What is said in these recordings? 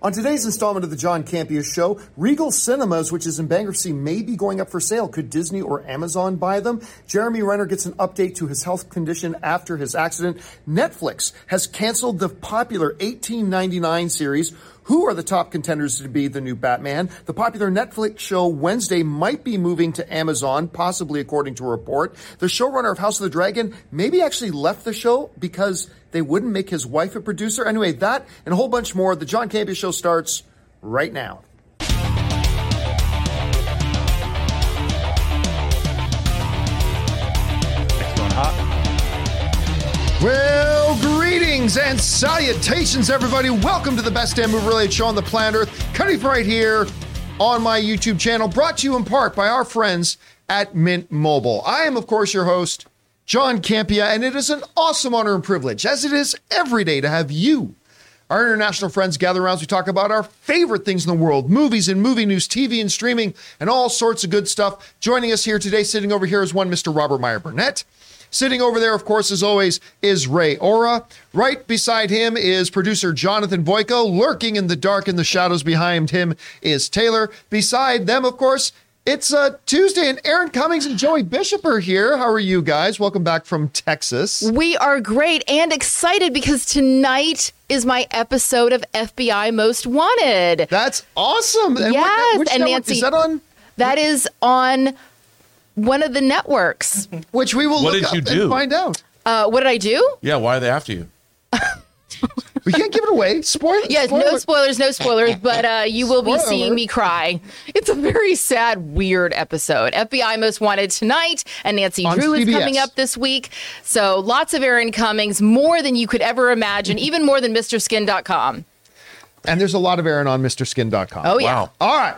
On today's installment of the John Campea Show, Regal Cinemas, which is in bankruptcy, may be going up for sale. Could Disney or Amazon buy them? Jeremy Renner gets an update to his health condition after his accident. Netflix has canceled the popular 1899 series. Who are the top contenders to be the new Batman? The popular Netflix show Wednesday might be moving to Amazon, possibly according to a report. The showrunner of House of the Dragon maybe actually left the show because they wouldn't make his wife a producer. Anyway, that and a whole bunch more. The John Campea Show starts right now. Well, greetings and salutations, everybody. Welcome to the best damn movie related show on the planet Earth, coming right here on my YouTube channel, brought to you in part by our friends at Mint Mobile. I am, of course, your host, John Campea, and it is an awesome honor and privilege, as it is every day, to have you, our international friends, gather around as we talk about our favorite things in the world movies and movie news, TV and streaming, and all sorts of good stuff. Joining us here today, sitting over here, is one Mr. Robert Meyer Burnett. Sitting over there, of course, as always, is Ray Ora. Right beside him is producer Jonathan Boyko. Lurking in the dark in the shadows behind him is Taylor. Beside them, of course, it's uh, Tuesday, and Erin Cummings and Joey Bishop are here. How are you guys? Welcome back from Texas. We are great and excited because tonight is my episode of FBI Most Wanted. That's awesome. And yes, what, and network, Nancy, is that on? That is on one of the networks. Which we will What look did up you do? and find out. Uh, what did I do? Yeah, why are they after you? We can't give it away. Spoil Yes, spoiler. no spoilers, no spoilers, but uh, you will be seeing me cry. It's a very sad, weird episode. FBI Most Wanted tonight, and Nancy On Drew is coming up this week. So lots of Erin Cummings, more than you could ever imagine, even more than MrSkin.com. And there's a lot of Erin on MrSkin.com. Oh, yeah. Wow. All right.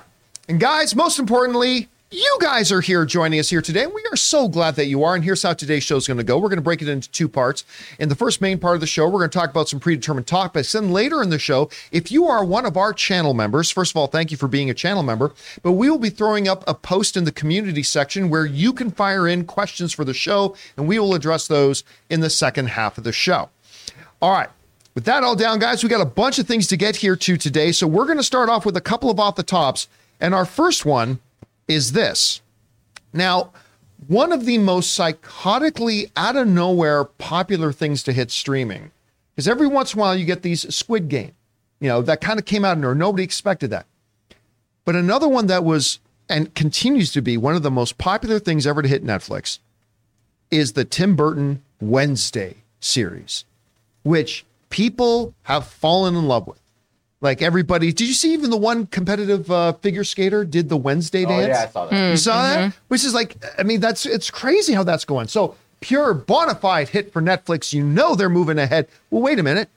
And guys, most importantly, you guys are here joining us here today. We are so glad that you are. And here's how today's show is going to go. We're going to break it into two parts. In the first main part of the show, we're going to talk about some predetermined topics. Then later in the show, if you are one of our channel members, first of all, thank you for being a channel member. But we will be throwing up a post in the community section where you can fire in questions for the show, and we will address those in the second half of the show. All right. With that all down, guys, we got a bunch of things to get here to today. So we're going to start off with a couple of off the tops. And our first one is this. Now, one of the most psychotically out of nowhere popular things to hit streaming is every once in a while you get these Squid Game, you know, that kind of came out of nowhere. Nobody expected that. But another one that was and continues to be one of the most popular things ever to hit Netflix is the Tim Burton Wednesday series, which people have fallen in love with. Like everybody, did you see even the one competitive uh, figure skater did the Wednesday dance? Oh yeah, I saw that. You saw that? Which is like, I mean, that's it's crazy how that's going. So pure bona fide hit for Netflix. You know they're moving ahead. Well, wait a minute.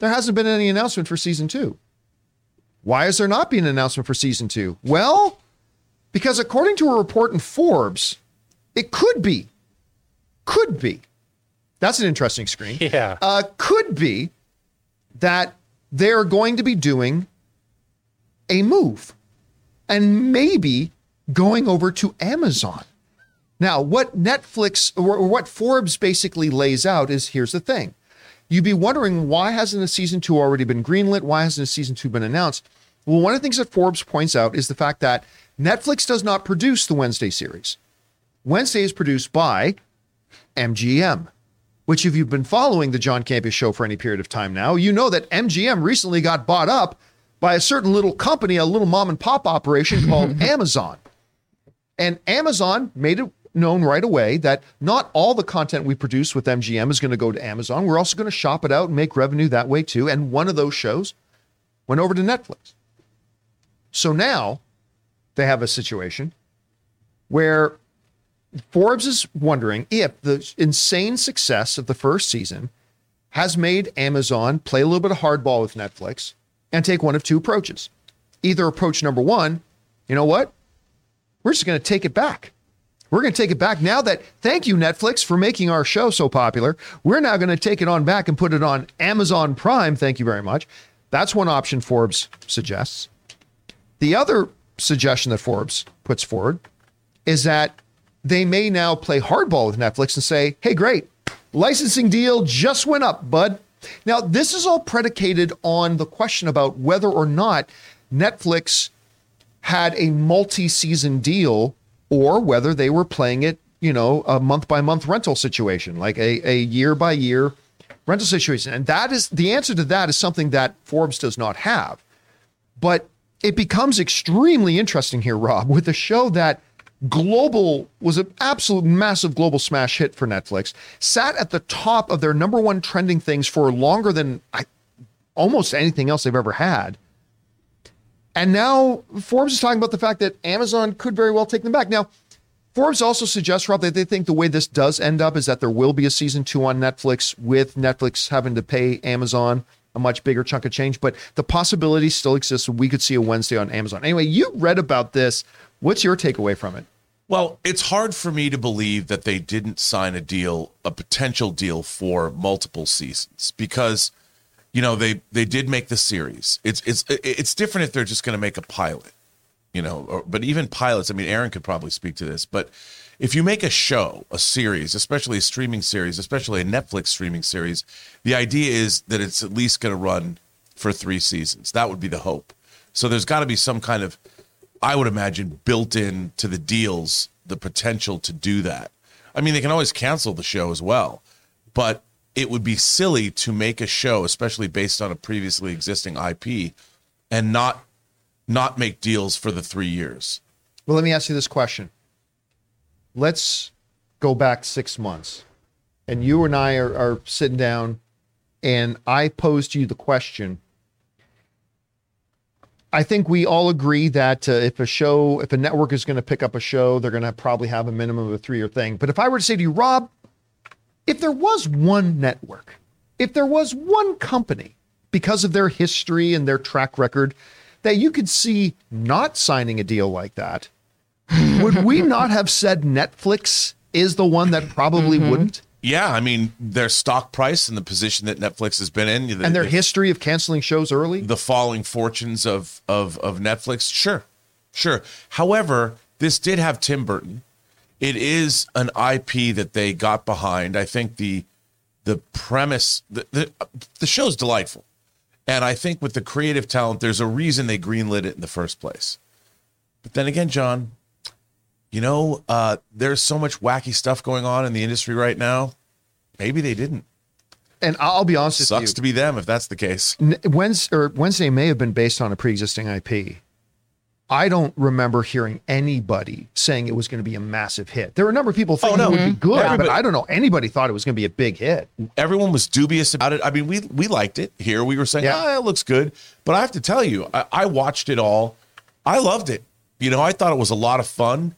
There hasn't been any announcement for season two. Why is there not being an announcement for season two? Well, because according to a report in Forbes, it could be, could be. That's an interesting screen. Yeah. Uh, could be that they're going to be doing a move and maybe going over to Amazon. Now, what Netflix or, what Forbes basically lays out is here's the thing. You'd be wondering why hasn't a season two already been greenlit? Why hasn't a season two been announced? Well, one of the things that Forbes points out is the fact that Netflix does not produce the Wednesday series. Wednesday is produced by MGM, which, if you've been following the John Campea show for any period of time now, you know that MGM recently got bought up by a certain little company, a little mom and pop operation called Amazon. And Amazon made it known right away that not all the content we produce with MGM is going to go to Amazon. We're also going to shop it out and make revenue that way too. And one of those shows went over to Netflix. So now they have a situation where Forbes is wondering if the insane success of the first season has made Amazon play a little bit of hardball with Netflix and take one of two approaches. Either approach number one, you know what? We're just going to take it back. We're going to take it back now that, thank you, Netflix, for making our show so popular. We're now going to take it on back and put it on Amazon Prime. Thank you very much. That's one option Forbes suggests. The other suggestion that Forbes puts forward is that they may now play hardball with Netflix and say, hey, great, licensing deal just went up, bud. Now, this is all predicated on the question about whether or not Netflix had a multi season deal or whether they were playing it, you know, a month by month rental situation, like a, a year by year rental situation. And that is the answer to that is something that Forbes does not have. But it becomes extremely interesting here, Rob, with a show that global was an absolute massive global smash hit for Netflix, sat at the top of their number one trending things for longer than I, almost anything else they've ever had. And now Forbes is talking about the fact that Amazon could very well take them back. Now, Forbes also suggests, Rob, that they think the way this does end up is that there will be a season two on Netflix with Netflix having to pay Amazon a much bigger chunk of change, but the possibility still exists. We could see a Wednesday on Amazon. Anyway, you read about this. What's your takeaway from it? Well, it's hard for me to believe that they didn't sign a deal, a potential deal for multiple seasons because you know, they they did make the series. It's it's it's different if they're just going to make a pilot, you know, or, but even pilots, I mean Erin could probably speak to this, but if you make a show, a series, especially a streaming series, especially a Netflix streaming series, the idea is that it's at least going to run for 3 seasons. That would be the hope. So there's got to be some kind of I would imagine built in to the deals the potential to do that. I mean, they can always cancel the show as well, but it would be silly to make a show, especially based on a previously existing IP, and not not make deals for the three years. Well, let me ask you this question. Let's go back six months, and you and I are, are sitting down, and I posed you the question I think we all agree that uh, if a show, if a network is going to pick up a show, they're going to probably have a minimum of a three year thing. But if I were to say to you, Rob, if there was one network, if there was one company, because of their history and their track record, that you could see not signing a deal like that, would we not have said Netflix is the one that probably mm-hmm. wouldn't? Yeah, I mean their stock price and the position that Netflix has been in, the, and their the, history of canceling shows early, the falling fortunes of of of Netflix. Sure, sure. However, this did have Tim Burton. It is an IP that they got behind. I think the the premise the the, the show's delightful, and I think with the creative talent, there's a reason they greenlit it in the first place. But then again, John, you know, uh, there's so much wacky stuff going on in the industry right now. Maybe they didn't. And I'll be honest Sucks to be them if that's the case. Wednesday, or Wednesday may have been based on a pre-existing IP. I don't remember hearing anybody saying it was going to be a massive hit. There were a number of people thinking oh, no. it would be good, Everybody, but I don't know anybody thought it was going to be a big hit. Everyone was dubious about it. I mean, we we liked it. Here we were saying, yeah. oh, it looks good. But I have to tell you, I, I watched it all. I loved it. You know, I thought it was a lot of fun.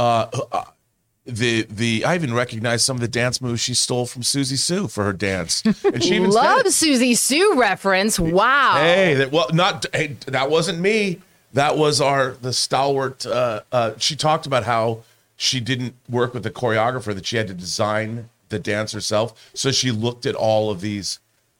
Uh, uh, the the I even recognized some of the dance moves she stole from Siouxsie Sioux for her dance. And she even love Siouxsie Sioux reference. Wow. Hey, that well not hey, that wasn't me. That was our the stalwart. Uh, uh, she talked about how she didn't work with the choreographer; that she had to design the dance herself. So she looked at all of these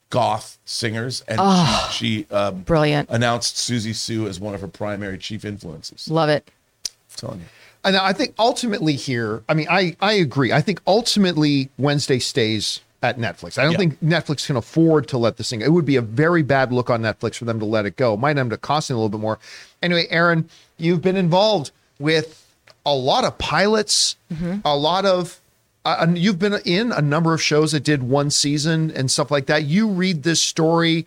goth singers and oh, she, she um, brilliant announced Siouxsie Sioux as one of her primary chief influences. Love it. I'm telling you. And I think ultimately here, I mean, I, I agree. I think ultimately Wednesday stays at Netflix. I don't yeah. think Netflix can afford to let this thing. It would be a very bad look on Netflix for them to let it go. Might end up costing a little bit more. Anyway, Erin, you've been involved with a lot of pilots, mm-hmm. a lot of. Uh, you've been in a number of shows that did one season and stuff like that. You read this story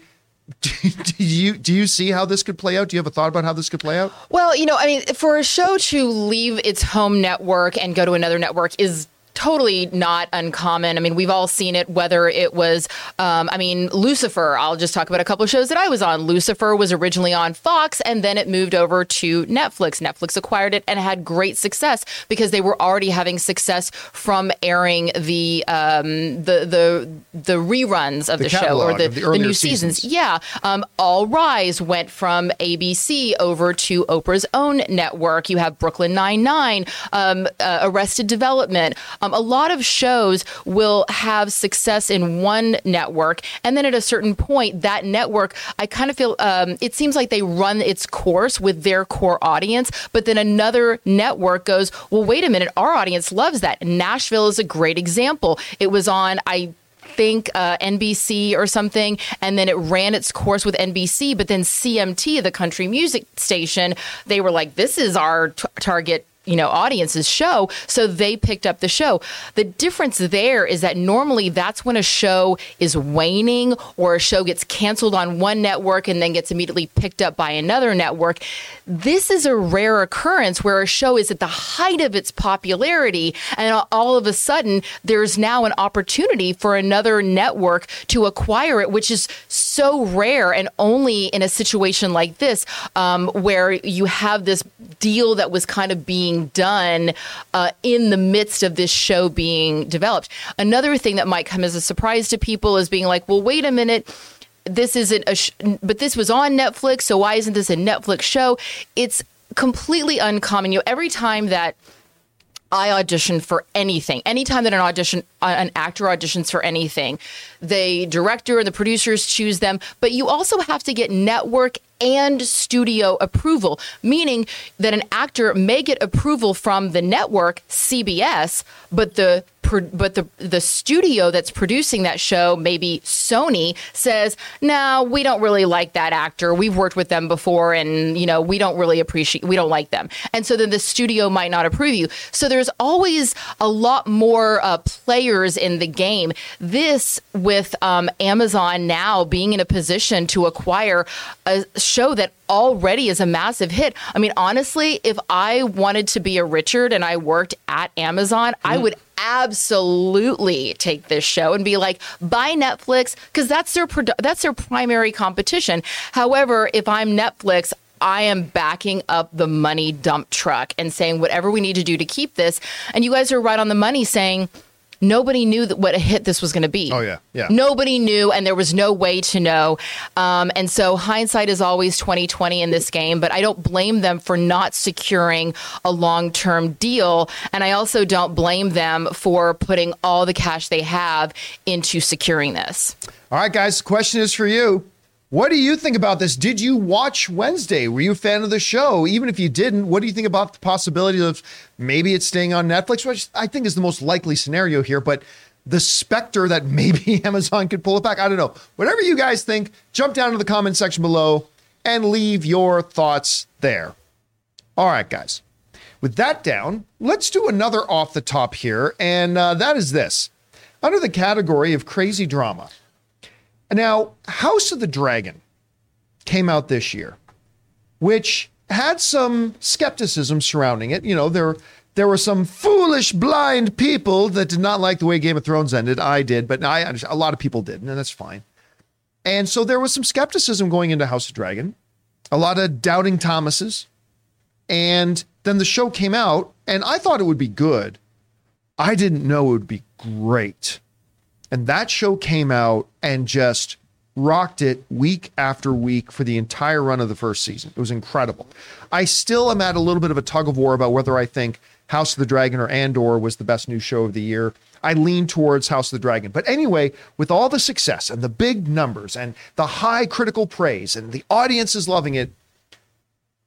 do, you do you see how this could play out? Do you have a thought about how this could play out? Well, you know, I mean, for a show to leave its home network and go to another network is totally not uncommon. I mean, we've all seen it, whether it was, um, I mean, Lucifer. I'll just talk about a couple of shows that I was on. Lucifer was originally on Fox and then it moved over to Netflix. Netflix acquired it and had great success because they were already having success from airing the um, the the the reruns of the, the show or the, the, the new seasons. seasons. Yeah. Um, All Rise went from ABC over to Oprah's own network. You have Brooklyn Nine Nine, um, uh, Arrested Development. Um, a lot of shows will have success in one network, and then at a certain point, that network, I kind of feel um, it seems like they run its course with their core audience, but then another network goes, well, wait a minute, our audience loves that. Nashville is a great example. It was on, I think uh, NBC or something, and then it ran its course with NBC. But then CMT, the country music station, they were like, "This is our t- target." You know audience's show so they picked up the show. The difference there is that normally that's when a show is waning or a show gets canceled on one network and then gets immediately picked up by another network. This is a rare occurrence where a show is at the height of its popularity and all of a sudden there's now an opportunity for another network to acquire it which is so rare and only in a situation like this um, where you have this deal that was kind of being being done uh, in the midst of this show being developed. Another thing that might come as a surprise to people is being like, well, wait a minute. This isn't a sh- but this was on Netflix so why isn't this a Netflix show? It's completely uncommon. You know every time that I audition for anything. Anytime that an audition, uh, an actor auditions for anything, the director and the producers choose them. But you also have to get network and studio approval, meaning that an actor may get approval from the network, CBS, but the but the the studio that's producing that show, maybe Sony, says, "No, we don't really like that actor. We've worked with them before, and you know we don't really appreciate, we don't like them." And so then the studio might not approve you. So there's always a lot more uh, players in the game. This with um, Amazon now being in a position to acquire a show that already is a massive hit. I mean, honestly, if I wanted to be a Richard and I worked at Amazon, mm-hmm. I would absolutely take this show and be like, buy Netflix because that's their that's their primary competition. However, if I'm Netflix, I am backing up the money dump truck and saying whatever we need to do to keep this. And you guys are right on the money saying nobody knew that what a hit this was going to be. Oh yeah, yeah. Nobody knew, and there was no way to know. Um, and so hindsight is always twenty twenty in this game. But I don't blame them for not securing a long term deal, and I also don't blame them for putting all the cash they have into securing this. All right, guys. Question is for you. What do you think about this? Did you watch Wednesday? Were you a fan of the show? Even if you didn't, what do you think about the possibility of maybe it's staying on Netflix, which I think is the most likely scenario here, but the specter that maybe Amazon could pull it back. I don't know. Whatever you guys think, jump down to the comment section below and leave your thoughts there. All right, guys. With that down, let's do another off the top here, and uh, that is this. Under the category of crazy drama, now, House of the Dragon came out this year, which had some skepticism surrounding it. You know, there there were some foolish blind people that did not like the way Game of Thrones ended. I did, but I a lot of people didn't, and that's fine. And so there was some skepticism going into House of Dragon, a lot of doubting Thomases, and then the show came out, and I thought it would be good. I didn't know it would be great. And that show came out and just rocked it week after week for the entire run of the first season. It was incredible. I still am at a little bit of a tug of war about whether I think House of the Dragon or Andor was the best new show of the year. I lean towards House of the Dragon. But anyway, with all the success and the big numbers and the high critical praise and the audiences loving it,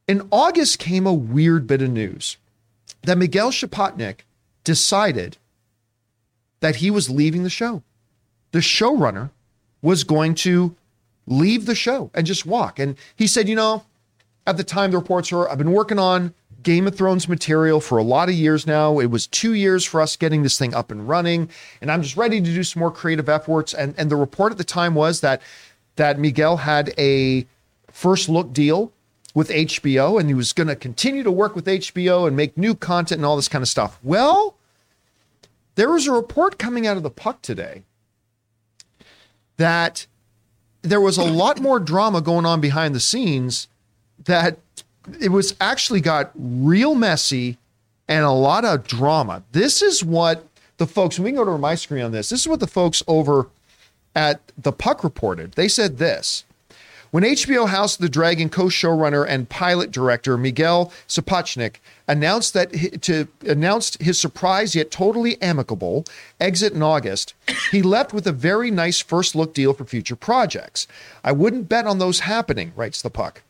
in August came a weird bit of news that Miguel Sapochnik decided that he was leaving the show the showrunner was going to leave the show and just walk. And he said, you know, at the time the reports were, I've been working on Game of Thrones material for a lot of years now. It was two years for us getting this thing up and running, and I'm just ready to do some more creative efforts. And and the report at the time was that that Miguel had a first look deal with HBO, and he was going to continue to work with HBO and make new content and all this kind of stuff. Well, there was a report coming out of the Puck today that there was a lot more drama going on behind the scenes that it was actually got real messy and a lot of drama. This is what the folks, we can go to my screen on this. This is what the folks over at the Puck reported. They said this when HBO House of the Dragon co-showrunner and pilot director Miguel Sapochnik announced that to announced his surprise yet totally amicable exit in August, he left with a very nice first look deal for future projects. I wouldn't bet on those happening, writes the Puck.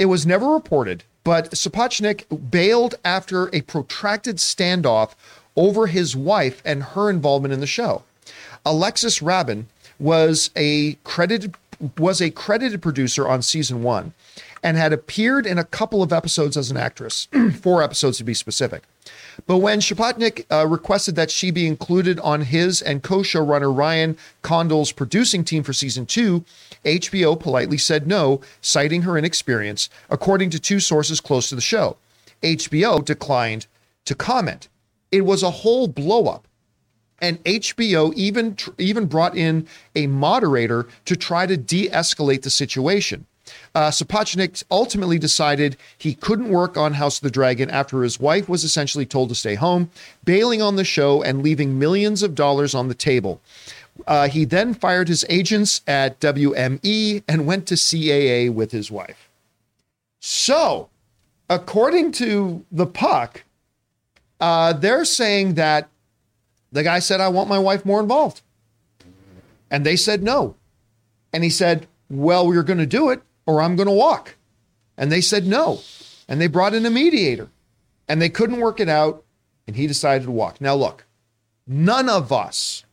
It was never reported, but Sapochnik bailed after a protracted standoff over his wife and her involvement in the show. Alexis Raben was a credited was a credited producer on season one and had appeared in a couple of episodes as an actress, four episodes to be specific. But when Sapochnik uh, requested that she be included on his and co-showrunner Ryan Condal's producing team for season two, HBO politely said no, citing her inexperience, according to two sources close to the show. HBO declined to comment. It was a whole blowup and HBO even even brought in a moderator to try to de-escalate the situation. Uh, Sapochnik ultimately decided he couldn't work on House of the Dragon after his wife was essentially told to stay home, bailing on the show and leaving millions of dollars on the table. Uh, he then fired his agents at WME and went to CAA with his wife. So, according to the puck, uh, they're saying that the guy said, I want my wife more involved. And they said no. And he said, Well, we're going to do it or I'm going to walk. And they said no. And they brought in a mediator and they couldn't work it out. And he decided to walk. Now, look, none of us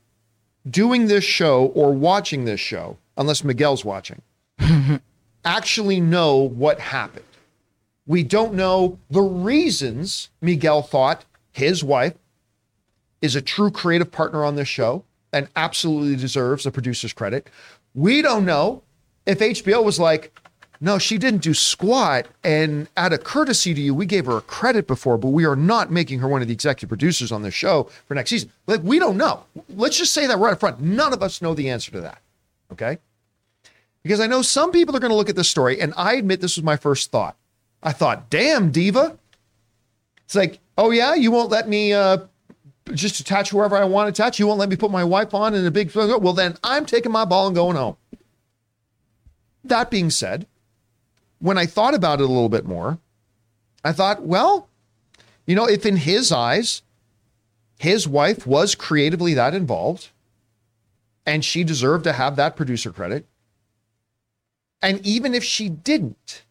doing this show or watching this show, unless Miguel's watching, actually know what happened. We don't know the reasons Miguel thought his wife is a true creative partner on this show and absolutely deserves a producer's credit. We don't know if HBO was like, no, she didn't do squat. And out of courtesy to you, we gave her a credit before, but we are not making her one of the executive producers on this show for next season. Like, we don't know. Let's just say that right up front. None of us know the answer to that. Okay. Because I know some people are going to look at this story, and I admit this was my first thought. I thought, damn, Diva. It's like, oh, yeah, you won't let me uh, just attach whoever I want to attach. You won't let me put my wife on in a big. Well, then I'm taking my ball and going home. That being said, when I thought about it a little bit more, I thought, well, you know, if in his eyes, his wife was creatively that involved and she deserved to have that producer credit, and even if she didn't,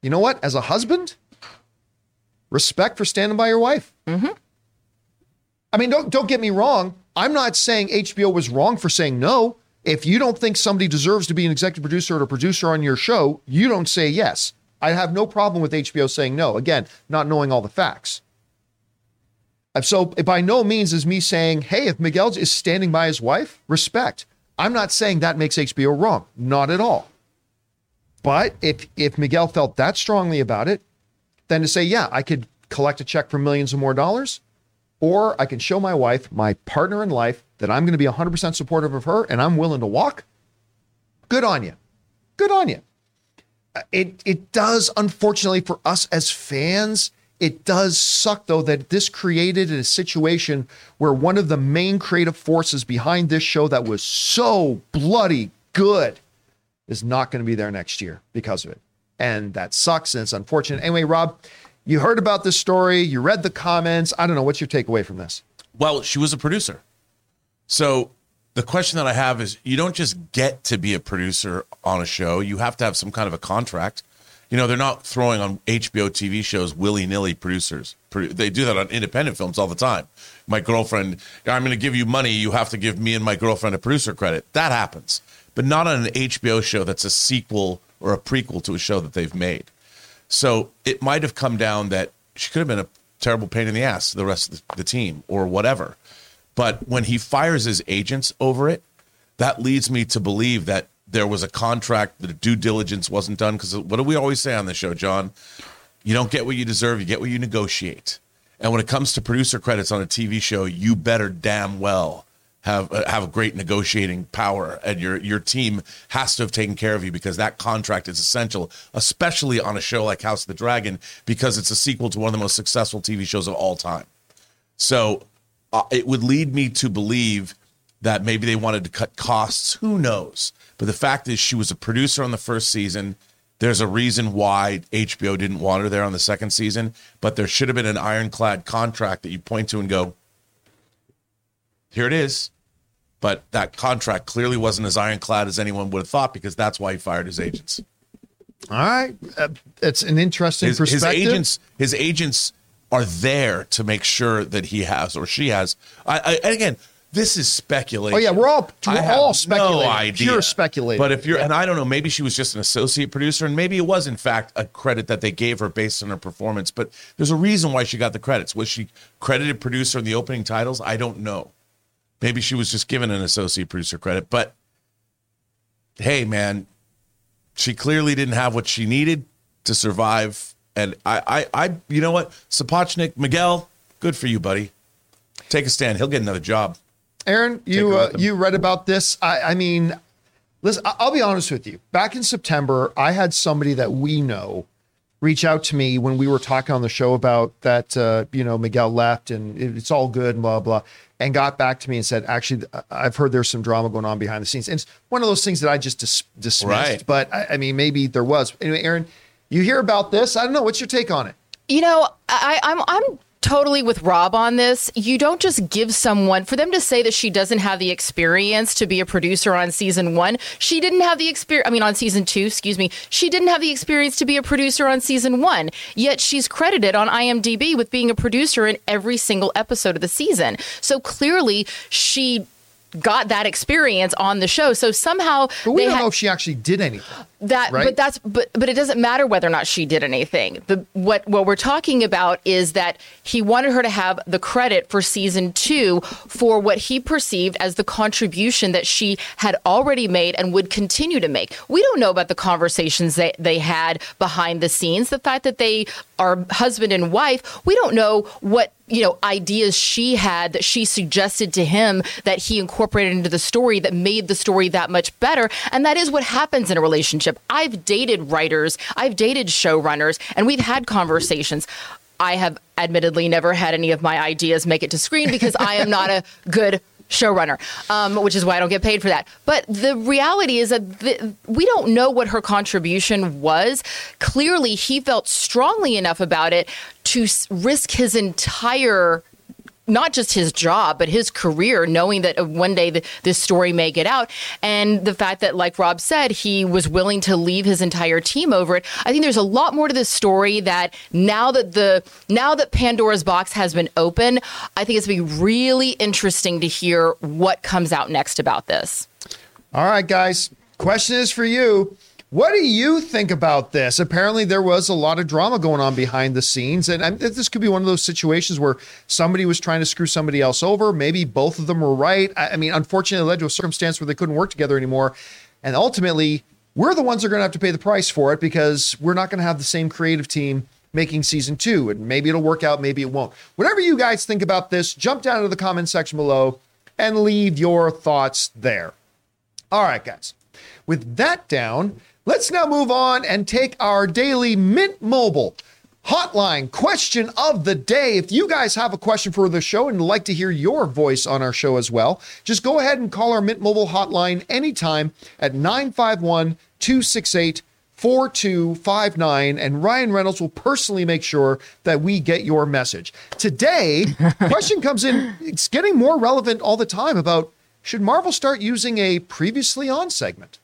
you know what? As a husband, respect for standing by your wife. Mm-hmm. I mean, don't don't get me wrong. I'm not saying HBO was wrong for saying no. If you don't think somebody deserves to be an executive producer or a producer on your show, you don't say yes. I have no problem with HBO saying no. Again, not knowing all the facts. So by no means is me saying, hey, if Miguel is standing by his wife, respect. I'm not saying that makes HBO wrong. Not at all. But if if Miguel felt that strongly about it, then to say, yeah, I could collect a check for millions of more dollars, or I can show my wife, my partner in life, that I'm going to be 100% supportive of her and I'm willing to walk, good on you. Good on you. Uh, it, it does, unfortunately, for us as fans, it does suck, though, that this created a situation where one of the main creative forces behind this show that was so bloody good is not going to be there next year because of it. And that sucks and it's unfortunate. Anyway, Rob, you heard about this story, you read the comments. I don't know. What's your takeaway from this? Well, she was a producer. So the question that I have is you don't just get to be a producer on a show, you have to have some kind of a contract. You know, they're not throwing on HBO TV shows willy nilly producers. They do that on independent films all the time. My girlfriend, I'm going to give you money. You have to give me and my girlfriend a producer credit. That happens, but not on an HBO show that's a sequel or a prequel to a show that they've made. So it might have come down that she could have been a terrible pain in the ass to the rest of the, team or whatever. But when he fires his agents over it, that leads me to believe that there was a contract, the due diligence wasn't done. Because what do we always say on the show, John? You don't get what you deserve, you get what you negotiate. And when it comes to producer credits on a TV show, you better damn well have uh, have great negotiating power, and your your team has to have taken care of you because that contract is essential, especially on a show like House of the Dragon, because it's a sequel to one of the most successful TV shows of all time. So uh, it would lead me to believe that maybe they wanted to cut costs. Who knows? But the fact is, she was a producer on the first season. There's a reason why HBO didn't want her there on the second season, but there should have been an ironclad contract that you point to and go, here it is. But that contract clearly wasn't as ironclad as anyone would have thought because that's why he fired his agents. All right, uh, it's an interesting his, perspective. His agents, his agents are there to make sure that he has or she has. I, I, and again, this is speculation. Oh yeah, we're all I we're have all speculating, no idea. pure speculating. But if you're, and I don't know, maybe she was just an associate producer, and maybe it was in fact a credit that they gave her based on her performance. But there's a reason why she got the credits. Was she credited producer in the opening titles? I don't know. Maybe she was just given an associate producer credit. But hey, man, she clearly didn't have what she needed to survive. And I, I, I you know what, Sapochnik, Miguel, good for you, buddy. Take a stand. He'll get another job. Erin, you uh, you read about this. I, I mean, listen, I'll be honest with you. Back in September, I had somebody that we know reach out to me when we were talking on the show about that. Uh, you know, Miguel left, and it- it's all good, and blah blah. And got back to me and said, actually, I- I've heard there's some drama going on behind the scenes. And it's one of those things that I just dis- dismissed. Right. But I, I mean, maybe there was. Anyway, Erin, you hear about this? I don't know. What's your take on it? You know, I, I'm I'm totally with Rob on this. You don't just give someone for them to say that she doesn't have the experience to be a producer on season one. She didn't have the experience. I mean, on season two, excuse me. She didn't have the experience to be a producer on season one. Yet she's credited on IMDb with being a producer in every single episode of the season. So clearly, she got that experience on the show. So somehow But we they don't had- know if she actually did anything. that right? but that's but but it doesn't matter whether or not she did anything the what what we're talking about is that he wanted her to have the credit for season two for what he perceived as the contribution that she had already made and would continue to make we don't know about the conversations that they had behind the scenes the fact that they are husband and wife we don't know what you know ideas she had that she suggested to him that he incorporated into the story that made the story that much better. And that is what happens in a relationship. I've dated writers i've dated showrunners and we've had conversations. I have admittedly never had any of my ideas make it to screen because i am not a good showrunner, um, which is why I don't get paid for that. But the reality is that the, we don't know what her contribution was. Clearly, he felt strongly enough about it to risk his entire not just his job, but his career, knowing that uh, one day the, this story may get out. And the fact that, like Rob said, he was willing to leave his entire team over it. I think there's a lot more to this story that now that the now that Pandora's box has been open, I think it's going to be really interesting to hear what comes out next about this. All right, guys. Question is for you. What do you think about this? Apparently, there was a lot of drama going on behind the scenes, and um, this could be one of those situations where somebody was trying to screw somebody else over. Maybe both of them were right. I, I mean, unfortunately, it led to a circumstance where they couldn't work together anymore, and ultimately, we're the ones that are going to have to pay the price for it because we're not going to have the same creative team making season two, and maybe it'll work out, maybe it won't. Whatever you guys think about this, jump down into the comment section below and leave your thoughts there. All right, guys. With that down, let's now move on and take our daily Mint Mobile hotline question of the day. If you guys have a question for the show and like to hear your voice on our show as well, just go ahead and call our Mint Mobile hotline anytime at 951 268 4259 and Ryan Reynolds will personally make sure that we get your message. Today, question comes in it's getting more relevant all the time about should Marvel start using a previously on segment?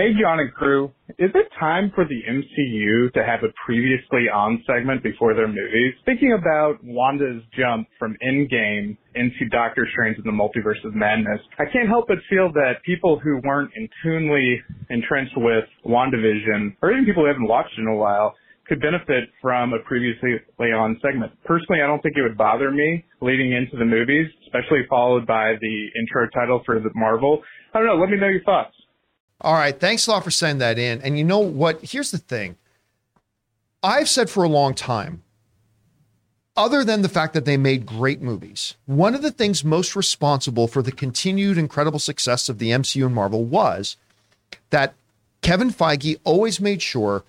Hey, John and crew. Is it time for the MCU to have a previously on segment before their movies? Thinking about Wanda's jump from Endgame into Doctor Strange in the Multiverse of Madness, I can't help but feel that people who weren't intunely entrenched with WandaVision, or even people who haven't watched in a while, could benefit from a previously on segment. Personally, I don't think it would bother me leading into the movies, especially followed by the intro title for the Marvel. I don't know. Let me know your thoughts. All right. Thanks a lot for sending that in. And you know what? Here's the thing I've said for a long time, other than the fact that they made great movies, one of the things most responsible for the continued incredible success of the MCU and Marvel was that Kevin Feige always made sure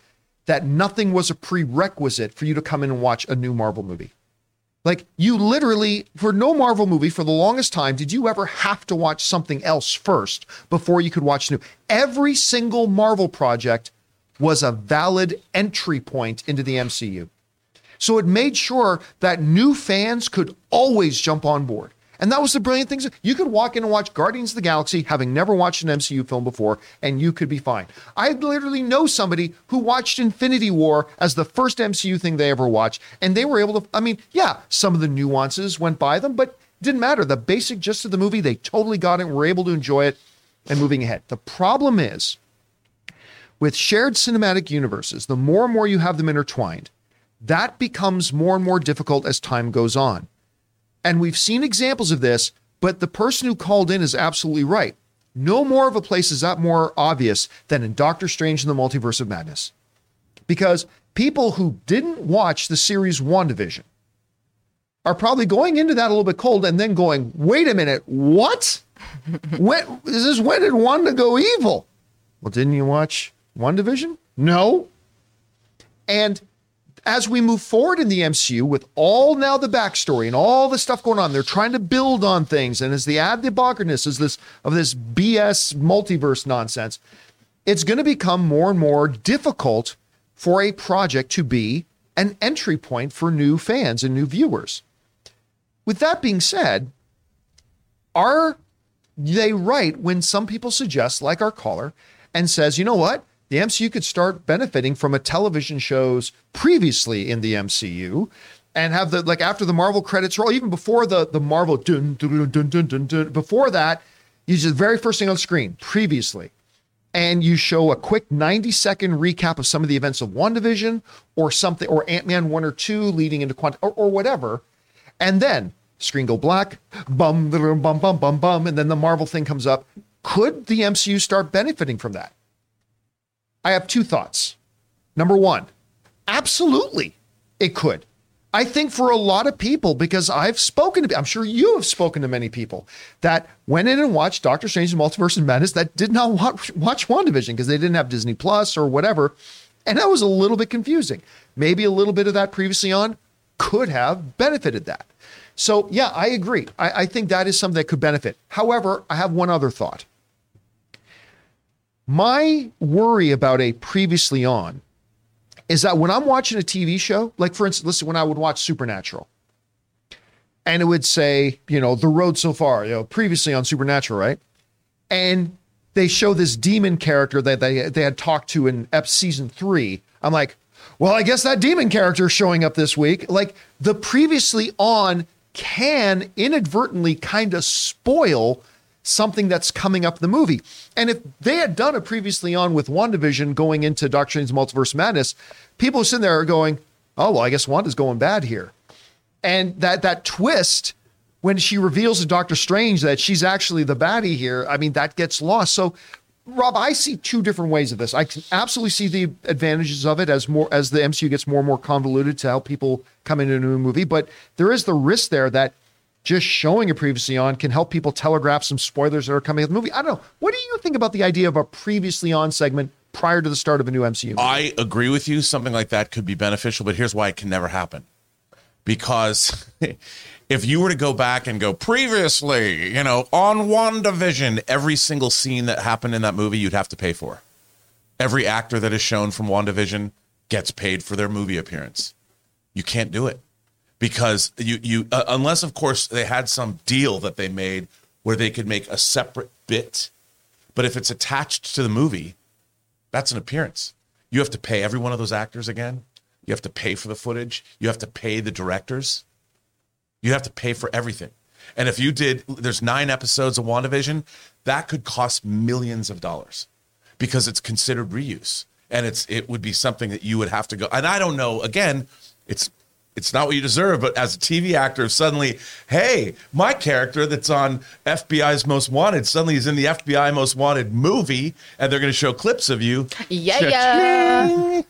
that nothing was a prerequisite for you to come in and watch a new Marvel movie. Like you literally, for no Marvel movie, for the longest time, did you ever have to watch something else first before you could watch new? Every single Marvel project was a valid entry point into the MCU. So it made sure that new fans could always jump on board. And that was the brilliant thing. You could walk in and watch Guardians of the Galaxy, having never watched an MCU film before, and you could be fine. I literally know somebody who watched Infinity War as the first MCU thing they ever watched, and they were able to. I mean, yeah, some of the nuances went by them, but Didn't matter. The basic gist of the movie, they totally got it were able to enjoy it and moving ahead. The problem is with shared cinematic universes, the more and more you have them intertwined, that becomes more and more difficult as time goes on. And we've seen examples of this, but the person who called in is absolutely right. No more of a place is that more obvious than in Doctor Strange and the Multiverse of Madness. Because people who didn't watch the series WandaVision are probably going into that a little bit cold and then going, wait a minute, what? when is this when did Wanda go evil? Well, didn't you watch WandaVision? No. And as we move forward in the MCU with all now the backstory and all the stuff going on, they're trying to build on things. And as they add the boggerness of this of this BS multiverse nonsense, it's going to become more and more difficult for a project to be an entry point for new fans and new viewers. With that being said, are they right when some people suggest, like our caller, and says, you know what? The MCU could start benefiting from a television shows previously in the MCU and have the like after the Marvel credits roll, even before the the Marvel dun, dun, dun, dun, dun, dun, before that, you the very first thing on screen previously. And you show a quick 90 second recap of some of the events of WandaVision or something, or Ant Man 1 or 2 leading into Quantum, or, or whatever. And then screen go black, bum, bum, bum, bum, bum, bum, and then the Marvel thing comes up. Could the MCU start benefiting from that? I have two thoughts. Number one, absolutely, it could. I think for a lot of people, because I've spoken to, I'm sure you have spoken to many people that went in and watched Doctor Strange and Multiverse of Madness that did not watch, watch WandaVision because they didn't have Disney Plus or whatever. And that was a little bit confusing. Maybe a little bit of that previously on could have benefited that. So, yeah, I agree. I, I think that is something that could benefit. However, I have one other thought. My worry about a previously on is that when I'm watching a TV show, like for instance, listen, when I would watch Supernatural, and it would say, you know, the road so far, you know, previously on Supernatural, right? And they show this demon character that they they had talked to in season three. I'm like, well, I guess that demon character is showing up this week. Like the previously on can inadvertently kind of spoil something that's coming up the movie. And if they had done a previously on with WandaVision going into Doctor Strange's Multiverse Madness, people sitting there are going, oh, well, I guess Wanda's going bad here. And that that twist when she reveals to Doctor Strange that she's actually the baddie here, I mean, that gets lost. So Rob, I see two different ways of this. I can absolutely see the advantages of it as more as the MCU gets more and more convoluted to help people come into a new movie, but there is the risk there that just showing a previously on can help people telegraph some spoilers that are coming in the movie. I don't know. What do you think about the idea of a previously on segment prior to the start of a new MCU? Movie? I agree with you. Something like that could be beneficial, but here's why it can never happen. Because if you were to go back and go previously, you know, on WandaVision, every single scene that happened in that movie, you'd have to pay for. Every actor that is shown from WandaVision gets paid for their movie appearance. You can't do it because you you uh, unless of course they had some deal that they made where they could make a separate bit. But if it's attached to the movie, that's an appearance. You have to pay every one of those actors again. You have to pay for the footage. You have to pay the directors. You have to pay for everything. And if you did, there's nine episodes of WandaVision, that could cost millions of dollars because it's considered reuse. And it's it would be something that you would have to go. And I don't know, again, it's it's not what you deserve, but as a TV actor, suddenly, hey, my character that's on FBI's Most Wanted, suddenly is in the FBI Most Wanted movie, and they're going to show clips of you. Yeah, yeah.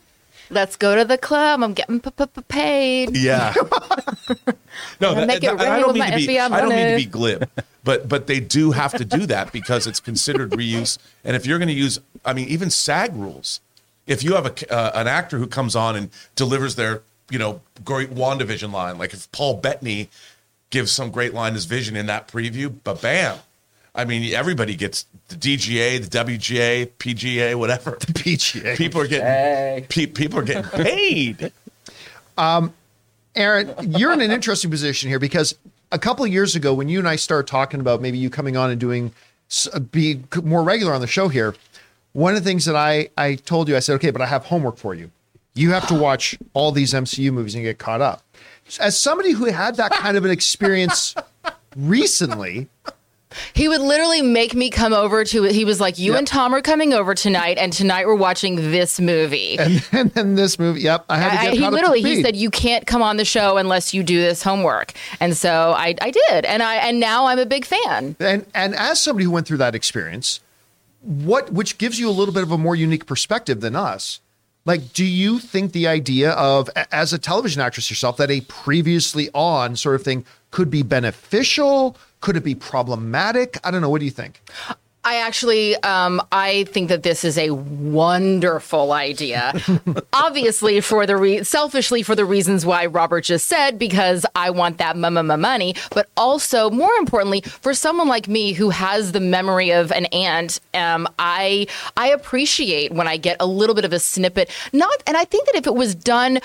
Let's go to the club. I'm getting paid. Yeah. no, that, make it that- I don't with mean to be. FBI I don't mean to be glib, but but they do have to do that because it's considered reuse. And if you're going to use, I mean, even SAG rules. If you have a uh, an actor who comes on and delivers their you know great WandaVision line, like if Paul Bettany gives some great line as Vision in that preview, but bam. I mean, everybody gets the DGA, the WGA, PGA, whatever. The PGA. People are getting pe- people are getting paid. Um, Erin, you're in an interesting position here because a couple of years ago, when you and I started talking about maybe you coming on and doing be more regular on the show here, one of the things that I I told you, I said, okay, but I have homework for you. You have to watch all these MCU movies and get caught up. As somebody who had that kind of an experience recently. He would literally make me come over to it. He was like, "You Yep. and Tom are coming over tonight, and tonight we're watching this movie." And, and then this movie, yep, I had to I, get he caught up to literally he said you can't come on the show unless you do this homework, and so I, I did, and I and now I'm a big fan. And and as somebody who went through that experience, what which gives you a little bit of a more unique perspective than us. Like, do you think the idea of as a television actress yourself that a previously on sort of thing could be beneficial? Could it be problematic? I don't know. What do you think? I actually, um, I think that this is a wonderful idea. Obviously, for the re- selfishly for the reasons why Robert just said, because I want that mama money, but also more importantly, for someone like me who has the memory of an aunt, um, I I appreciate when I get a little bit of a snippet. Not, and I think that if it was done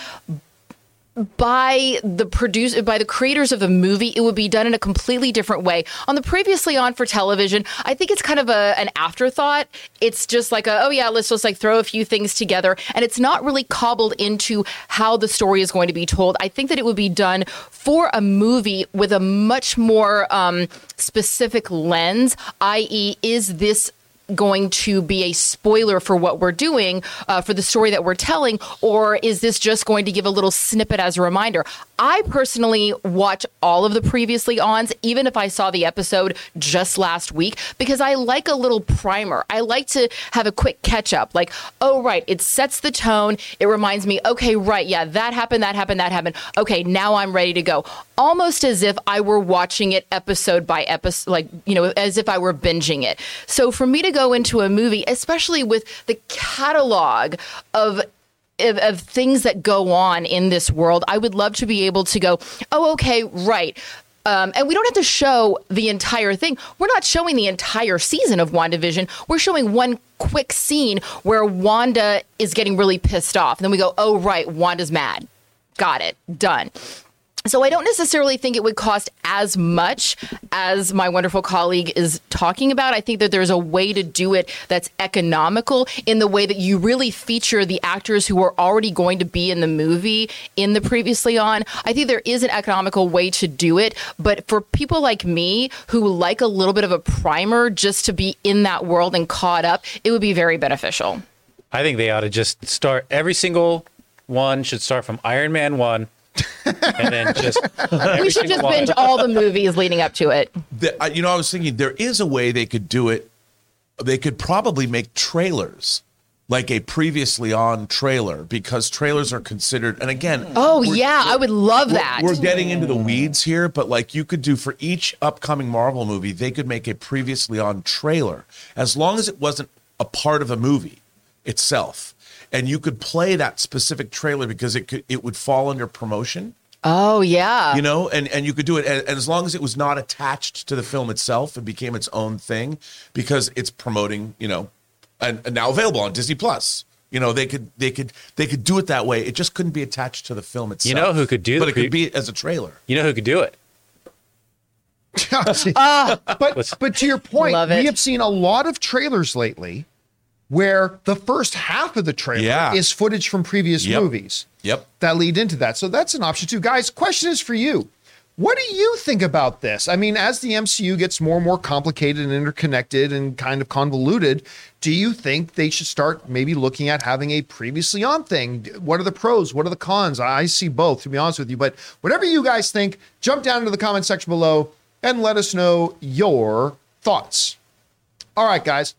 by the produce by the creators of the movie, it would be done in a completely different way. On the previously on for television, I think it's kind of a an afterthought. It's just like a oh yeah, let's just like throw a few things together, and it's not really cobbled into how the story is going to be told. I think that it would be done for a movie with a much more um, specific lens, i.e., is this going to be a spoiler for what we're doing uh, for the story that we're telling or is this just going to give a little snippet as a reminder? I personally watch all of the previously ons even if i saw the episode just last week because i like a little primer. I like to have a quick catch up like oh right it sets the tone. It reminds me okay right yeah that happened that happened that happened. Okay now i'm ready to go almost as if i were watching it episode by episode like you know as if i were binging it so for me to go into a movie, especially with the catalog of of, of things that go on in this world, I would love to be able to go, oh, okay, right. Um, and we don't have to show the entire thing. We're not showing the entire season of WandaVision. We're showing one quick scene where Wanda is getting really pissed off. And then we go, oh, right, Wanda's mad. Got it. Done. So I don't necessarily think it would cost as much as my wonderful colleague is talking about. I think that there's a way to do it that's economical in the way that you really feature the actors who are already going to be in the movie in the previously on. I think there is an economical way to do it, but for people like me who like a little bit of a primer just to be in that world and caught up, it would be very beneficial. I think they ought to just start every single one should start from Iron Man 1 and then just We should just binge all the movies leading up to it. The- I- you know, I was thinking there is a way they could do it. They could probably make trailers like a previously on trailer because trailers are considered. And again, Oh yeah, I would love we're- that. We're getting into the weeds here, but like you could do for each upcoming Marvel movie, they could make a previously on trailer as long as it wasn't a part of the movie itself. And you could play that specific trailer because it could it would fall under promotion. Oh yeah. you know and and you could do it and, and as long as it was not attached to the film itself it became its own thing because it's promoting you know and, and now available on disney plus. You know they could they could they could do it that way. It just couldn't be attached to the film itself You know who could do but the it could be as a trailer. You know who could do it? Ah, but but to your point, we have seen a lot of trailers lately where the first half of the trailer Yeah. is footage from previous Yep. movies yep that lead into that. So that's an option too. Guys, question is for you. What do you think about this? I mean, as the MCU gets more and more complicated and interconnected and kind of convoluted, do you think they should start maybe looking at having a previously on thing? What are the pros? What are the cons? I see both, to be honest with you. But whatever you guys think, jump down into the comment section below and let us know your thoughts. All right, guys.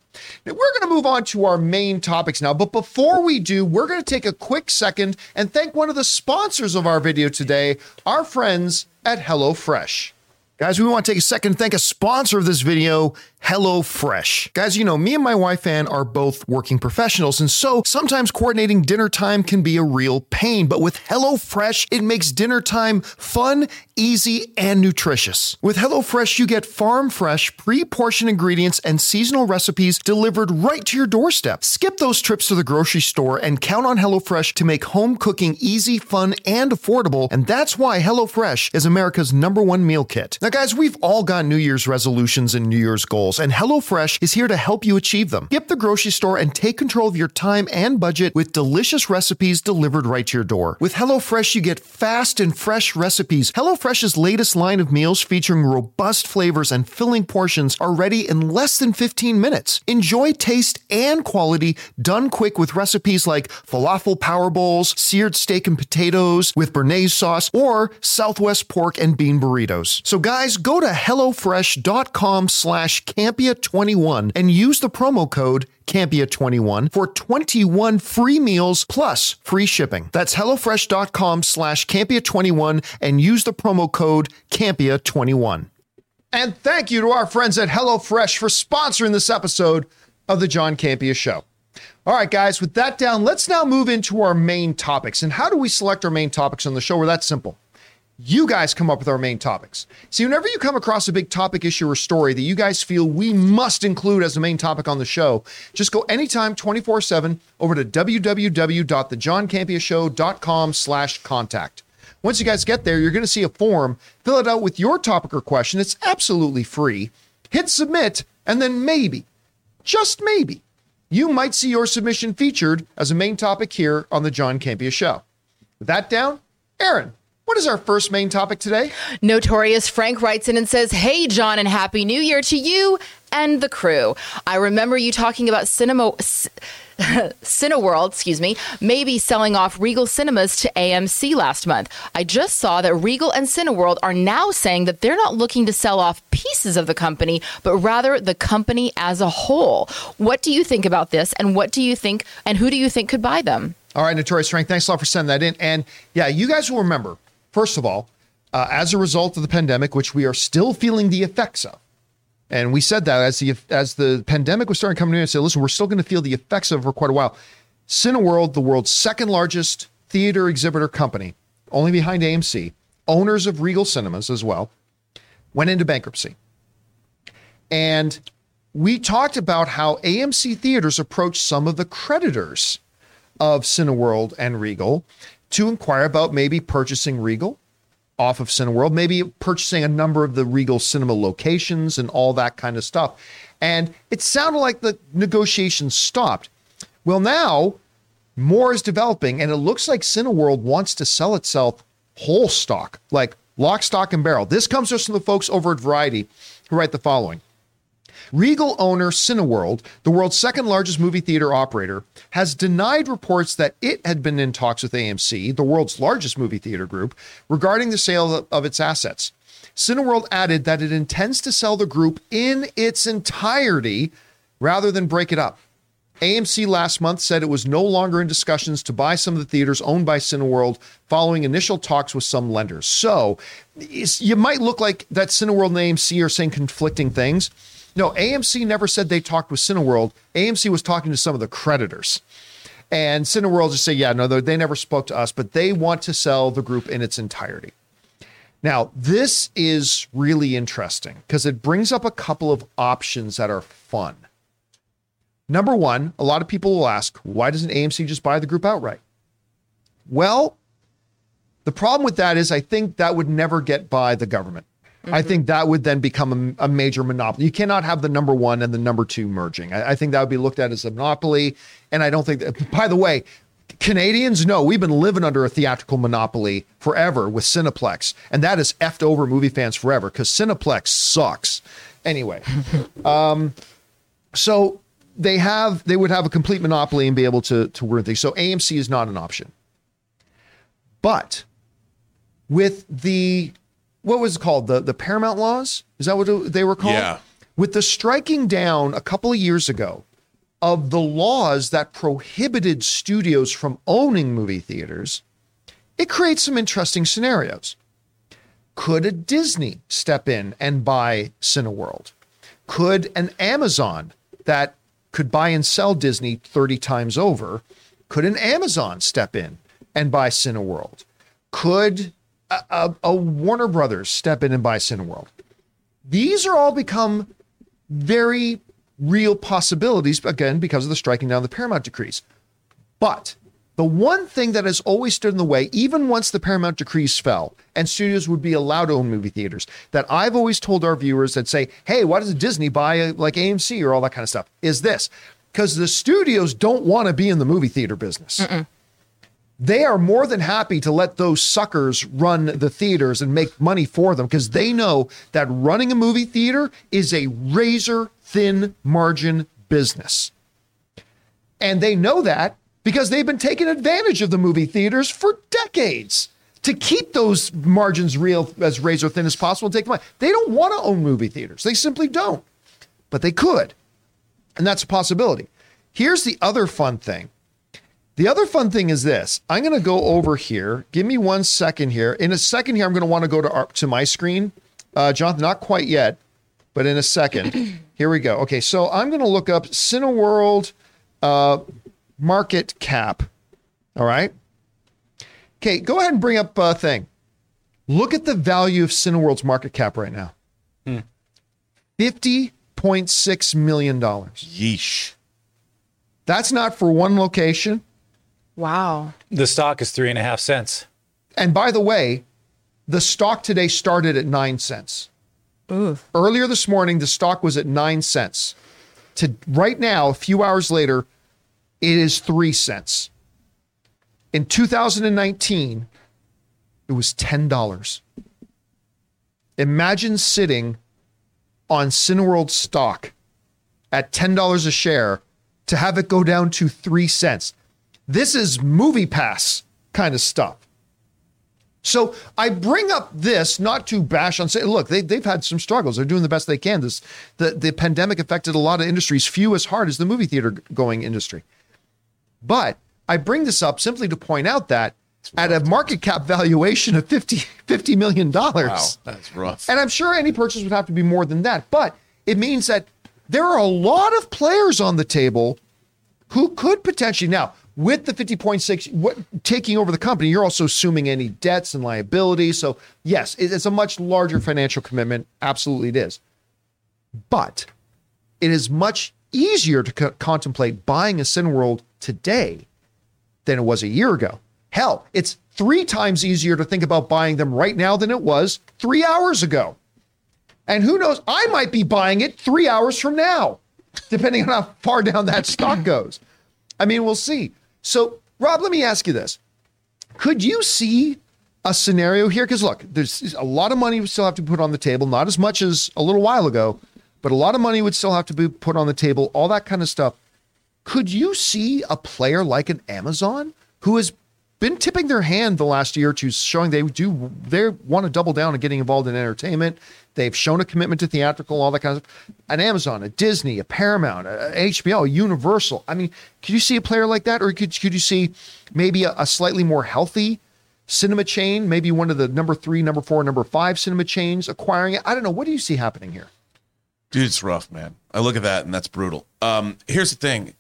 Now we're going to move on to our main topics now. But before we do, we're going to take a quick second and thank one of the sponsors of our video today, our friends at HelloFresh. Guys, we want to take a second to thank a sponsor of this video, HelloFresh. Guys, you know, me and my wife Ann are both working professionals, and so sometimes coordinating dinner time can be a real pain. But with HelloFresh, it makes dinner time fun, easy, and nutritious. With HelloFresh, you get farm fresh, pre portioned ingredients and seasonal recipes delivered right to your doorstep. Skip those trips to the grocery store and count on HelloFresh to make home cooking easy, fun, and affordable. And that's why HelloFresh is America's number one meal kit. Now, guys, we've all got New Year's resolutions and New Year's goals. Goals, and HelloFresh is here to help you achieve them. Skip the grocery store and take control of your time and budget with delicious recipes delivered right to your door. With HelloFresh, you get fast and fresh recipes. HelloFresh's latest line of meals featuring robust flavors and filling portions are ready in less than 15 minutes. Enjoy taste and quality done quick with recipes like falafel power bowls, seared steak and potatoes with béarnaise sauce, or Southwest pork and bean burritos. So guys, go to HelloFresh.com slash Campea21 and use the promo code Campea21 for 21 free meals plus free shipping. That's HelloFresh.com slash Campea21 and use the promo code Campea21. And thank you to our friends at HelloFresh for sponsoring this episode of the John Campea Show. All right, guys, with that down, let's now move into our main topics. And how do we select our main topics on the show? Well, that's simple. You guys come up with our main topics. See, whenever you come across a big topic, issue, or story that you guys feel we must include as a main topic on the show, just go anytime 24-7 over to www.thejohncampeashow.com slash contact. Once you guys get there, you're going to see a form. Fill it out with your topic or question. It's absolutely free. Hit submit, and then maybe, just maybe, you might see your submission featured as a main topic here on the John Campea Show. With that down, Erin, what is our first main topic today? Notorious Frank writes in and says, Hey, John, and Happy New Year to you and the crew. I remember you talking about cinema. Cineworld, excuse me, maybe selling off Regal Cinemas to AMC last month. I just saw that Regal and Cineworld are now saying that they're not looking to sell off pieces of the company, but rather the company as a whole. What do you think about this? And what do you think, and who do you think could buy them? All right, Notorious Frank, thanks a lot for sending that in. And yeah, you guys will remember, first of all, uh, as a result of the pandemic, which we are still feeling the effects of, and we said that as the as the pandemic was starting coming in and said, listen, we're still going to feel the effects of it for quite a while. Cineworld, the world's second largest theater exhibitor company, only behind AMC, owners of Regal Cinemas as well, went into bankruptcy. And we talked about how AMC theaters approached some of the creditors of Cineworld and Regal to inquire about maybe purchasing Regal off of Cineworld, maybe purchasing a number of the Regal cinema locations and all that kind of stuff. And it sounded like the negotiations stopped. Well, now more is developing, and it looks like Cineworld wants to sell itself whole stock, like lock, stock, and barrel. This comes just from the folks over at Variety who write the following. Regal owner Cineworld, the world's second largest movie theater operator, has denied reports that it had been in talks with AMC, the world's largest movie theater group, regarding the sale of its assets. Cineworld added that it intends to sell the group in its entirety rather than break it up. AMC last month said it was no longer in discussions to buy some of the theaters owned by Cineworld following initial talks with some lenders. So you might look like that Cineworld and AMC are saying conflicting things. No, AMC never said they talked with Cineworld. AMC was talking to some of the creditors. And Cineworld just say, yeah, no, they never spoke to us, but they want to sell the group in its entirety. Now, this is really interesting because it brings up a couple of options that are fun. Number one, a lot of people will ask, why doesn't AMC just buy the group outright? Well, the problem with that is I think that would never get by the government. Mm-hmm. I think that would then become a, a, major monopoly. You cannot have the number one and the number two merging. I, I, think that would be looked at as a monopoly. And I don't think that, by the way, Canadians know we've been living under a theatrical monopoly forever with Cineplex. And that has effed over movie fans forever because Cineplex sucks. Anyway, um, so they have they would have a complete monopoly and be able to to run things. So AMC is not an option. But with the what was it called the the Paramount laws? Is that what they were called? Yeah. With the striking down a couple of years ago of the laws that prohibited studios from owning movie theaters, it creates some interesting scenarios. Could a Disney step in and buy Cineworld? Could an Amazon that could buy and sell Disney 30 times over, could an Amazon step in and buy Cineworld? Could a, a, Warner Brothers step in and buy Cineworld. These are all become very real possibilities, again, because of the striking down of the Paramount decrees. But The one thing that has always stood in the way, even once the Paramount decrees fell and studios would be allowed to own movie theaters, that I've always told our viewers that say, hey, why does Disney buy a, like AMC or all that kind of stuff? Is this because the studios don't want to be in the movie theater business. They are more than happy to let those suckers run the theaters and make money for them because they know that running a movie theater is a razor thin margin business. And they know that because they've been taking advantage of the movie theaters for decades to keep those margins real as razor thin as possible and take money. They don't want to own movie theaters. They simply don't. But they could. And that's a possibility. Here's the other fun thing. The other fun thing is this. I'm going to go over here. Give me one second here. In a second here, I'm going to want to go to our, to my screen. Uh, Jonathan, not quite yet, but in a second. here we go. Okay, so I'm going to look up Cineworld uh, market cap. All right. Okay, go ahead and bring up a uh, thing. Look at the value of Cineworld's market cap right now. $50.6 million. Yeesh. That's not for one location. Wow. The stock is three and a half cents. And by the way, the stock today started at nine cents. Earlier this morning, the stock was at nine cents. To right now, a few hours later, it is three cents. In 2019, it was $10. Imagine sitting on Cineworld stock at $10 a share to have it go down to three cents. This is movie pass kind of stuff. So I bring up this not to bash on say, look, they, they've had some struggles. They're doing the best they can. This the, the pandemic affected a lot of industries, few as hard as the movie theater going industry. But I bring this up simply to point out that at a market cap valuation of 50, $50 million, Wow, that's rough. and I'm sure any purchase would have to be more than that. But it means that there are a lot of players on the table who could potentially now with the 50.6 what taking over the company you're also assuming any debts and liabilities so yes it's a much larger financial commitment absolutely it is but it is much easier to co- contemplate buying a Cineworld today than it was a year ago. Hell, it's three times easier to think about buying them right now than it was three hours ago. And who knows, I might be buying it three hours from now, depending on how far down that stock goes. I mean, we'll see. So, Rob, let me ask you this. Could you see a scenario here? Because look, there's a lot of money we still have to put on the table, not as much as a little while ago, but a lot of money would still have to be put on the table, all that kind of stuff. Could you see a player like an Amazon who has been tipping their hand the last year two, showing they do they want to double down on getting involved in entertainment. They've shown a commitment to theatrical, all that kind of stuff. An Amazon, a Disney, a Paramount, a a HBO, a Universal. I mean, could you see a player like that, or could could you see maybe a, a slightly more healthy cinema chain, maybe one of the number three, number four, number five cinema chains acquiring it? I don't know. What do you see happening here? Dude, it's rough, man. I look at that and that's brutal. Um, here's the thing.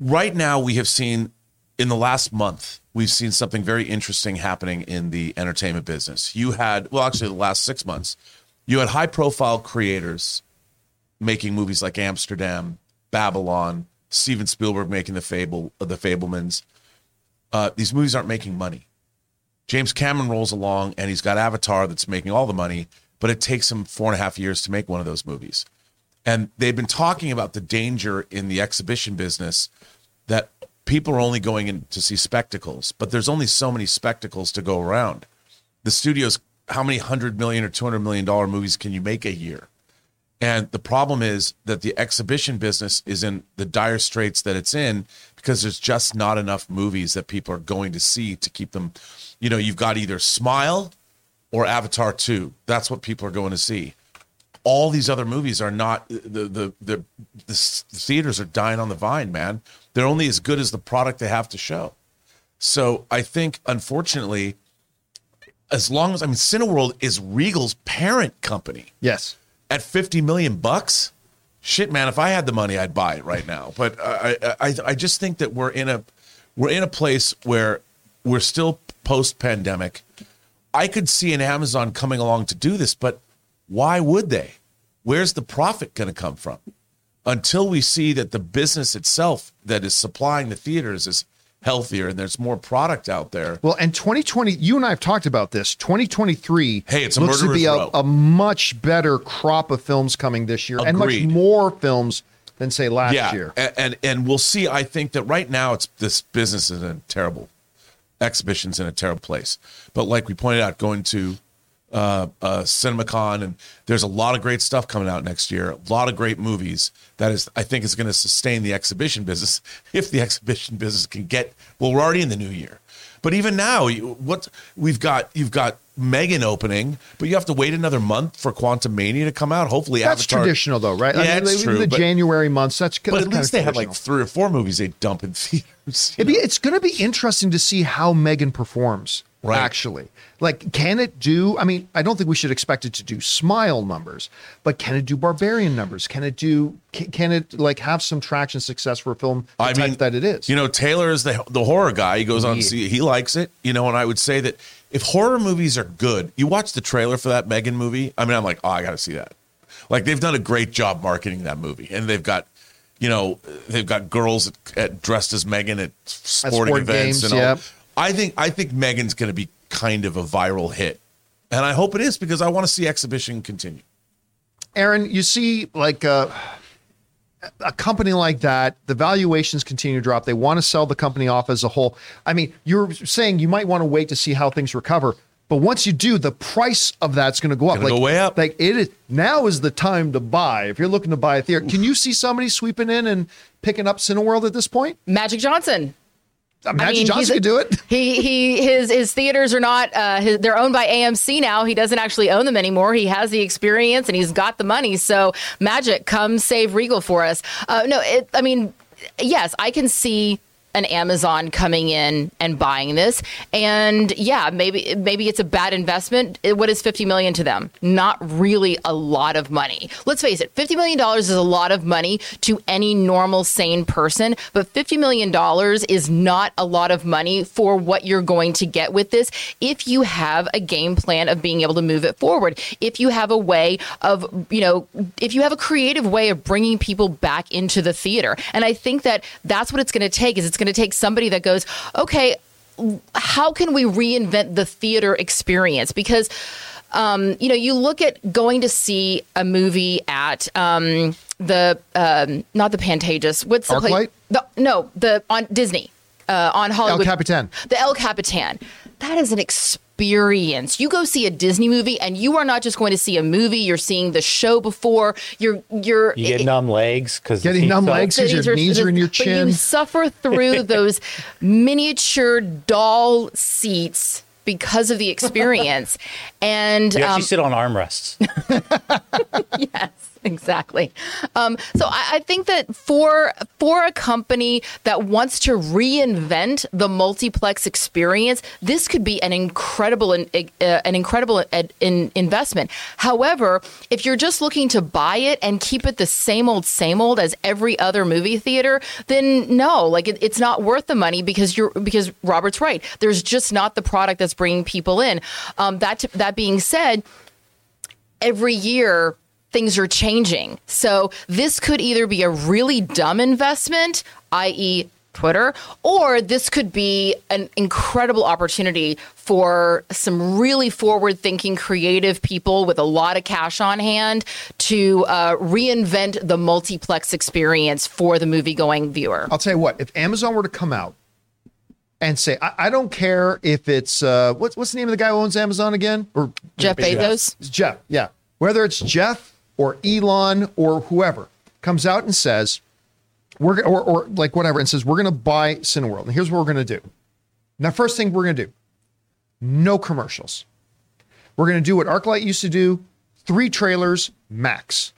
Right now, we have seen in the last month, we've seen something very interesting happening in the entertainment business. You had, well, actually, the last six months, you had high profile creators making movies like Amsterdam, Babylon, Steven Spielberg making the Fable, the Fabelmans. Uh, these movies aren't making money. James Cameron rolls along and he's got Avatar that's making all the money, but it takes him four and a half years to make one of those movies. And they've been talking about the danger in the exhibition business that people are only going in to see spectacles, but there's only so many spectacles to go around. The studios, how many hundred million or two hundred million dollar movies can you make a year? And the problem is that the exhibition business is in the dire straits that it's in because there's just not enough movies that people are going to see to keep them. You know, you've got either Smile or Avatar 2. That's what people are going to see. All these other movies are not the the the, the, the theaters are dying on the vine, man. They're only as good as the product they have to show. So I think, unfortunately, as long as I mean, Cineworld is Regal's parent company. Yes. at 50 million bucks shit man if i had the money i'd buy it right now. But I, I i i just think that we're in a we're in a place where we're still post pandemic i could see an amazon coming along to do this but why would they? Where's the profit going to come from until we see that the business itself that is supplying the theaters is healthier and there's more product out there. Well, and 2020, you and I have talked about this. 2023 Hey, it's a looks to be a, a much better crop of films coming this year, and much more films than say last yeah, year. a- And, and we'll see. I think that right now it's this business is in a terrible exhibitions in a terrible place. But like we pointed out, going to uh, uh, CinemaCon, and there's a lot of great stuff coming out next year. A lot of great movies that is, I think, is going to sustain the exhibition business if the exhibition business can get. Well, we're already in the new year, but even now, you, what we've got, you've got Megan opening, but you have to wait another month for Quantumania to come out. Hopefully, That's Avatar- traditional, though, right? Yeah, I mean, it's true, the but- January months. That's But that's at least they have like three or four movies they dump in theaters. Be, it's going to be interesting to see how Megan performs. Right. Actually, like, can it do? I mean, I don't think we should expect it to do smile numbers, but can it do barbarian numbers? Can it do? Can, can it like have some traction success for a film I type mean, that it is? You know, Taylor is the the horror guy. He goes on Yeah. see he likes it. You know, and I would say that if horror movies are good, you watch the trailer for that Megan movie. I mean, I'm like, oh, I got to see that. Like they've done a great job marketing that movie, and they've got. You know, they've got girls at, at dressed as Megan at sporting sport events games, and all. yep. I think I think Megan's going to be kind of a viral hit, and I hope it is because I want to see exhibition continue. Erin, you see, like uh, a company like that, the valuations continue to drop. They want to sell the company off as a whole. I mean, you're saying you might want to wait to see how things recover. But once you do, the price of that's going to go up. Gonna go way up. Like it is now is the time to buy. If you're looking to buy a theater, can you see somebody sweeping in and picking up Cineworld at this point? Magic Johnson. Uh, Magic mean, Johnson could do it. He he his his theaters are not uh his, they're owned by AMC now. He doesn't actually own them anymore. He has the experience and he's got the money. So Magic, come save Regal for us. Uh, no, it, I mean, yes, I can see an Amazon coming in and buying this, and yeah, maybe maybe it's a bad investment. Uh, what is fifty million to them? Not really a lot of money. Let's face it, fifty million dollars is a lot of money to any normal sane person, but fifty million dollars is not a lot of money for what you're going to get with this. If you have a game plan of being able to move it forward, if you have a way of you know, if you have a creative way of bringing people back into the theater, and I think that that's what it's going to take. Is it's going to take somebody that goes, okay, how can we reinvent the theater experience? Because, um, you know, you look at going to see a movie at um, the um, not the Pantages. What's the place? The, no, the on Disney, uh, on Hollywood. El Capitan. The El Capitan. That is an experience. You go see a Disney movie, and you are not just going to see a movie. You're seeing the show before. You're you're You get numb legs because Getting numb legs because your Cities knees are in your but chin. you suffer through those miniature doll seats because of the experience. And You actually um, sit on armrests. yes, exactly. Um, so I, I think that for for a company that wants to reinvent the multiplex experience, this could be an incredible in, uh, an incredible ed- in, investment. However, if you're just looking to buy it and keep it the same old same old as every other movie theater, then no, like it, it's not worth the money because you're because Robert's right. There's just not the product that's bringing people in. Um, that that being said every year things are changing. So this could either be a really dumb investment, i.e., Twitter, or this could be an incredible opportunity for some really forward thinking, creative people with a lot of cash on hand to uh, reinvent the multiplex experience for the movie going viewer. I'll tell you what, if Amazon were to come out and say, I, I don't care if it's uh, what's what's the name of the guy who owns Amazon again? Or Jeff Bezos? It's Jeff, yeah. Whether it's Jeff or Elon or whoever comes out and says, we're or, or like whatever, and says we're going to buy Cineworld, and here's what we're going to do. Now, first thing we're going to do, no commercials. We're going to do what ArcLight used to do: three trailers max.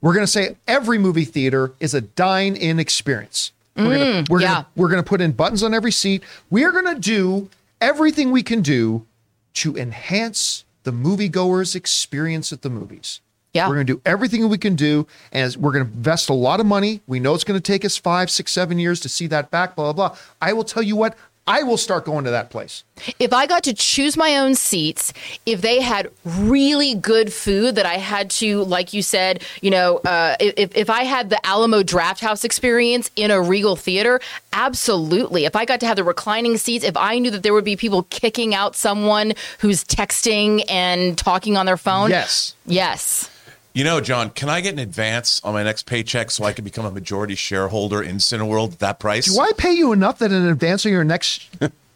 We're going to say every movie theater is a dine-in experience. We're going to mm, we're yeah. we're going to put in buttons on every seat. We are going to do everything we can do to enhance the moviegoer's experience at the movies. Yeah. We're going to do everything we can do, and we're going to invest a lot of money. We know it's going to take us five, six, seven years to see that back, blah, blah, blah. I will tell you what, I will start going to that place. if I got to choose my own seats, if they had really good food that I had to, like you said, you know, uh, if, if I had the Alamo Drafthouse experience in a Regal theater, absolutely. If I got to have the reclining seats, if I knew that there would be people kicking out someone who's texting and talking on their phone, Yes. yes. You know, John, can I get an advance on my next paycheck so I can become a majority shareholder in Cineworld at that price? Do I pay you enough that in advance of your next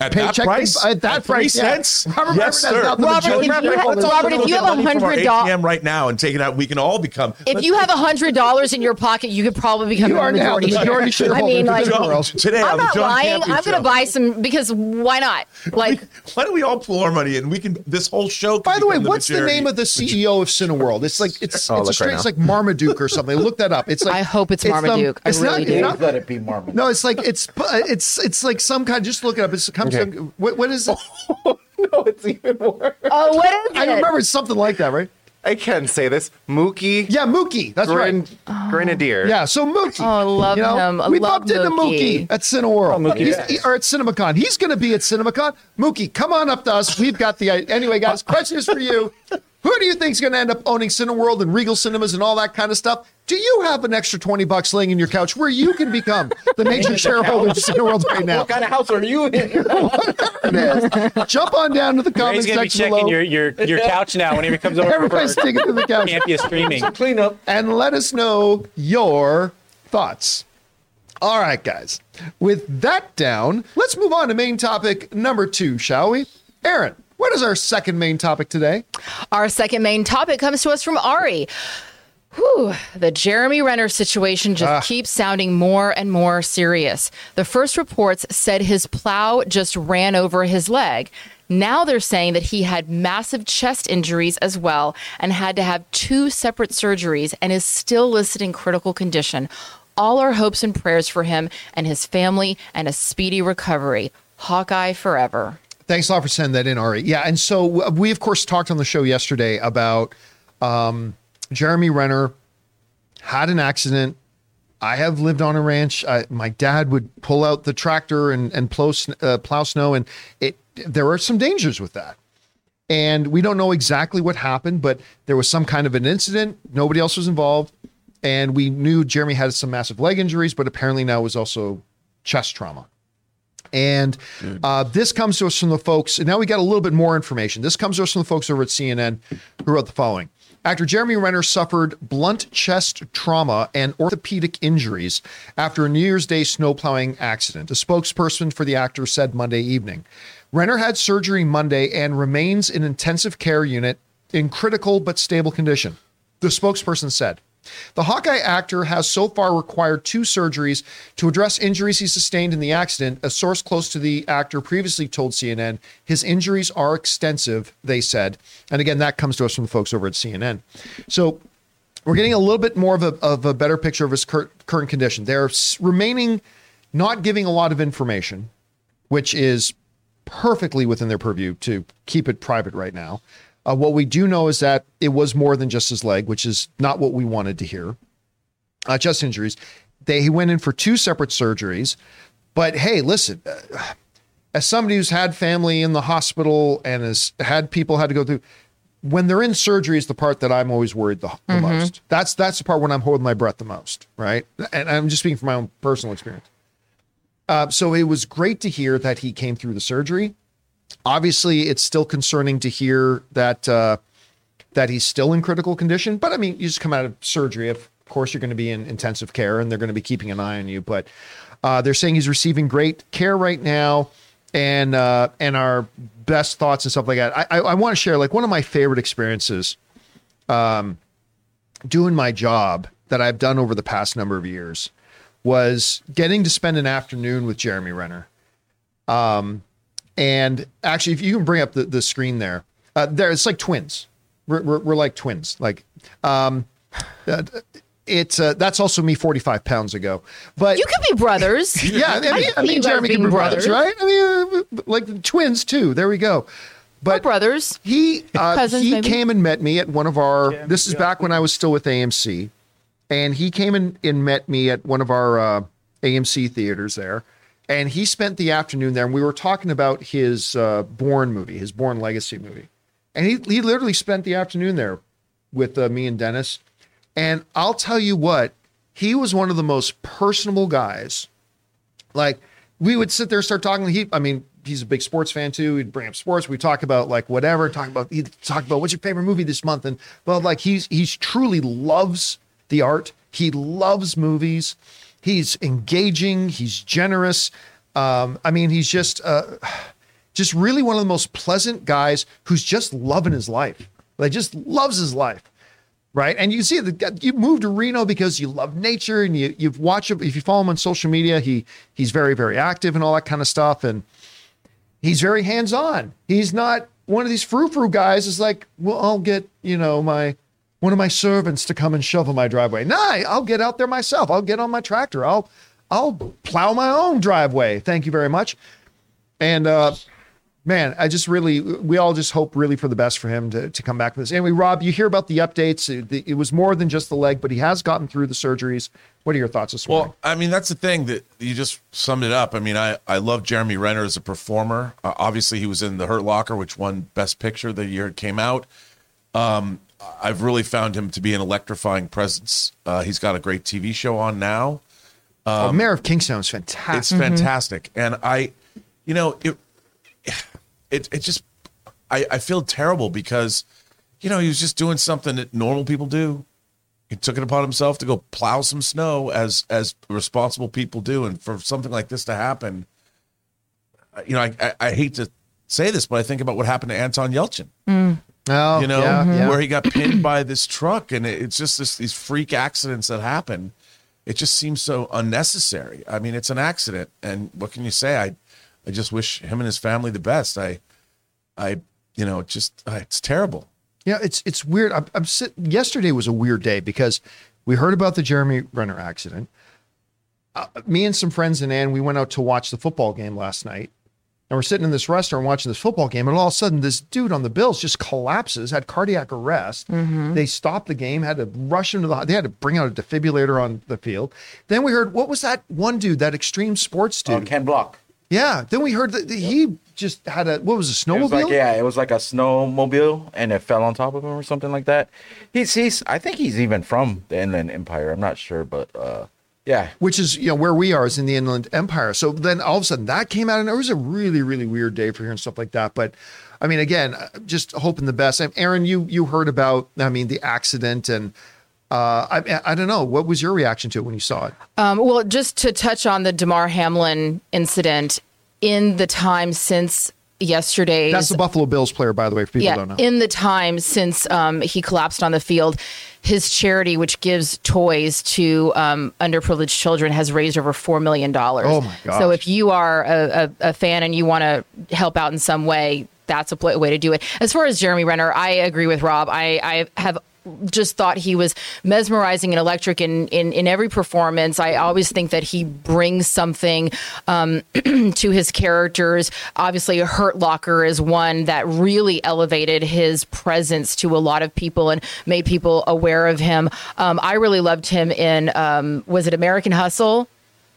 At that price? At that At price, yeah. cents? Robert Yes, sir. now Robert, if you have- shareholder. Robert, if you have Money from our $100 right now and take it out, we can all become. If you have a hundred dollars in your pocket, you could probably become You a are now the majority, majority shareholder. I mean, like, John- John, today I'm not lying. Campea I'm going to buy some because why not? Like, Why don't we all pull our money in? We can. This whole show. By the way, what's the majority- name of the CEO of Cineworld? It's like it's Oh, it's a look strange, right it's like Marmaduke or something. Look that up. It's like I hope it's um, Marmaduke. I it's really not, do. it's not- Let it be Marmaduke. no, it's like it's it's it's like some kind. Just look it up. It's comes. Okay. What, what is it? Oh, no, it's even worse. oh, what is it? I remember it's something like that, right? I can say this. Mookie Yeah, Mookie. That's Gren- right. Grenadier. Oh. Yeah, so Mookie. Oh, I love you know, him. I we love bumped into Mookie. Mookie at Cineworld. Oh, Mookie, He's- yes. he- or at CinemaCon. He's going to be at CinemaCon. Mookie, come on up to us. We've got the anyway, guys. Question is for you. Who do you think is going to end up owning Cineworld and Regal Cinemas and all that kind of stuff? Do you have an extra twenty bucks laying in your couch where you can become the major shareholder of Cineworld right now? What kind of house are you in? It is. Jump on down to the He's comments going to be checking below. your, your, your couch now whenever he comes over Everybody's for digging to the couch. Campea streaming. Clean up. and let us know your thoughts. All right, guys. With that down, let's move on to main topic number two, shall we? Erin, what is our second main topic today? Our second main topic comes to us from Ari. Whew, the Jeremy Renner situation just ah. keeps sounding more and more serious. The first reports said his plow just ran over his leg. Now they're saying that he had massive chest injuries as well and had to have two separate surgeries and is still listed in critical condition. All our hopes and prayers for him and his family and a speedy recovery. Hawkeye forever. Thanks a lot for sending that in, Ari. Yeah, and so we, of course, talked on the show yesterday about um, Jeremy Renner had an accident. I have lived on a ranch. I, my dad would pull out the tractor and and plow, uh, plow snow, and it there are some dangers with that. And we don't know exactly what happened, but there was some kind of an incident. Nobody else was involved, and we knew Jeremy had some massive leg injuries, but apparently now it was also chest trauma. And uh, this comes to us from the folks, and now we got a little bit more information. This comes to us from the folks over at CNN who wrote the following. Actor Jeremy Renner suffered blunt chest trauma and orthopedic injuries after a New Year's Day snowplowing accident, a spokesperson for the actor said Monday evening. Renner had surgery Monday and remains in intensive care unit in critical but stable condition, the spokesperson said. The Hawkeye actor has so far required two surgeries to address injuries he sustained in the accident. A source close to the actor previously told CNN his injuries are extensive, they said. And again, that comes to us from the folks over at CNN. So we're getting a little bit more of a, of a better picture of his cur- current condition. They're remaining not giving a lot of information, which is perfectly within their purview to keep it private right now. Uh, what we do know is that it was more than just his leg, which is not what we wanted to hear. Uh, chest injuries. They he went in for two separate surgeries, but hey, listen. Uh, as somebody who's had family in the hospital and has had people had to go through, when they're in surgery is the part that I'm always worried the, the most. That's that's the part when I'm holding my breath the most, right? And I'm just speaking from my own personal experience. Uh, so it was great to hear that he came through the surgery. Obviously, it's still concerning to hear that uh, that he's still in critical condition. But I mean, you just come out of surgery. Of course, you're going to be in intensive care, and they're going to be keeping an eye on you. But uh, they're saying he's receiving great care right now, and uh, and our best thoughts and stuff like that. I, I, I want to share like one of my favorite experiences, um, doing my job that I've done over the past number of years was getting to spend an afternoon with Jeremy Renner. Um, and actually, if you can bring up the, the screen there, uh, there it's like twins. We're, we're, we're like twins. Like, um, uh, it's uh, that's also me 45 pounds ago. But You could be brothers. yeah, I mean, I see mean you guys Jeremy can be brothers, brothers. right? I mean, uh, like twins too. There we go. Or But brothers. he uh, Cousins, he maybe? came and met me at one of our. this is back when I was still with AMC, and he came and, and met me at one of our uh, AMC theaters there, and he spent the afternoon there. And we were talking about his uh, Bourne movie, his Bourne Legacy movie, and he he literally spent the afternoon there with uh, me and Dennis. And I'll tell you what, he was one of the most personable guys. Like we would sit there, and start talking. He, I mean, he's a big sports fan too. He'd bring up sports. We talk about like whatever. Talk about he talk about what's your favorite movie this month, and well, like he's he's truly loves the art. He loves movies. He's engaging. He's generous. Um, I mean, he's just uh, just really one of the most pleasant guys who's just loving his life. Like just loves his life right? And you see that you moved to Reno because you love nature and you you've watched. If you follow him on social media, he he's very very active and all that kind of stuff, and he's very hands on. He's not one of these frou frou guys. Is like, well, I'll get you know my one of my servants to come and shovel my driveway. Nah, I'll get out there myself. I'll get on my tractor. I'll I'll plow my own driveway. Thank you very much. And uh, man, I just really, we all just hope really for the best for him to, to come back with this. Anyway, Rob, you hear about the updates. It, it was more than just the leg, but he has gotten through the surgeries. What are your thoughts this morning? Well, I mean, that's the thing that you just summed it up. I mean, I, I love Jeremy Renner as a performer. Uh, obviously, he was in The Hurt Locker, which won Best Picture the year it came out. Um, I've really found him to be an electrifying presence. Uh, he's got a great TV show on now. oh, Mayor of Kingstown is fantastic. It's fantastic, and I, you know, it, it, it just, I, I feel terrible because, you know, he was just doing something that normal people do. He took it upon himself to go plow some snow as as responsible people do, and for something like this to happen, you know, I, I, I hate to say this, but I think about what happened to Anton Yelchin Oh, you know, yeah, yeah. where he got pinned by this truck, and it- it's just this, these freak accidents that happen. It just seems so unnecessary. I mean, it's an accident, and what can you say? I, I just wish him and his family the best. I, I, you know, just uh, it's terrible. Yeah, it's it's weird. I'm, I'm sit- yesterday was a weird day because we heard about the Jeremy Renner accident. Uh, me and some friends and Ann, we went out to watch the football game last night, and we're sitting in this restaurant watching this football game, and all of a sudden, this dude on the Bills just collapses, had cardiac arrest. They stopped the game, had to rush him to the. They had to bring out a defibrillator on the field. Then we heard what was that one dude, that extreme sports dude? Uh, Ken Block. yeah. Then we heard that he just had a what was a It was snowmobile? like yeah, it was like a snowmobile, and it fell on top of him or something like that. He's he's I think he's even from the Inland Empire. I'm not sure, but uh, yeah, which is you know where we are is in the Inland Empire. So then all of a sudden that came out, and it was a really really weird day for here and stuff like that. But I mean, again, uh, just hoping the best. And Erin, you you heard about I mean the accident, and uh, I I don't know what was your reaction to it when you saw it. Um, well, just to touch on the Damar Hamlin incident, in the time since yesterday's That's the Buffalo Bills player, by the way, for people yeah, don't know. in the time since um, he collapsed on the field, his charity, which gives toys to um, underprivileged children, has raised over four million dollars. Oh, my gosh. So if you are a, a, a fan and you want to help out in some way, that's a way to do it. As far as Jeremy Renner, I agree with Rob. I, I have just thought he was mesmerizing and electric in, in, in every performance. I always think that he brings something um, to his characters. Obviously, Hurt Locker is one that really elevated his presence to a lot of people and made people aware of him. Um, I really loved him in, um, was it American Hustle?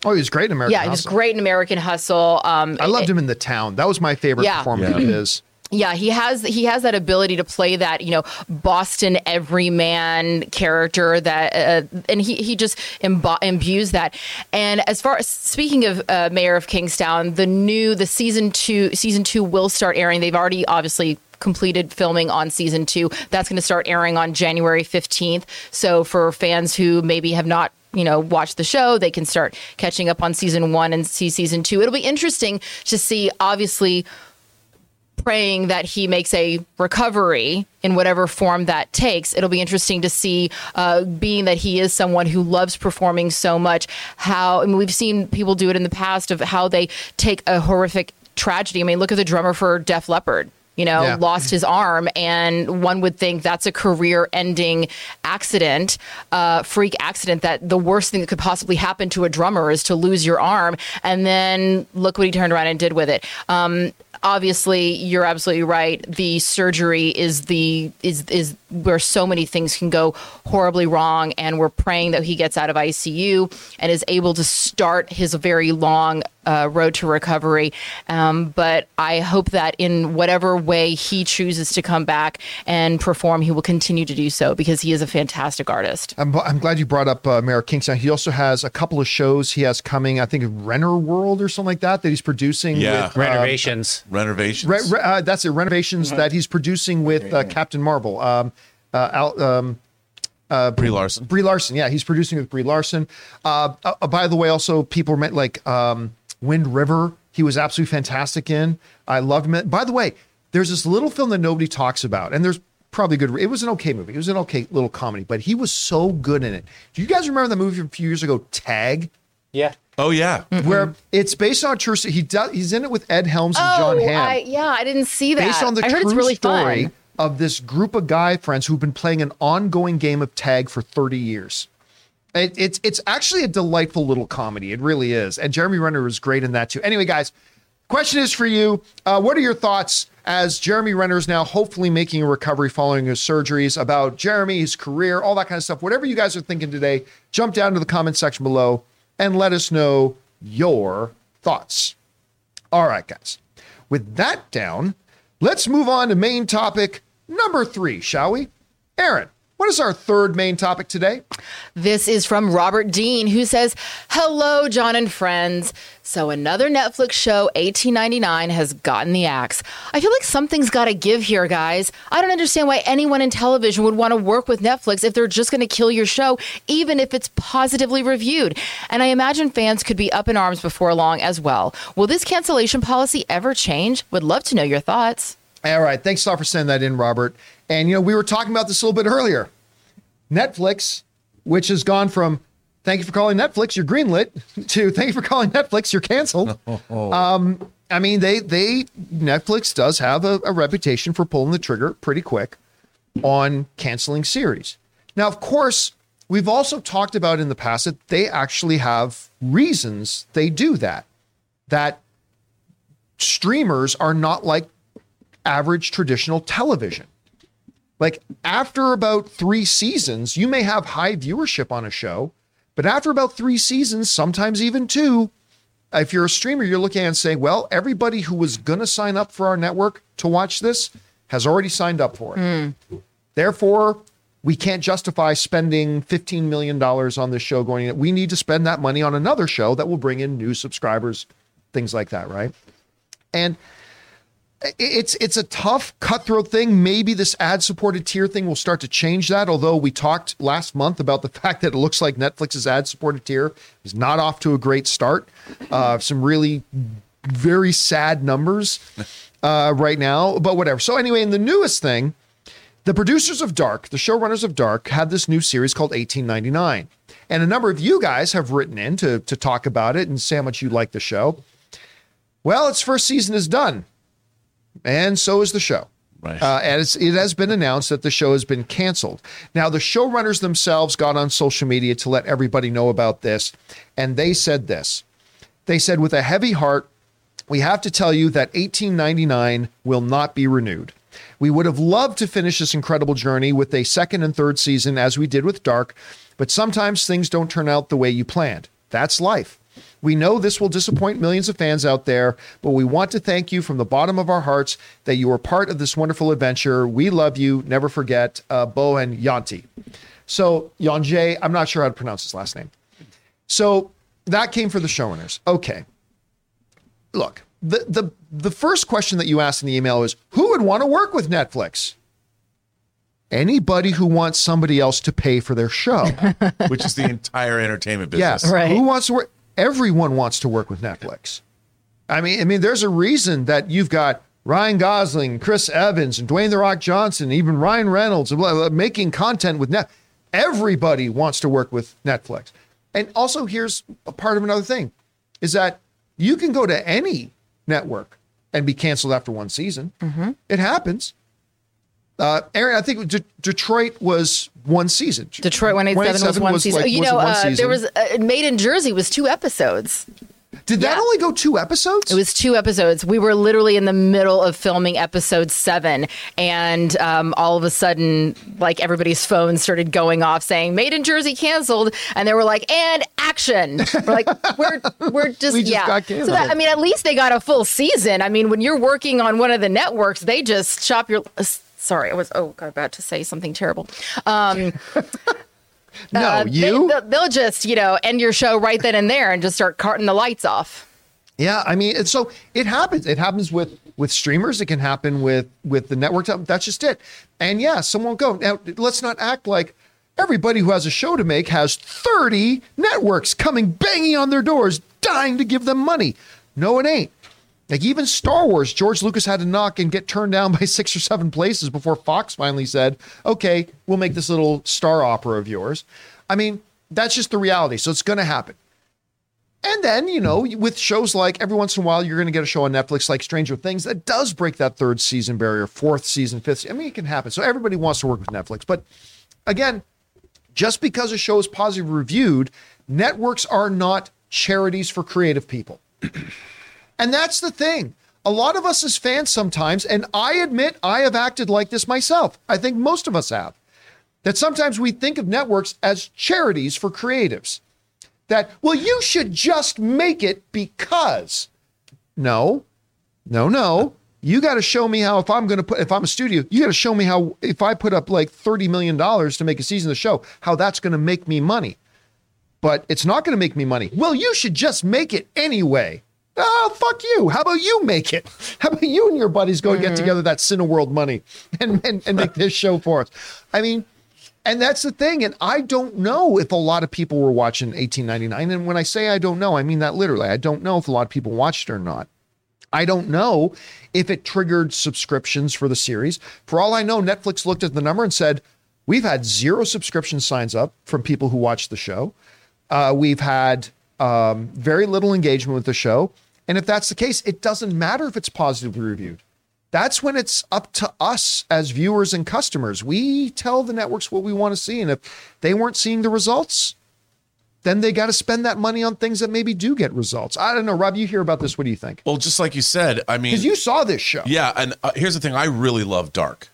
oh, he was great in American. yeah, he was Hustle. great in American Hustle. Um, I loved him in the town. That was my favorite Yeah. performance of his. Yeah, he has he has that ability to play that you know Boston everyman character that, uh, and he he just imbu- imbues that. And as far as speaking of uh, Mayor of Kingstown, the new the season two season two will start airing. They've already obviously completed filming on season two. That's going to start airing on January fifteenth. So for fans who maybe have not you know watched the show they can start catching up on season one and see season two it'll be interesting to see obviously praying that he makes a recovery in whatever form that takes. It'll be interesting to see, uh, being that he is someone who loves performing so much, how, I mean, we've seen people do it in the past of how they take a horrific tragedy. I mean, look at the drummer for Def Leppard. You know, Yeah. lost his arm, and one would think that's a career-ending accident, uh, freak accident. That the worst thing that could possibly happen to a drummer is to lose your arm, and then look what he turned around and did with it. Um, obviously you're absolutely right. The surgery is the is is where so many things can go horribly wrong and we're praying that he gets out of ICU and is able to start his very long uh, road to recovery. Um, but I hope that in whatever way he chooses to come back and perform, he will continue to do so because he is a fantastic artist. I'm, I'm glad you brought up uh, Mayor Kingstown. He also has a couple of shows he has coming. I think Renner World or something like that that he's producing. Yeah. with, uh, Rennervations. Rennervations. Re- re- uh, that's it. Rennervations that he's producing with uh, Captain Marvel. Um, uh, Al, um, Brie Larson. Brie Larson. Yeah, he's producing with Brie Larson. Uh, uh, by the way, also people meant like um, Wind River. He was absolutely fantastic in. I loved him. By the way, there's this little film that nobody talks about, and there's probably good. It was an okay movie. It was an okay little comedy, but he was so good in it. Do you guys remember the movie from a few years ago, Tag? Yeah. Oh yeah. Where it's based on a true. He does. He's in it with Ed Helms and John oh, Hamm I, yeah, I didn't see that. based on the I heard true it's really story fun. of this group of guy friends who've been playing an ongoing game of tag for 30 years. It, it's it's actually a delightful little comedy. It really is, and Jeremy Renner was great in that too. Anyway, guys, question is for you: uh, What are your thoughts as Jeremy Renner is now hopefully making a recovery following his surgeries? About Jeremy, his career, all that kind of stuff. Whatever you guys are thinking today, jump down to the comment section below and let us know your thoughts. All right, guys. With that down, let's move on to main topic number three, shall we? Erin, what is our third main topic today? This is from Robert Dean, who says, Hello, John and friends. So, another Netflix show, 1899, has gotten the axe. I feel like something's got to give here, guys. I don't understand why anyone in television would want to work with Netflix if they're just going to kill your show, even if it's positively reviewed. And I imagine fans could be up in arms before long as well. Will this cancellation policy ever change? Would love to know your thoughts. All right. Thanks a lot for sending that in, Robert. And, you know, we were talking about this a little bit earlier. Netflix, which has gone from thank you for calling Netflix, you're greenlit, to thank you for calling Netflix, you're canceled. Um, I mean, they, they, Netflix does have a, a reputation for pulling the trigger pretty quick on canceling series. Now, of course, we've also talked about in the past that they actually have reasons they do that. That streamers are not like average traditional television. Like after about three seasons, you may have high viewership on a show, but after about three seasons, sometimes even two, if you're a streamer, you're looking at and saying, well, everybody who was going to sign up for our network to watch this has already signed up for it. Hmm. Therefore, we can't justify spending $15 million on this show going in. We need to spend that money on another show that will bring in new subscribers, things like that, right? And it's it's a tough cutthroat thing. Maybe this ad supported tier thing will start to change that. Although we talked last month about the fact that it looks like Netflix's ad supported tier is not off to a great start. Uh, some really very sad numbers uh, right now, but whatever. So anyway, in the newest thing, the producers of Dark, the showrunners of Dark, had this new series called 1899. And a number of you guys have written in to, to talk about it and say how much you like the show. Well, its first season is done, and so is the show. Right. Uh, and it has been announced that the show has been canceled. Now, the showrunners themselves got on social media to let everybody know about this, and they said this. They said, with a heavy heart, we have to tell you that 1899 will not be renewed. We would have loved to finish this incredible journey with a second and third season as we did with Dark, but sometimes things don't turn out the way you planned. That's life. We know this will disappoint millions of fans out there, but we want to thank you from the bottom of our hearts that you were part of this wonderful adventure. We love you. Never forget, uh, Bo and Jantje. So, Yonjay, I'm not sure how to pronounce his last name. So that came for the showrunners. Okay. Look, the, the, the first question that you asked in the email is who would want to work with Netflix? Anybody who wants somebody else to pay for their show. which is the entire entertainment business. Yes. business. Right. Who wants to work? Everyone wants to work with Netflix. I mean, I mean, there's a reason that you've got Ryan Gosling, Chris Evans, and Dwayne the Rock Johnson, even Ryan Reynolds, blah, blah, making content with Netflix. Everybody wants to work with Netflix. And also, here's a part of another thing: is that you can go to any network and be canceled after one season. Mm-hmm. It happens. Uh, Erin, I think De- Detroit was one season. Detroit 187 was one season. like- you was know, uh, season. there was uh, Made in Jersey was two episodes. Did that Yeah. only go two episodes? It was two episodes. We were literally in the middle of filming episode seven, and um, all of a sudden, like everybody's phones started going off saying "Made in Jersey canceled," and they were like, "And action. We're like, we're we're just, We just yeah. got so that, I mean, at least they got a full season. I mean, when you're working on one of the networks, they just chop your. Sorry, I was oh God, about to say something terrible. Um, No, uh, they- you. they'll, they'll just you know end your show right then and there and just start carting the lights off. Yeah, I mean, so it happens. It happens with with streamers. It can happen with with the network. That's just it. And yeah, someone will go. Now, let's not act like everybody who has a show to make has 30 networks coming banging on their doors, dying to give them money. No, it ain't. Like even Star Wars, George Lucas had to knock and get turned down by six or seven places before Fox finally said, "Okay, we'll make this little star opera of yours." I mean, that's just the reality. So it's going to happen. And then, you know, with shows like every once in a while, you're going to get a show on Netflix like Stranger Things that does break that third season barrier, fourth season, fifth. I mean, it can happen. So everybody wants to work with Netflix. But again, just because a show is positively reviewed, networks are not charities for creative people. and that's the thing. A lot of us as fans sometimes, and I admit I have acted like this myself. I think most of us have. That sometimes we think of networks as charities for creatives that, well, you should just make it because. No, no, no. You got to show me how, if I'm going to put, if I'm a studio, you got to show me how, if I put up like $30 million to make a season of the show, how that's going to make me money. But it's not going to make me money. Well, you should just make it anyway. Oh, fuck you. How about you make it? How about you and your buddies go get together that Cineworld money and, and, and make this show for us? I mean, and that's the thing. And I don't know if a lot of people were watching 1899. And when I say I don't know, I mean that literally. I don't know if a lot of people watched it or not. I don't know if it triggered subscriptions for the series. For all I know, Netflix looked at the number and said, We've had zero subscription signs up from people who watched the show. Uh, we've had um, very little engagement with the show. And if that's the case, it doesn't matter if it's positively reviewed. That's when it's up to us as viewers and customers. We tell the networks what we want to see. And if they weren't seeing the results, then they got to spend that money on things that maybe do get results. I don't know. Rob, you hear about this. What do you think? Well, just like you said, I mean, Because you saw this show. Yeah, and uh, here's the thing: I really love Dark,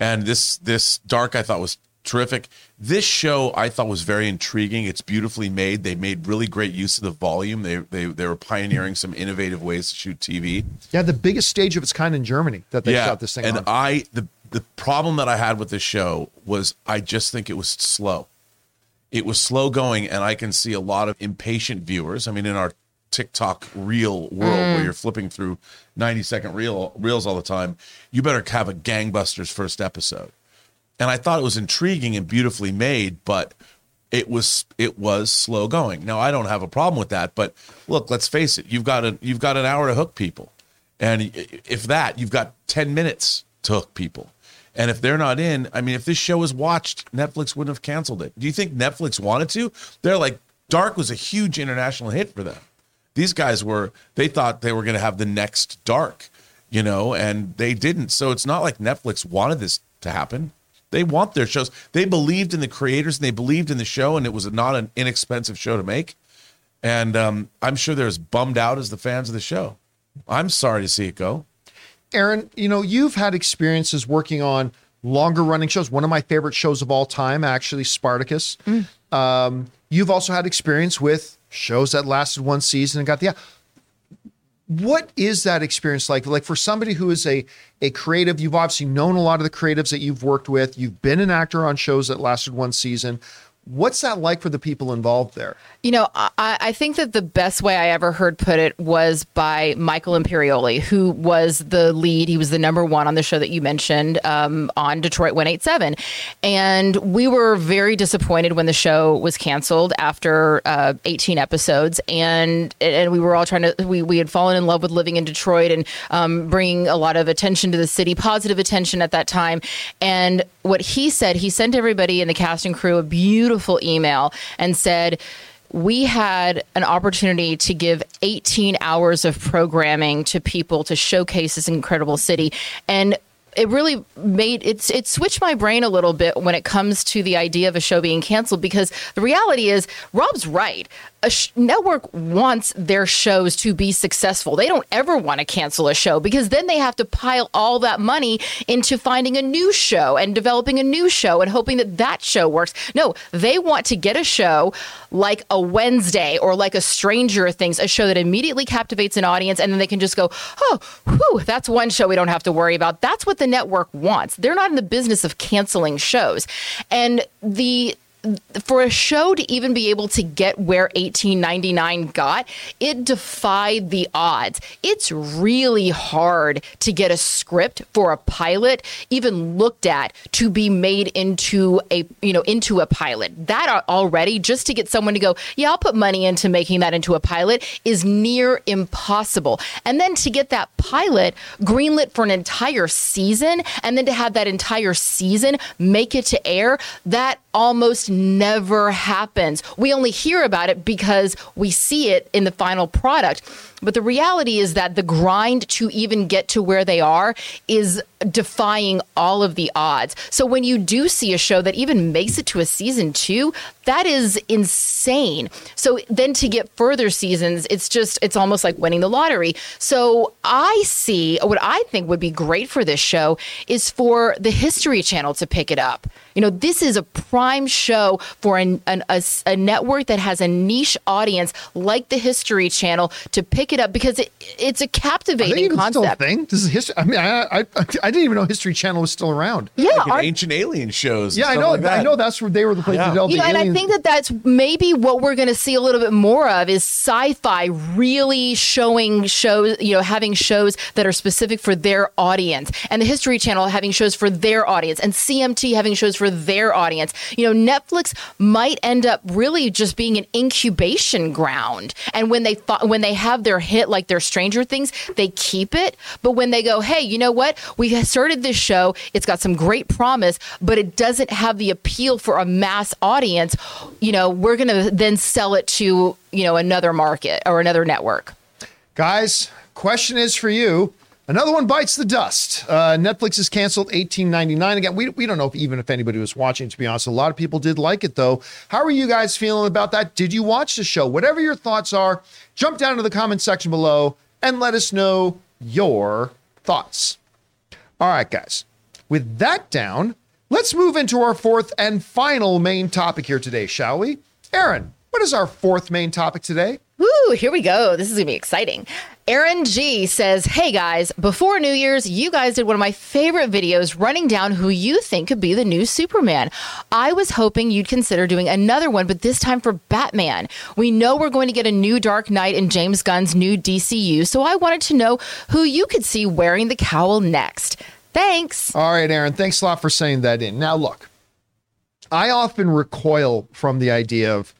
and this this Dark I thought was terrific. This show I thought was very intriguing. It's beautifully made. They made really great use of the volume. They they they were pioneering some innovative ways to shoot TV. Yeah, the biggest stage of its kind in Germany that they yeah, shot this thing and on. I the the problem that I had with this show was I just think it was slow. It was slow going, and I can see a lot of impatient viewers. I mean, in our TikTok reel world where mm. you're flipping through 90 second reel reels all the time, you better have a gangbusters first episode. And I thought it was intriguing and beautifully made, but it was it was slow going. Now I don't have a problem with that, but look, let's face it, you've got a you've got an hour to hook people. And if that, you've got 10 minutes to hook people. And if they're not in, I mean, if this show was watched, Netflix wouldn't have canceled it. Do you think Netflix wanted to? They're like, Dark was a huge international hit for them. These guys were, they thought they were going to have the next Dark, you know, and they didn't. So it's not like Netflix wanted this to happen. They want their shows. They believed in the creators and they believed in the show, and it was not an inexpensive show to make. And um, I'm sure they're as bummed out as the fans of the show. I'm sorry to see it go. Erin, you know, you've had experiences working on longer running shows. One of my favorite shows of all time, actually, Spartacus. Um, you've also had experience with shows that lasted one season and got the. What is that experience like? Like for somebody who is a a creative, you've obviously known a lot of the creatives that you've worked with. You've been an actor on shows that lasted one season. What's that like for the people involved there? You know, I, I think that the best way I ever heard put it was by Michael Imperioli, who was the lead. He was the number one on the show that you mentioned um, on Detroit 187. And we were very disappointed when the show was canceled after uh, 18 episodes. And and we were all trying to, we, we had fallen in love with living in Detroit and um, bringing a lot of attention to the city, positive attention at that time. And what he said, he sent everybody in the cast and crew a beautiful email and said, we had an opportunity to give 18 hours of programming to people to showcase this incredible city. And it really made it's it switched my brain a little bit when it comes to the idea of a show being canceled because the reality is Rob's right. A sh- network wants their shows to be successful. They don't ever want to cancel a show because then they have to pile all that money into finding a new show and developing a new show and hoping that that show works. No, they want to get a show like a Wednesday or like a Stranger Things, a show that immediately captivates an audience, and then they can just go, oh, whew, that's one show we don't have to worry about. That's what the network wants. They're not in the business of canceling shows. And the for a show to even be able to get where 1899 got, it defied the odds. It's really hard to get a script for a pilot even looked at to be made into a, you know, into a pilot. That already just to get someone to go, "Yeah, I'll put money into making that into a pilot" is near impossible. And then to get that pilot greenlit for an entire season and then to have that entire season make it to air, that almost never happens. We only hear about it because we see it in the final product. But the reality is that the grind to even get to where they are is defying all of the odds. So when you do see a show that even makes it to a season two, that is insane. So then to get further seasons, it's just, it's almost like winning the lottery. So I see what I think would be great for this show is for the History Channel to pick it up. You know, this is a prime show for an, an, a, a network that has a niche audience like the History Channel to pick it up because it, it's a Are they captivating even still a concept. thing? This is history. I mean, I, I I didn't even know History Channel was still around. Yeah, Like our- ancient alien shows. Yeah, I know. like that. I know that's where they were the place to Yeah. develop you know, the and I think that that's maybe what we're going to see a little bit more of is sci-fi really showing shows, you know, having shows that are specific for their audience, and the History Channel having shows for their audience, and CMT having shows for their audience. You know, Netflix might end up really just being an incubation ground, and when they fo- when they have their hit like their Stranger Things, they keep it. But when they go, hey, you know what? We started this show. It's got some great promise, but it doesn't have the appeal for a mass audience. You know, we're going to then sell it to, you know, another market or another network. Guys, question is for you. Another one bites the dust. Uh, Netflix has canceled 1899 again. We, we don't know if even if anybody was watching, to be honest. A lot of people did like it though. How are you guys feeling about that? Did you watch the show? Whatever your thoughts are, jump down to the comment section below and let us know your thoughts. All right, guys. With that down, let's move into our fourth and final main topic here today, shall we? Erin, what is our fourth main topic today? Ooh, here we go. This is going to be exciting. Aaron G says, Hey guys, before New Year's, you guys did one of my favorite videos running down who you think could be the new Superman. I was hoping you'd consider doing another one, but this time for Batman. We know we're going to get a new Dark Knight in James Gunn's new DCU, so I wanted to know who you could see wearing the cowl next. Thanks. All right, Aaron, thanks a lot for saying that in. Now, look, I often recoil from the idea of,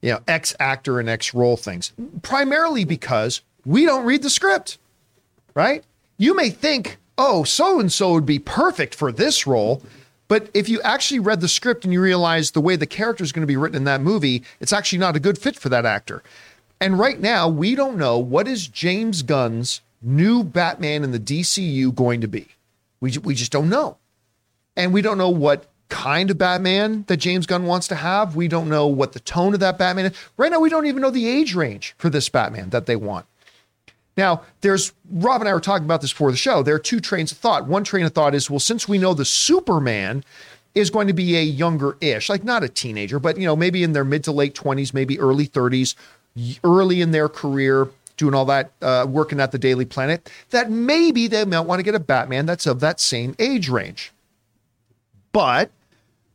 you know, X actor and X role things, primarily because we don't read the script, right? You may think, oh, so and so would be perfect for this role. But if you actually read the script and you realize the way the character is going to be written in that movie, it's actually not a good fit for that actor. And right now, we don't know what is James Gunn's new Batman in the DCU going to be. We, we just don't know. And we don't know what kind of Batman that James Gunn wants to have. We don't know what the tone of that Batman is. Right now, we don't even know the age range for this Batman that they want. Now, there's Rob and I were talking about this before the show. There are two trains of thought. One train of thought is, well, since we know the Superman is going to be a younger-ish, like not a teenager, but you know, maybe in their mid to late 20s, maybe early 30s, early in their career, doing all that, uh, working at the Daily Planet, that maybe they might want to get a Batman that's of that same age range. But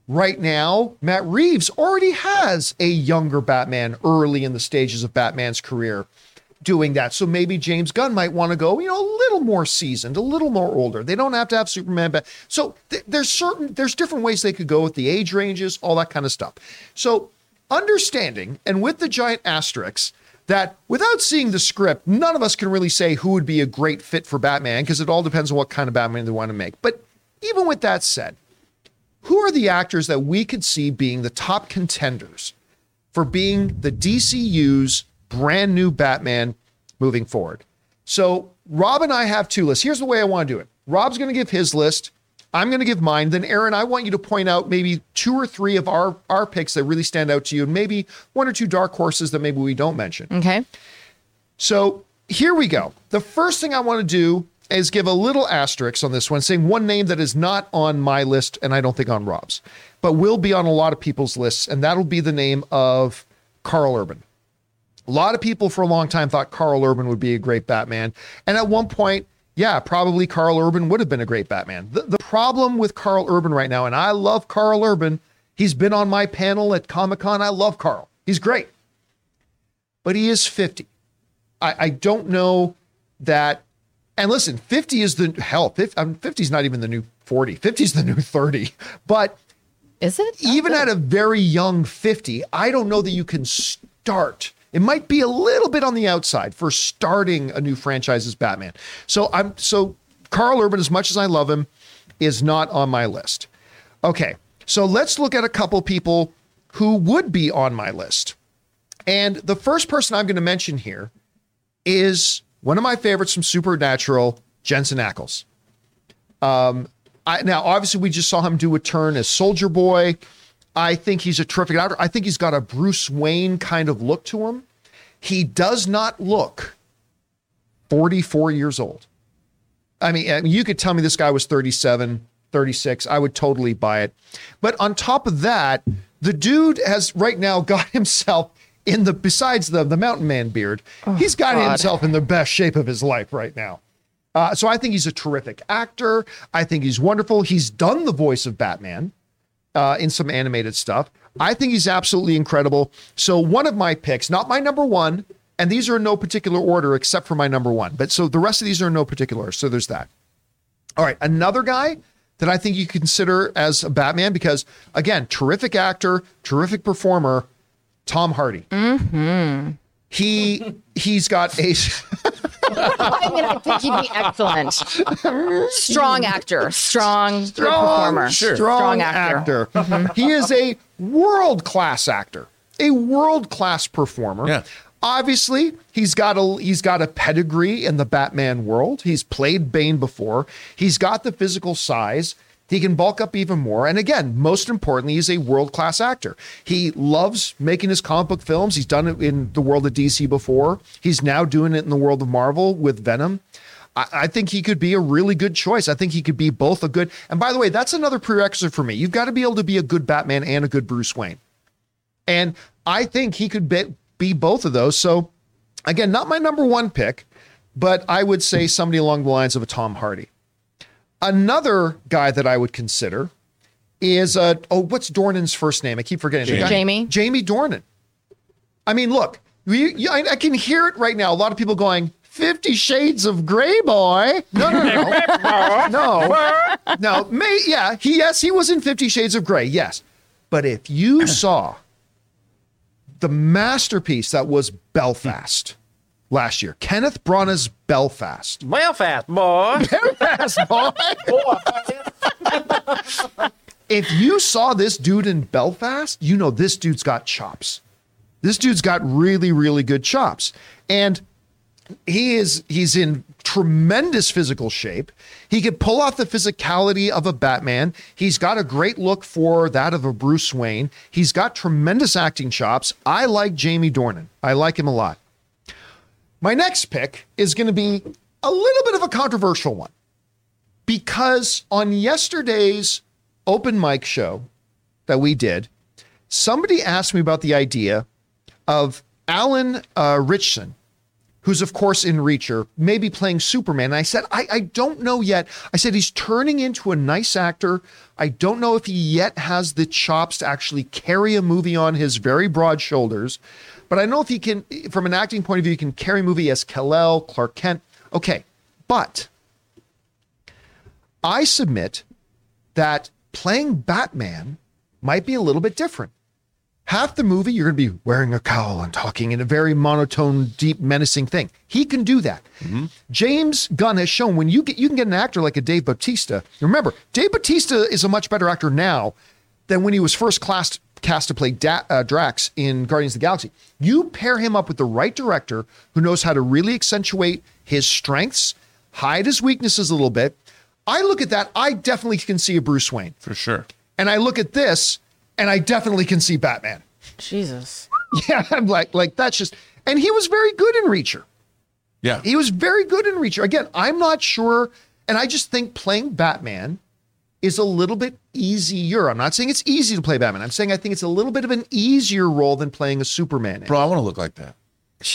right now, Matt Reeves already has a younger Batman early in the stages of Batman's career doing that. So maybe James Gunn might want to go, you know, a little more seasoned, a little more older. They don't have to have Superman back. So th- there's certain there's different ways they could go with the age ranges, all that kind of stuff. So understanding and with the giant asterisks that without seeing the script, none of us can really say who would be a great fit for Batman because it all depends on what kind of Batman they want to make. But even with that said, who are the actors that we could see being the top contenders for being the DCU's brand new Batman moving forward? So, Rob and I have two lists. Here's the way I want to do it Rob's going to give his list. I'm going to give mine. Then, Erin, I want you to point out maybe two or three of our our picks that really stand out to you, and maybe one or two dark horses that maybe we don't mention. Okay. So here we go. The first thing I want to do is give a little asterisk on this one, saying one name that is not on my list and I don't think on Rob's, but will be on a lot of people's lists, and that'll be the name of Karl Urban. A lot of people for a long time thought Karl Urban would be a great Batman. And at one point, yeah, probably Karl Urban would have been a great Batman. The, the problem with Karl Urban right now, and I love Karl Urban, he's been on my panel at Comic Con. I love Karl, he's great. But he is 50. I, I don't know that. And listen, 50 is the hell, 50, I mean, 50 is not even the new 40, 50 is the new 30. But Is it? even at a very young 50, I don't know that you can start. It might be a little bit on the outside for starting a new franchise as Batman. So I'm so Karl Urban, as much as I love him, is not on my list. Okay, so let's look at a couple people who would be on my list. And the first person I'm going to mention here is one of my favorites from Supernatural, Jensen Ackles. Um, I, now, obviously, we just saw him do a turn as Soldier Boy. I think he's a terrific actor. I think he's got a Bruce Wayne kind of look to him. He does not look 44 years old. I mean, I mean, you could tell me this guy was 37, 36. I would totally buy it. But on top of that, the dude has right now got himself in the, besides the, the mountain man beard, he's got God. himself in the best shape of his life right now. Uh, so I think he's a terrific actor. I think he's wonderful. He's done the voice of Batman uh, in some animated stuff. I think he's absolutely incredible. So one of my picks, not my number one, and these are in no particular order except for my number one. But so the rest of these are in no particular. So there's that. All right, another guy that I think you consider as a Batman because again, terrific actor, terrific performer, Tom Hardy. Mm-hmm. He he's got a I mean, I think he'd be excellent. Strong actor, strong, performer, strong, strong actor. actor. Mm-hmm. he is a world class actor, a world class performer. Yeah. Obviously, he's got a he's got a pedigree in the Batman world. He's played Bane before. He's got the physical size. He can bulk up even more. And again, most importantly, he's a world class actor. He loves making his comic book films. He's done it in the world of DC before. He's now doing it in the world of Marvel with Venom. I, I think he could be a really good choice. I think he could be both a good. And by the way, that's another prerequisite for me. You've got to be able to be a good Batman and a good Bruce Wayne. And I think he could be, be both of those. So, again, not my number one pick, but I would say somebody along the lines of a Tom Hardy. Another guy that I would consider is uh oh, what's Dornan's first name? I keep forgetting. The guy- Jamie. Jamie Dornan. I mean, look, you, you, I, I can hear it right now. A lot of people going, Fifty Shades of Grey, boy. No, no, no, no, no. May yeah, he yes, he was in Fifty Shades of Grey, yes. But if you saw the masterpiece that was Belfast last year, Kenneth Branagh's Belfast. Belfast, boy. Belfast, boy. if you saw this dude in Belfast, you know this dude's got chops. This dude's got really, really good chops. And he is he's in tremendous physical shape. He could pull off the physicality of a Batman. He's got a great look for that of a Bruce Wayne. He's got tremendous acting chops. I like Jamie Dornan. I like him a lot. My next pick is going to be a little bit of a controversial one because on yesterday's open mic show that we did, somebody asked me about the idea of Alan uh, Ritchson, who's of course in Reacher, maybe playing Superman. And I said, I, I don't know yet. I said he's turning into a nice actor. I don't know if he yet has the chops to actually carry a movie on his very broad shoulders. But I know if he can, from an acting point of view, he can carry a movie as Kal-El, Clark Kent. Okay, but I submit that playing Batman might be a little bit different. Half the movie, you're going to be wearing a cowl and talking in a very monotone, deep, menacing thing. He can do that. Mm-hmm. James Gunn has shown when you get you can get an actor like a Dave Bautista. Remember, Dave Bautista is a much better actor now than when he was first classed, cast to play da- uh, Drax in Guardians of the Galaxy. You pair him up with the right director who knows how to really accentuate his strengths, hide his weaknesses a little bit. I look at that, I definitely can see a Bruce Wayne. For sure. And I look at this, and I definitely can see Batman. Jesus. Yeah, I'm like, like that's just, and he was very good in Reacher. Yeah. He was very good in Reacher. Again, I'm not sure, and I just think playing Batman is a little bit easier. I'm not saying it's easy to play Batman. I'm saying I think it's a little bit of an easier role than playing a Superman. Bro, I want to look like that.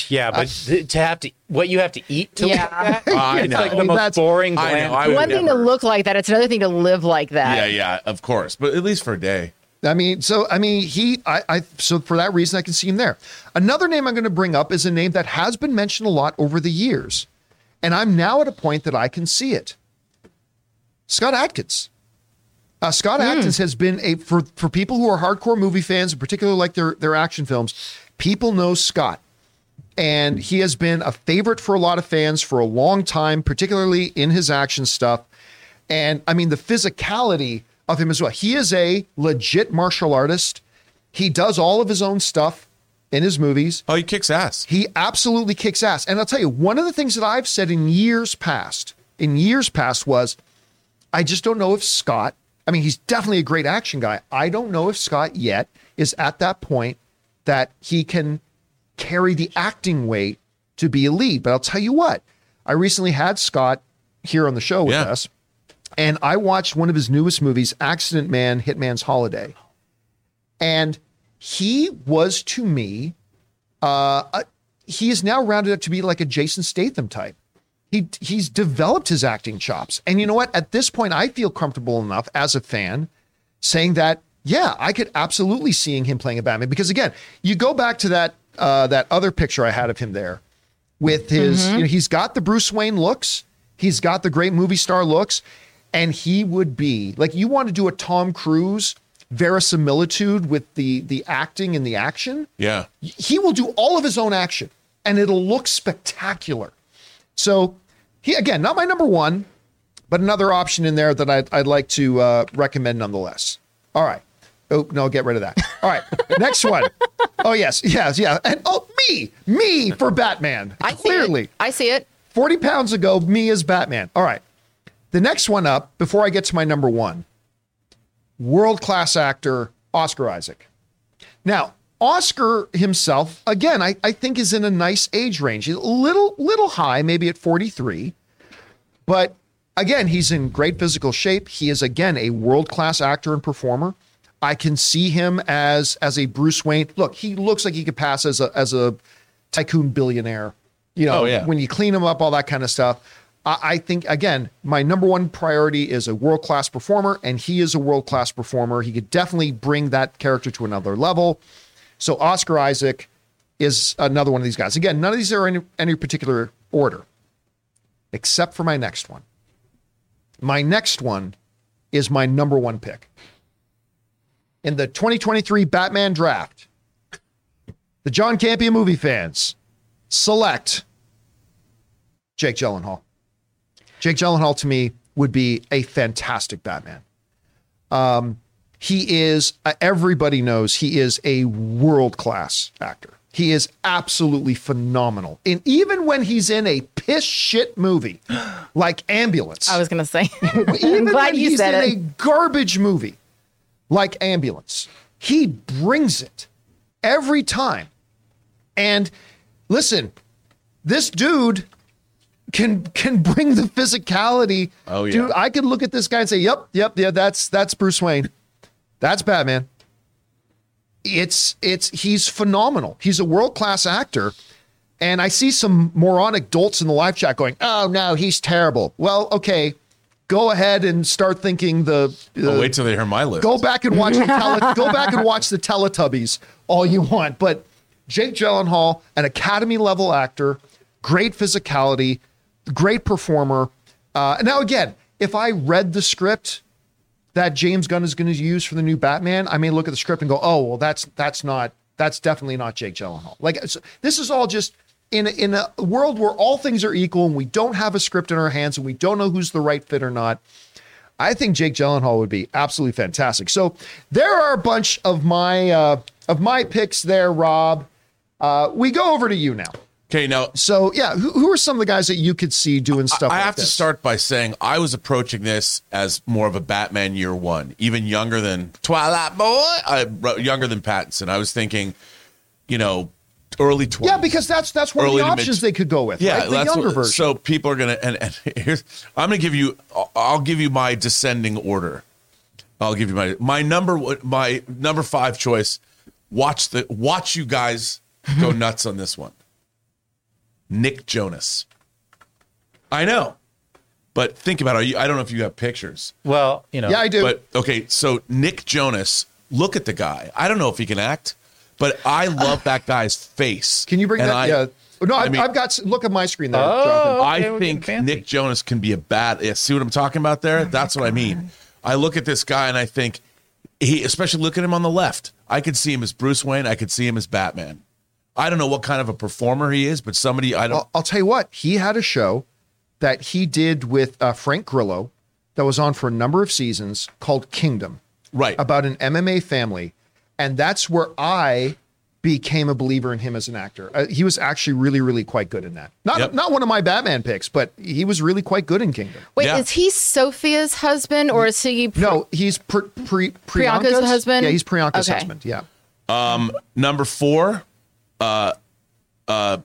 Yeah, but th- to have to what you have to eat to Yeah. look like that, I it's know. like the most That's- boring. I know. I One thing to look like that, it's another thing to live like that. Yeah, yeah, of course. But at least for a day. I mean, so I mean, he, I, I, so for that reason, I can see him there. Another name I'm going to bring up is a name that has been mentioned a lot over the years, and I'm now at a point that I can see it. Scott Adkins. Uh, Scott Adkins has been a for for people who are hardcore movie fans, in particular like their their action films. People know Scott, and he has been a favorite for a lot of fans for a long time, particularly in his action stuff. And I mean, the physicality of him as well. He is a legit martial artist. He does all of his own stuff in his movies. Oh, he kicks ass. He absolutely kicks ass. And I'll tell you, one of the things that I've said in years past, in years past, was I just don't know if Scott, I mean, he's definitely a great action guy. I don't know if Scott yet is at that point that he can carry the acting weight to be a lead. But I'll tell you what, I recently had Scott here on the show with Yeah. us, and I watched one of his newest movies, Accident Man Hitman's Holiday. And he was to me uh, he is now rounded up to be like a Jason Statham type. He he's developed his acting chops, and you know what? At this point, I feel comfortable enough as a fan saying that yeah, I could absolutely seeing him playing a Batman because again, you go back to that uh, that other picture I had of him there with his you know, he's got the Bruce Wayne looks, he's got the great movie star looks, and he would be like you want to do a Tom Cruise verisimilitude with the the acting and the action Yeah. he will do all of his own action and it'll look spectacular. So he again, not my number one, but another option in there that I'd, I'd like to uh, recommend nonetheless. All right. Oh no, get rid of that. All right, next one. Oh yes, yes, yeah, and oh me, me for Batman. I see Clearly, it. I see it. forty pounds ago, me as Batman. All right, the next one up before I get to my number one, world class actor Oscar Isaac. Now, Oscar himself, again, I, I think is in a nice age range. He's a little, little high, maybe at 43. But again, he's in great physical shape. He is again a world-class actor and performer. I can see him as as a Bruce Wayne. Look, he looks like he could pass as a as a tycoon billionaire. You know, Oh, yeah. when you clean him up, all that kind of stuff. I, I think again, my number one priority is a world class performer, and he is a world class performer. He could definitely bring that character to another level. So Oscar Isaac is another one of these guys. Again, none of these are in any particular order, except for my next one. My next one is my number one pick. In the 2023 Batman draft, the John Campea movie fans select Jake Gyllenhaal. Jake Gyllenhaal to me would be a fantastic Batman. Um, he is, uh, everybody knows he is a world class actor. He is absolutely phenomenal. And even when he's in a piss shit movie like Ambulance, I was going to say. even glad when you he's said in it. a garbage movie like Ambulance, he brings it every time. And listen, this dude can can bring the physicality. Oh, yeah. Dude, I could look at this guy and say, "Yep, yep, yeah, that's that's Bruce Wayne. That's Batman." It's it's he's phenomenal. He's a world-class actor. And I see some moronic dolts in the live chat going, "Oh no, he's terrible." Well, okay, go ahead and start thinking the. Oh, wait till they hear my list. Go back and watch the tele- go back and watch the Teletubbies all you want, but Jake Gyllenhaal, an Academy level actor, great physicality, great performer. Uh, now again, if I read the script that James Gunn is going to use for the new Batman, I may look at the script and go, "Oh, well, that's that's not that's definitely not Jake Gyllenhaal." Like this is all just in a, in a world where all things are equal and we don't have a script in our hands and we don't know who's the right fit or not. I think Jake Gyllenhaal would be absolutely fantastic. So there are a bunch of my uh, of my picks there, Rob. Uh, we go over to you now. Okay, now So yeah, who, who are some of the guys that you could see doing stuff? I like have to start by saying I was approaching this as more of a Batman year one, even younger than Twilight Boy, uh, I, younger than Pattinson. I was thinking, you know, early 20s. Yeah, because that's that's one of the mid- options they could go with. Yeah, right? the that's younger what- version. So people are gonna and, and here's I'm gonna give you I'll- I'll give you my descending order. I'll give you my my number my number five choice. Watch the watch you guys go nuts on this one. Nick Jonas. I know, but think about it. You, I don't know if you have pictures, Well, you know. yeah, I do. but okay. So Nick Jonas, look at the guy. I don't know if he can act, but I love that guy's face. Can you bring And that? I- yeah. No, I I've, mean- I've got. Look at my screen there, Oh. Jonathan. Okay, I think. Nick Jonas can be a bad. Yeah, see what I'm talking about there? That's what I mean. I look at this guy and I think he, especially look at him on the left. I could see him as Bruce Wayne. I could see him as Batman. I don't know what kind of a performer he is, but somebody I don't. I'll, I'll tell you what. He had a show that he did with uh, Frank Grillo that was on for a number of seasons called Kingdom. right. about an MMA family, and that's where I became a believer in him as an actor. Uh, he was actually really, really quite good in that. Not Yep. not one of my Batman picks, but he was really quite good in Kingdom. Wait, Yeah. is he Sophia's husband or is he? No, he's pre, pre, Priyanka's Priyanka's husband? Yeah, he's Priyanka's Okay. husband. Yeah. Number four, uh, uh,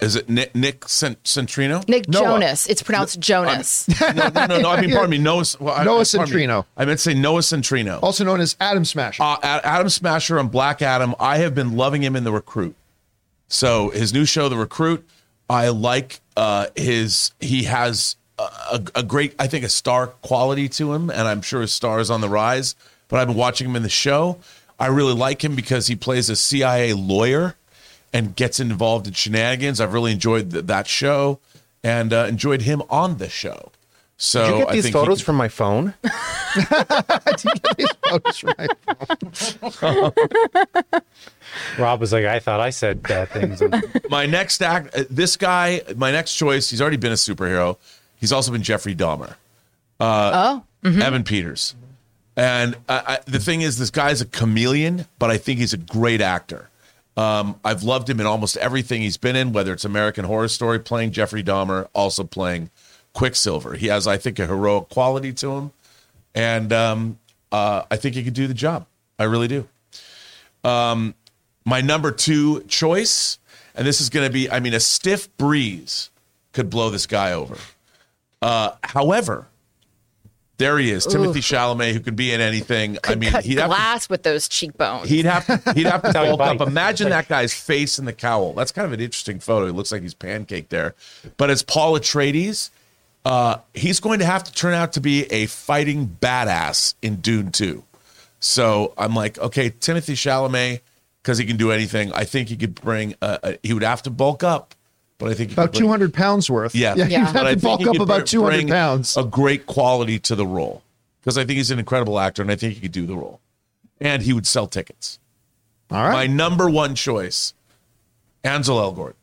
is it Nick, Nick Centineo? Nick Noah. Jonas. It's pronounced Jonas. no, no, no, no. I mean, pardon me, Noah. Well, I- Noah pardon me. Centineo. I meant to say Noah Centineo. Also known as Atom Smasher. Uh, Atom Smasher and Black Adam. I have been loving him in The Recruit. So his new show, The Recruit, I like uh, his. He has a, a, a great, I think, a star quality to him, and I'm sure his star is on the rise. But I've been watching him in the show. I really like him because he plays a CIA lawyer and gets involved in shenanigans. I've really enjoyed th- that show and uh, enjoyed him on the show. So Did you get I these think photos can- from my phone? That's right. Rob was like, I thought I said bad things. my next act, uh, this guy, my next choice. He's already been a superhero. He's also been Jeffrey Dahmer. oh, Evan Peters. And I, I, the thing is, this guy's a chameleon, but I think he's a great actor. Um, I've loved him in almost everything he's been in, whether it's American Horror Story, playing Jeffrey Dahmer, also playing Quicksilver. He has, I think, a heroic quality to him, and um, uh, I think he could do the job. I really do. Um, my number two choice, and this is going to be, I mean, a stiff breeze could blow this guy over. Uh, however, there he is, Timothy Chalamet, who could be in anything. I mean, cut he'd have to glass with those cheekbones. He'd have to, he'd have to bulk up. bites. Imagine that guy's face in the cowl. That's kind of an interesting photo. He looks like he's pancaked there. But as Paul Atreides, uh, he's going to have to turn out to be a fighting badass in Dune 2. So I'm like, okay, Timothy Chalamet, because he can do anything. I think he could bring. A, a, he would have to bulk up, but I think About could bring- 200 pounds worth. yeah, Yeah, you Yeah. have to bulk up about 200 bring pounds. A great quality to the role because I think he's an incredible actor, and I think he could do the role, and he would sell tickets. All right, My number one choice, Ansel Elgort.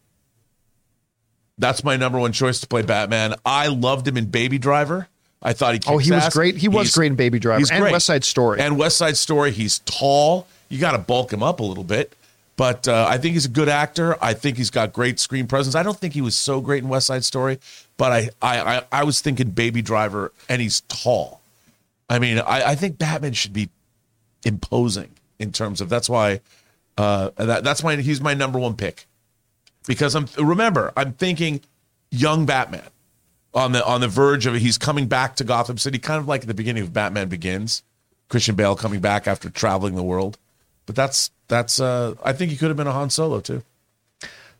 That's my number one choice to play Batman. I loved him in Baby Driver. I thought he. Oh, he kicks was great. He was He's- great in Baby Driver he's and great. West Side Story. And West Side Story. He's tall. You got to bulk him up a little bit. But uh, I think he's a good actor. I think he's got great screen presence. I don't think he was so great in West Side Story, but I I I, I was thinking Baby Driver, and he's tall. I mean, I, I think Batman should be imposing in terms of that's why uh, that, that's why he's my number one pick because I'm remember I'm thinking young Batman on the on the verge of he's coming back to Gotham City, kind of like the beginning of Batman Begins, Christian Bale coming back after traveling the world. But that's that's uh, I think he could have been a Han Solo too.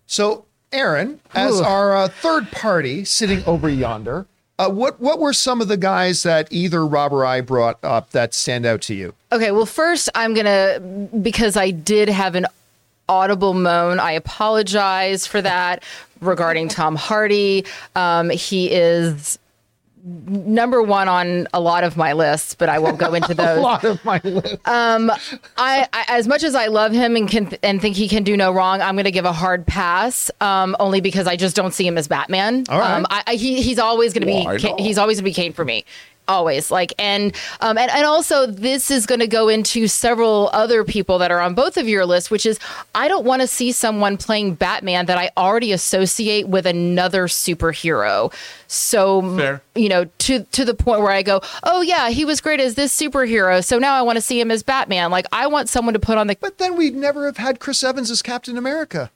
So, Erin, as our uh, third party sitting over yonder, uh, what what were some of the guys that either Rob or I brought up that stand out to you? Okay, well, first I'm gonna because I did have an audible moan. I apologize for that regarding Tom Hardy. Um, he is number one on a lot of my lists, but I won't go into those. A lot of my list. I, I as much as I love him and can and think he can do no wrong, I'm going to give a hard pass. Um, only because I just don't see him as Batman. All right. Um, I, I, he he's always going to be he's always going to be Bane for me. Always like and um and, and also this is going to go into several other people that are on both of your lists which is i don't want to see someone playing batman that i already associate with another superhero so Fair. you know to to the point where i go oh yeah he was great as this superhero so now i want to see him as batman like i want someone to put on the But then we'd never have had Chris Evans as Captain America.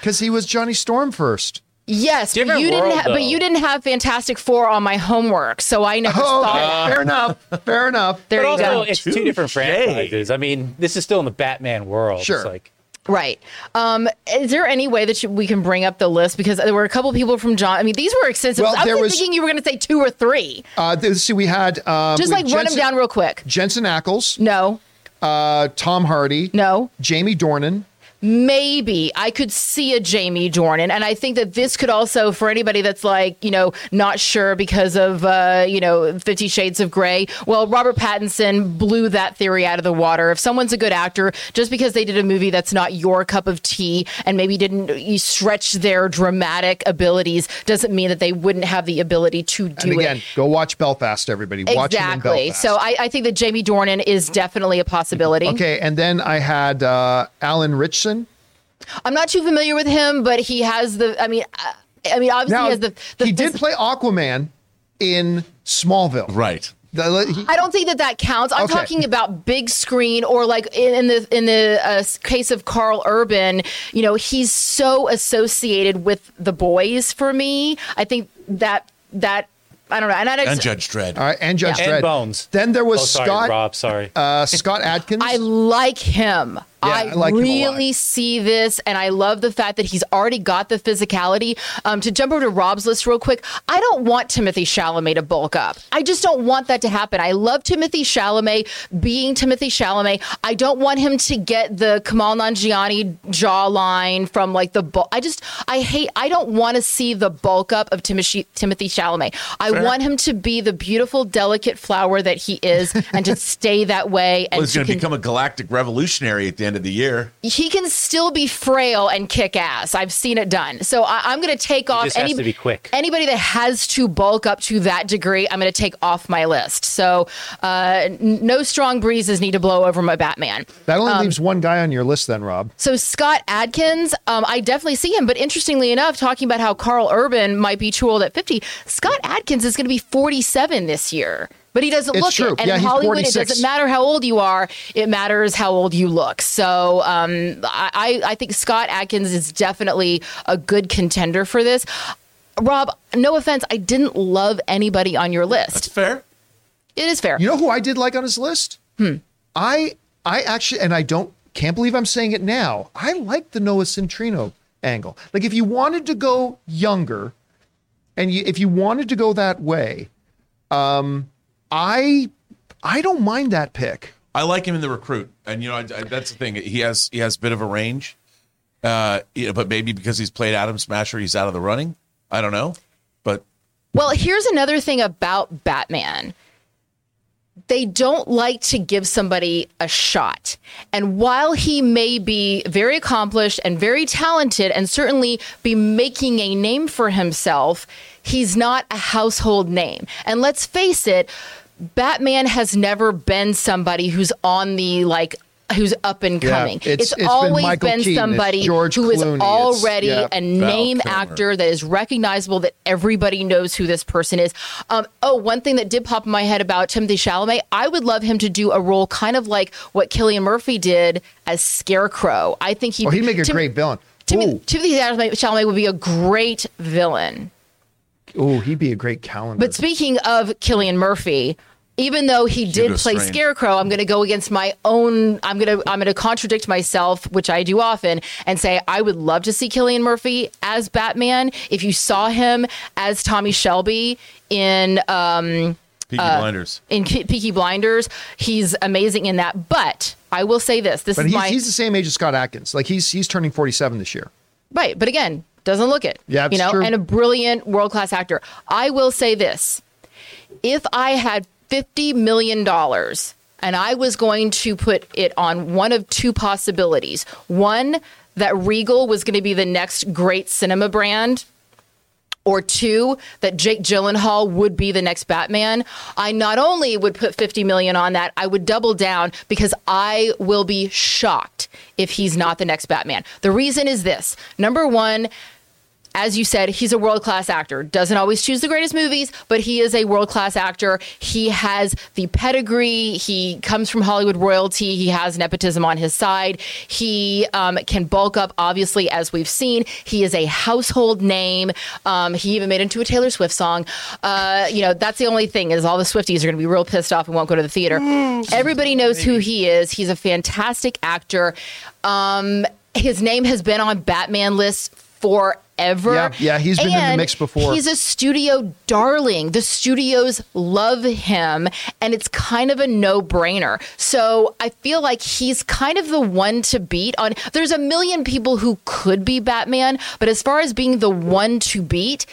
Because he was Johnny Storm first. Yes but Different you didn't world, ha- but you didn't have fantastic four on my homework so i never Oh, saw fair enough. Fair enough. there But you also, go it's two different Touche. franchises. I mean, this is still in the Batman world. Sure. It's like, Right. Um, is there any way that you, we can bring up the list? Because there were a couple people from John. I mean, these were extensive. Well, I was was- thinking you were going to say two or three. Uh, th- see, we had um, Just we like had run them down real quick. Jensen Ackles, No, uh, Tom Hardy, no. Jamie Dornan, Maybe I could see a Jamie Dornan, and I think that this could also, for anybody that's like, you know, not sure because of, uh, you know, Fifty Shades of Grey. Well, Robert Pattinson blew that theory out of the water. If someone's a good actor, just because they did a movie that's not your cup of tea and maybe didn't you stretch their dramatic abilities, doesn't mean that they wouldn't have the ability to do and again, it. go watch Belfast, everybody. Watch him in Exactly. Belfast. So I, I think that Jamie Dornan is definitely a possibility. okay, and then I had uh, Alan Ritchson. I'm not too familiar with him, but he has the. I mean, uh, I mean, obviously Now he has the. the he did phys- play Aquaman in Smallville. Right. I don't think that that counts. I'm Okay. talking about big screen or like in, in the in the uh, case of Karl Urban. You know, he's so associated with the boys for me. I think that that I don't know. And, I, And Judge Dredd. all right, and Judge Yeah. Dredd. And Bones. Then there was oh, sorry, Scott Rob. Sorry. uh, Scott Adkins. I like him. I, I like him a lot. really see this, and I love the fact that he's already got the physicality. Um, to jump over to Rob's list real quick, I don't want Timothy Chalamet to bulk up. I just don't want that to happen. I love Timothy Chalamet being Timothy Chalamet. I don't want him to get the Kumail Nanjiani jawline from like the bulk. I just, I hate, I don't want to see the bulk up of Timothy, Timothy Chalamet. I want him to be the beautiful, delicate flower that he is and to stay that way. And Well, he's going to become a galactic revolutionary at the end of the year. he can still be frail and kick ass. I've seen it done. So I, I'm going to take off just has to be quick. anybody that has to bulk up to that degree. I'm going to take off my list. So uh, no strong breezes need to blow over my Batman. that um, only leaves one guy on your list, then, Rob. So Scott Adkins, um, I definitely see him. But interestingly enough, talking about how Karl Urban might be too old at 50, Scott Adkins is going to be 47 this year. But he doesn't It's look true. it. And Yeah, in Hollywood, 46. it doesn't matter how old you are; it matters how old you look. So um, I, I think Scott Adkins is definitely a good contender for this. Rob, no offense, I didn't love anybody on your It's list. fair. It is fair. You know who I did like on his list? Hmm. I I actually, and I don't can't believe I'm saying it now. I like the Noah Centineo angle. Like if you wanted to go younger, and you, if you wanted to go that way, um, I I don't mind that pick. I like him in the recruit, and you know I, I, that's the thing. He has he has a bit of a range, uh, you know, but maybe because he's played Atom Smasher, he's out of the running. I don't know, but Well, here's another thing about Batman. They don't like to give somebody a shot. And while he may be very accomplished and very talented and certainly be making a name for himself, he's not a household name. And let's face it, Batman has never been somebody who's on the like who's up and Yeah, coming. it's- it's been always been Keaton, somebody who is Clooney, it's- already yeah, a name actor that is recognizable that everybody knows who this person is. Um, oh, one thing that did pop in my head about Timothy Chalamet, I would love him to do a role kind of like what Cillian Murphy did as Scarecrow. I think he Oh, he'd make a great villain. Timothy, Ooh, Timothy Chalamet would be a great villain. Ooh, he'd be a great calendar. But speaking of Cillian Murphy, even though he did Hugo play Strange. Scarecrow, I'm going to go against my own. I'm going to I'm going to contradict myself, which I do often, and say I would love to see Cillian Murphy as Batman. If you saw him as Tommy Shelby in um, Peaky Blinders. in Pe- Peaky Blinders, he's amazing in that. But I will say this: this but is he's, my he's the same age as Scott Adkins. Like he's he's turning 47 this year. Right, but again, doesn't look it. Yeah, you know, true. and a brilliant world class actor. I will say this: if I had fifty million dollars and I was going to put it on one of two possibilities, one that Regal was going to be the next great cinema brand, or two that Jake Gyllenhaal would be the next Batman, I not only would put 50 million on that, I would double down because I will be shocked if he's not the next Batman. The reason is this. Number 1, as you said, he's a world class actor. Doesn't always choose the greatest movies, but he is a world class actor. He has the pedigree. He comes from Hollywood royalty. He has nepotism on his side. He um, can bulk up, obviously, as we've seen. He is a household name. Um, he even made into a Taylor Swift song. Uh, you know, that's the only thing is all the Swifties are going to be real pissed off and won't go to the theater. Everybody knows who he is. He's a fantastic actor. Um, his name has been on Batman lists forever. Yeah, yeah, he's been in the mix before. He's a studio darling. The studios love him, and it's kind of a no brainer. So I feel like he's kind of the one to beat on. There's a million people who could be Batman, but as far as being the one to beat,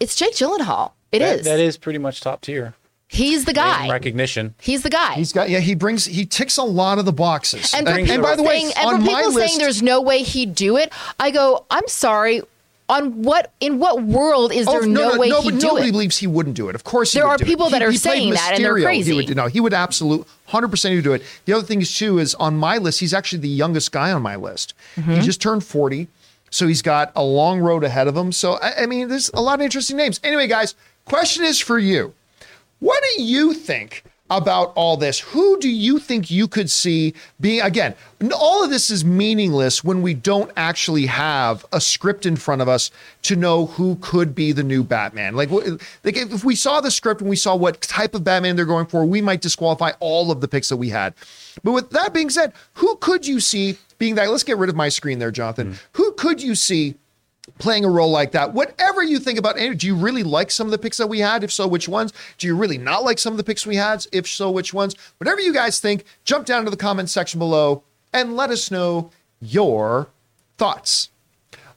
it's Jake Gyllenhaal. It is. That, that is pretty much top tier. He's the Name guy. recognition. He's the guy. He's got yeah. He brings he ticks a lot of the boxes. And for and, people by the way, saying, and on for my people list, saying there's no way he'd do it, I go, I'm sorry. On what in what world is there Oh, no, way no, he'd but do nobody it? believes he wouldn't do it. Of course, he There are do it. people that He- are he saying that, and they're crazy. He would, no, he would absolutely 100 percent he would do it. The other thing is too is on my list, he's actually the youngest guy on my list. Mm-hmm. He just turned 40, so he's got a long road ahead of him. So I, I mean, there's a lot of interesting names. Anyway, guys, question is for you. What do you think about all this? Who do you think you could see being, again, all of this is meaningless when we don't actually have a script in front of us to know who could be the new Batman. Like, like if if we saw the script and we saw what type of Batman they're going for, we might disqualify all of the picks that we had. But with that being said, who could you see being that? Let's get rid of my screen there, Jonathan. Mm-hmm. Who could you see playing a role like that. Whatever you think about it, do you really like some of the picks that we had? If so, which ones? Do you really not like some of the picks we had? If so, which ones? Whatever you guys think, jump down to the comment section below and let us know your thoughts.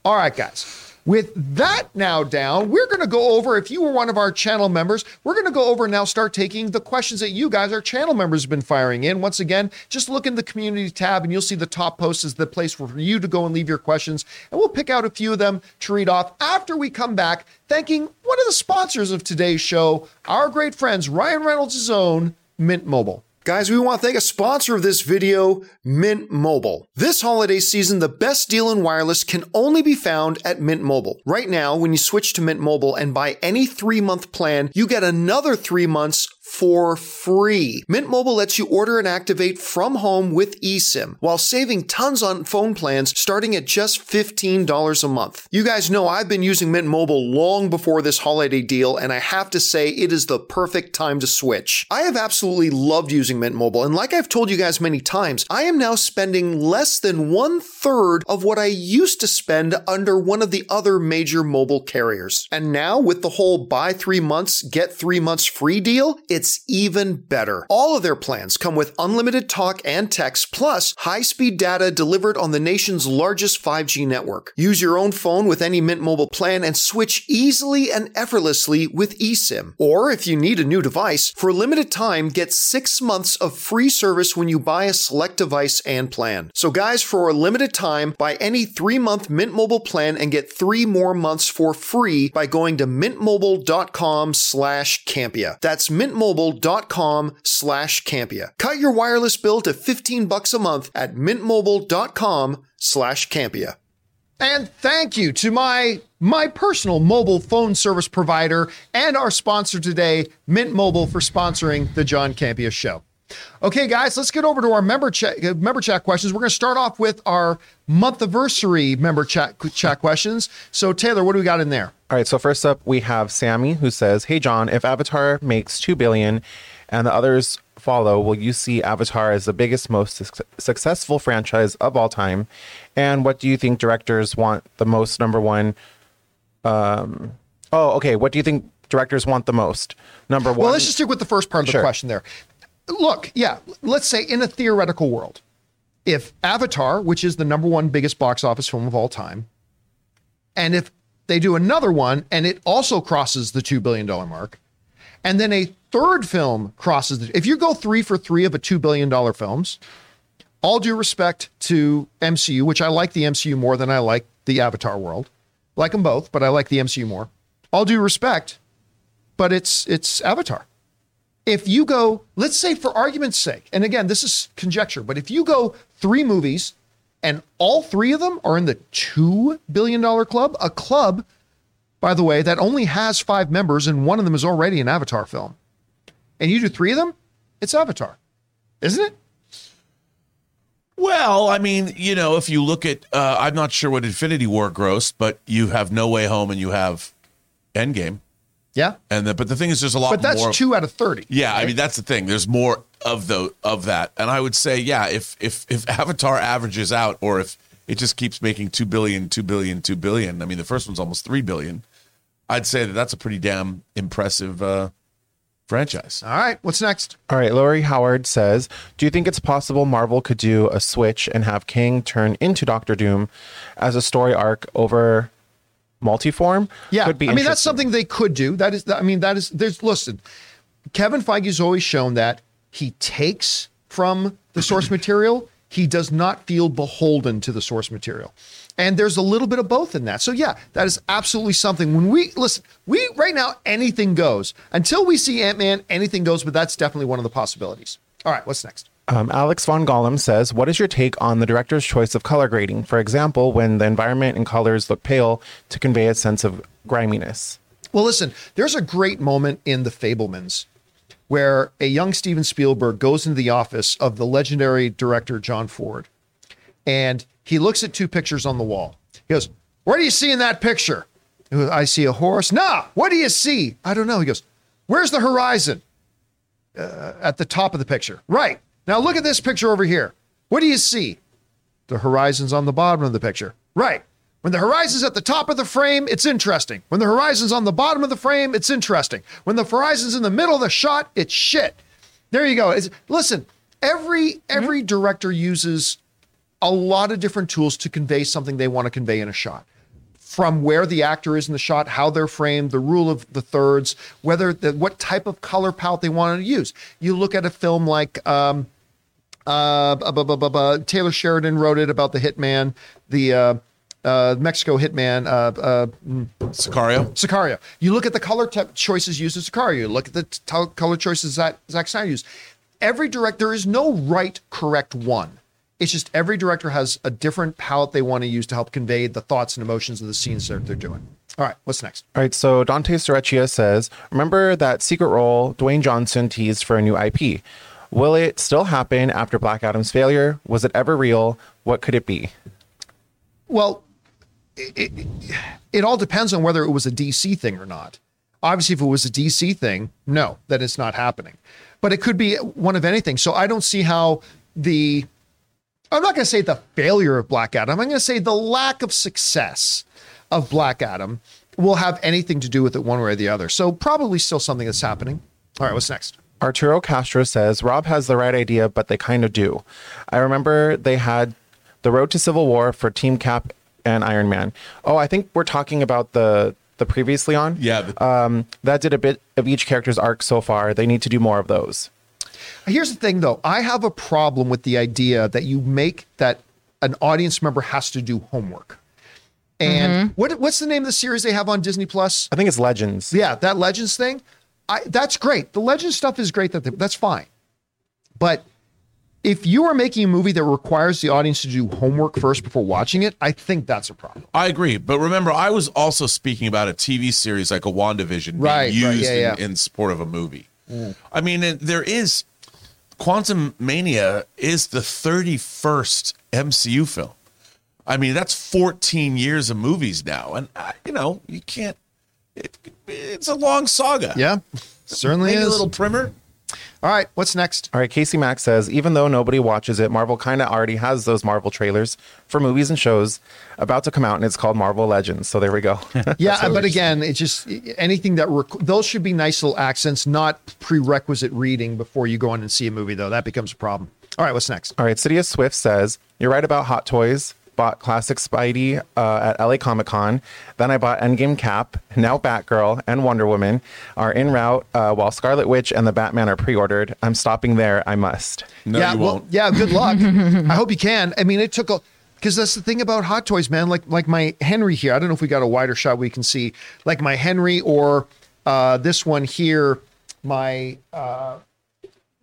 All right, guys. With that now down, we're going to go over. If you were one of our channel members, we're going to go over and now start taking the questions that you guys, our channel members, have been firing in. Once again, just look in the community tab and you'll see the top post is the place for you to go and leave your questions. And we'll pick out a few of them to read off after we come back, thanking one of the sponsors of today's show, our great friends, Ryan Reynolds' own Mint Mobile. Guys, we want to thank a sponsor of this video, Mint Mobile. This holiday season, the best deal in wireless can only be found at Mint Mobile. Right now, when you switch to Mint Mobile and buy any three month plan, you get another three months for free. Mint Mobile lets you order and activate from home with eSIM while saving tons on phone plans starting at just $15 a month. You guys know I've been using Mint Mobile long before this holiday deal, and I have to say it is the perfect time to switch. I have absolutely loved using Mint Mobile, and like I've told you guys many times, I am now spending less than one third of what I used to spend under one of the other major mobile carriers. And now with the whole buy three months, get three months free deal, it's even better. All of their plans come with unlimited talk and text, plus high speed data delivered on the nation's largest 5G network. Use your own phone with any Mint Mobile plan and switch easily and effortlessly with eSIM. Or if you need a new device, for a limited time, get six months of free service when you buy a select device and plan. So, guys, for a limited time, buy any three month Mint Mobile plan and get three more months for free by going to mintmobile.com slash Campea. That's mintmobile.com slash Campea. Cut your wireless bill to 15 bucks a month at mintmobile.com slash Campea. And thank you to my my personal mobile phone service provider and our sponsor today, Mint Mobile, for sponsoring the John Campea Show. Okay, guys, let's get over to our member chat uh, member chat questions. We're going to start off with our month anniversary member chat chat questions. So, Taylor, what do we got in there? All right, so first up we have Sammy who says, "Hey John, if Avatar makes 2 billion and the others follow, will you see Avatar as the biggest most suc- successful franchise of all time? And what do you think directors want the most number 1 um Oh, okay, what do you think directors want the most? Number 1 Well, let's just stick with the first part of the Sure. question there. Look, yeah, let's say in a theoretical world, if Avatar, which is the number one biggest box office film of all time, and if they do another one and it also crosses the $2 billion mark, and then a third film crosses the, if you go three for three of a $2 billion films, all due respect to MCU, which I like the MCU more than I like the Avatar world, like them both, but I like the MCU more. all due respect, but it's it's Avatar. If you go, let's say for argument's sake, and again, this is conjecture, but if you go three movies and all three of them are in the $2 billion club, a club, by the way, that only has five members and one of them is already an Avatar film, and you do three of them, it's Avatar, isn't it? Well, I mean, you know, if you look at, uh, I'm not sure what Infinity War grossed, but you have No Way Home and you have Endgame, Yeah. and the, but the thing is, there's a lot But that's more. two out of 30. Yeah, I mean that's the thing. There's more of the of that, and I would say, yeah, if if if Avatar averages out, or if it just keeps making two billion, two billion, two billion. I mean, the first one's almost three billion. I'd say that that's a pretty damn impressive uh, franchise. All right. What's next? All right, Laurie Howard says, "Do you think it's possible Marvel could do a switch and have Kang turn into Doctor Doom as a story arc over multiform?" Yeah, could be. I mean that's something they could do. That is, I mean that is. There's listen, Kevin Feige's always shown that he takes from the source material. He does not feel beholden to the source material, and there's a little bit of both in that. So yeah, that is absolutely something. When we listen, we right now anything goes until we see Ant Man. Anything goes, but that's definitely one of the possibilities. All right, what's next? Um, Alex von Gollum says, What is your take on the director's choice of color grading? For example, when the environment and colors look pale to convey a sense of griminess. Well, listen, there's a great moment in The Fabelmans where a young Steven Spielberg goes into the office of the legendary director John Ford and he looks at two pictures on the wall. He goes, What do you see in that picture? Goes, I see a horse. Nah, what do you see? I don't know. He goes, Where's the horizon? Uh, at the top of the picture. Right. Now look at this picture over here. What do you see? The horizon's on the bottom of the picture. Right. When the horizon's at the top of the frame, it's interesting. When the horizon's on the bottom of the frame, it's interesting. When the horizon's in the middle of the shot, it's shit. There you go. It's, listen, every every director uses a lot of different tools to convey something they want to convey in a shot. From where the actor is in the shot, how they're framed, the rule of the thirds, whether the, what type of color palette they want to use. You look at a film like um, uh, bu- bu- bu- Taylor Sheridan wrote it about the hitman, the uh, uh, Mexico hitman, uh, uh, Sicario. Sicario. You look at the color te- choices used in Sicario. You look at the t- color choices that Zack Snyder used. Every director, there is no right, correct one. It's just every director has a different palette they want to use to help convey the thoughts and emotions of the scenes that they're doing. All right, what's next? All right, so Dante Sorecchia says, Remember that secret role Dwayne Johnson teased for a new IP? Will it still happen after Black Adam's failure? Was it ever real? What could it be? Well, it, it, it all depends on whether it was a DC thing or not. Obviously, if it was a DC thing, no, that it's not happening. But it could be one of anything. So I don't see how the I'm not going to say the failure of Black Adam. I'm going to say the lack of success of Black Adam will have anything to do with it one way or the other. So probably still something that's happening. All right, what's next? Arturo Castro says, Rob has the right idea, but they kind of do. I remember they had the road to Civil War for Team Cap and Iron Man. Oh, I think we're talking about the the previously on. Yeah, the- Um, that did a bit of each character's arc so far. They need to do more of those. Here's the thing, though. I have a problem with the idea that you make that an audience member has to do homework. And mm-hmm. what what's the name of the series they have on Disney Plus? I think it's Legends. Yeah, that Legends thing. I that's great. The Legends stuff is great. That that's fine. But if you are making a movie that requires the audience to do homework first before watching it, I think that's a problem. I agree, but remember, I was also speaking about a TV series like a WandaVision being Right, right, used yeah, yeah. In, in support of a movie. Mm. I mean, there is Quantumania is the 31st MCU film. I mean, that's 14 years of movies now, and uh, you know you can't. It, it's a long saga. Yeah, certainly maybe is. a little primer. All right, what's next? All right, Casey Mack says, even though nobody watches it, Marvel kind of already has those Marvel trailers for movies and shows about to come out, and it's called Marvel Legends. So there we go. Yeah, but again, it's just anything that rec- those should be nice little accents, not prerequisite reading before you go in and see a movie. Though that becomes a problem. All right, what's next? All right, Sidious Swift says, You're right about Hot Toys. Bought Classic Spidey uh, at LA Comic Con. Then I bought Endgame Cap. Now Batgirl and Wonder Woman are en route, uh, while Scarlet Witch and the Batman are pre ordered. I'm stopping there. I must. No, yeah, you well, won't. yeah. Good luck. I hope you can. I mean, it took a. Because that's the thing about hot toys, man. Like like my Henry here. I don't know if we got a wider shot we can see. Like my Henry or uh, this one here. My uh,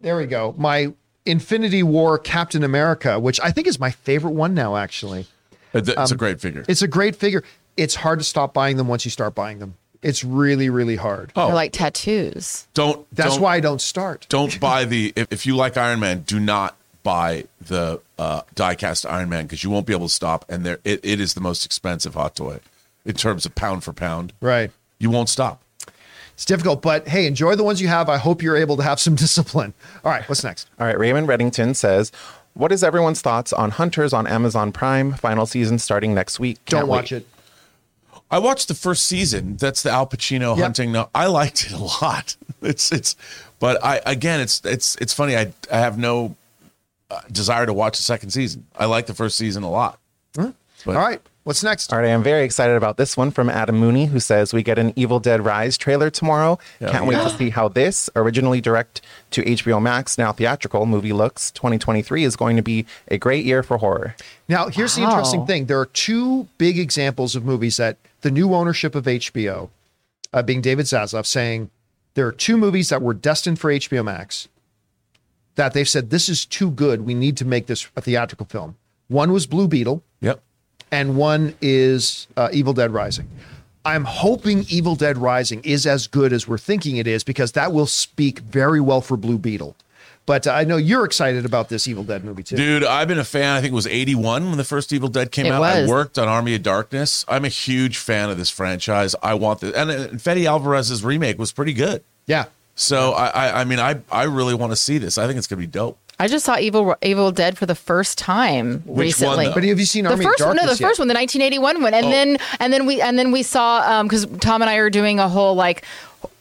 there we go. My Infinity War Captain America, which I think is my favorite one now. Actually, It- It's a Um, great figure. it's a great figure. It's hard to stop buying them once you start buying them. It's really really hard. Oh. They're like tattoos. Don't. That's don't- why I don't start. don't buy the if, if you like Iron Man, do not buy the uh, diecast Iron Man because you won't be able to stop. And there, it, it is the most expensive hot toy in terms of pound for pound. Right. You won't stop. It's difficult, but hey, enjoy the ones you have. I hope you're able to have some discipline. All right, what's next? All right, Raymond Reddington says, "What is everyone's thoughts on Hunters on Amazon Prime? Final season starting next week. Don't Can't watch wait." it. I watched the first season. That's the Al Pacino Yep. hunting. No, I liked it a lot. It's it's, but I again, it's it's it's funny. I I have no uh, desire to watch the second season. I like the first season a lot. But- All right, what's next? All right, I am very excited about this one from Adam Mooney, who says we get an Evil Dead Rise trailer tomorrow. Yeah. Can't wait to see how this, originally direct to HBO Max, now theatrical movie looks. 2023 is going to be a great year for horror. Now, here's the interesting thing. There are two big examples of movies that the new ownership of HBO, uh, being David Zaslav, saying there are two movies that were destined for HBO Max that they've said this is too good. We need to make this a theatrical film. One was Blue Beetle, Yep. And one is uh, Evil Dead Rising. I'm hoping Evil Dead Rising is as good as we're thinking it is because that will speak very well for Blue Beetle. But uh, I know you're excited about this Evil Dead movie too. Dude, I've been a fan. I think it was 81 when the first Evil Dead came It out. I worked on Army of Darkness. I'm a huge fan of this franchise. I want this. And uh, Fede Alvarez's remake was pretty good. Yeah. So I, I, I mean, I, I really want to see this. I think it's gonna be dope. I just saw Evil Evil Dead for the first time Which one, recently. though? But have you seen the Army first of one, no, the yet? first one, the 1981 one, and Oh. then and then we and then we saw because Tom and I are doing a whole like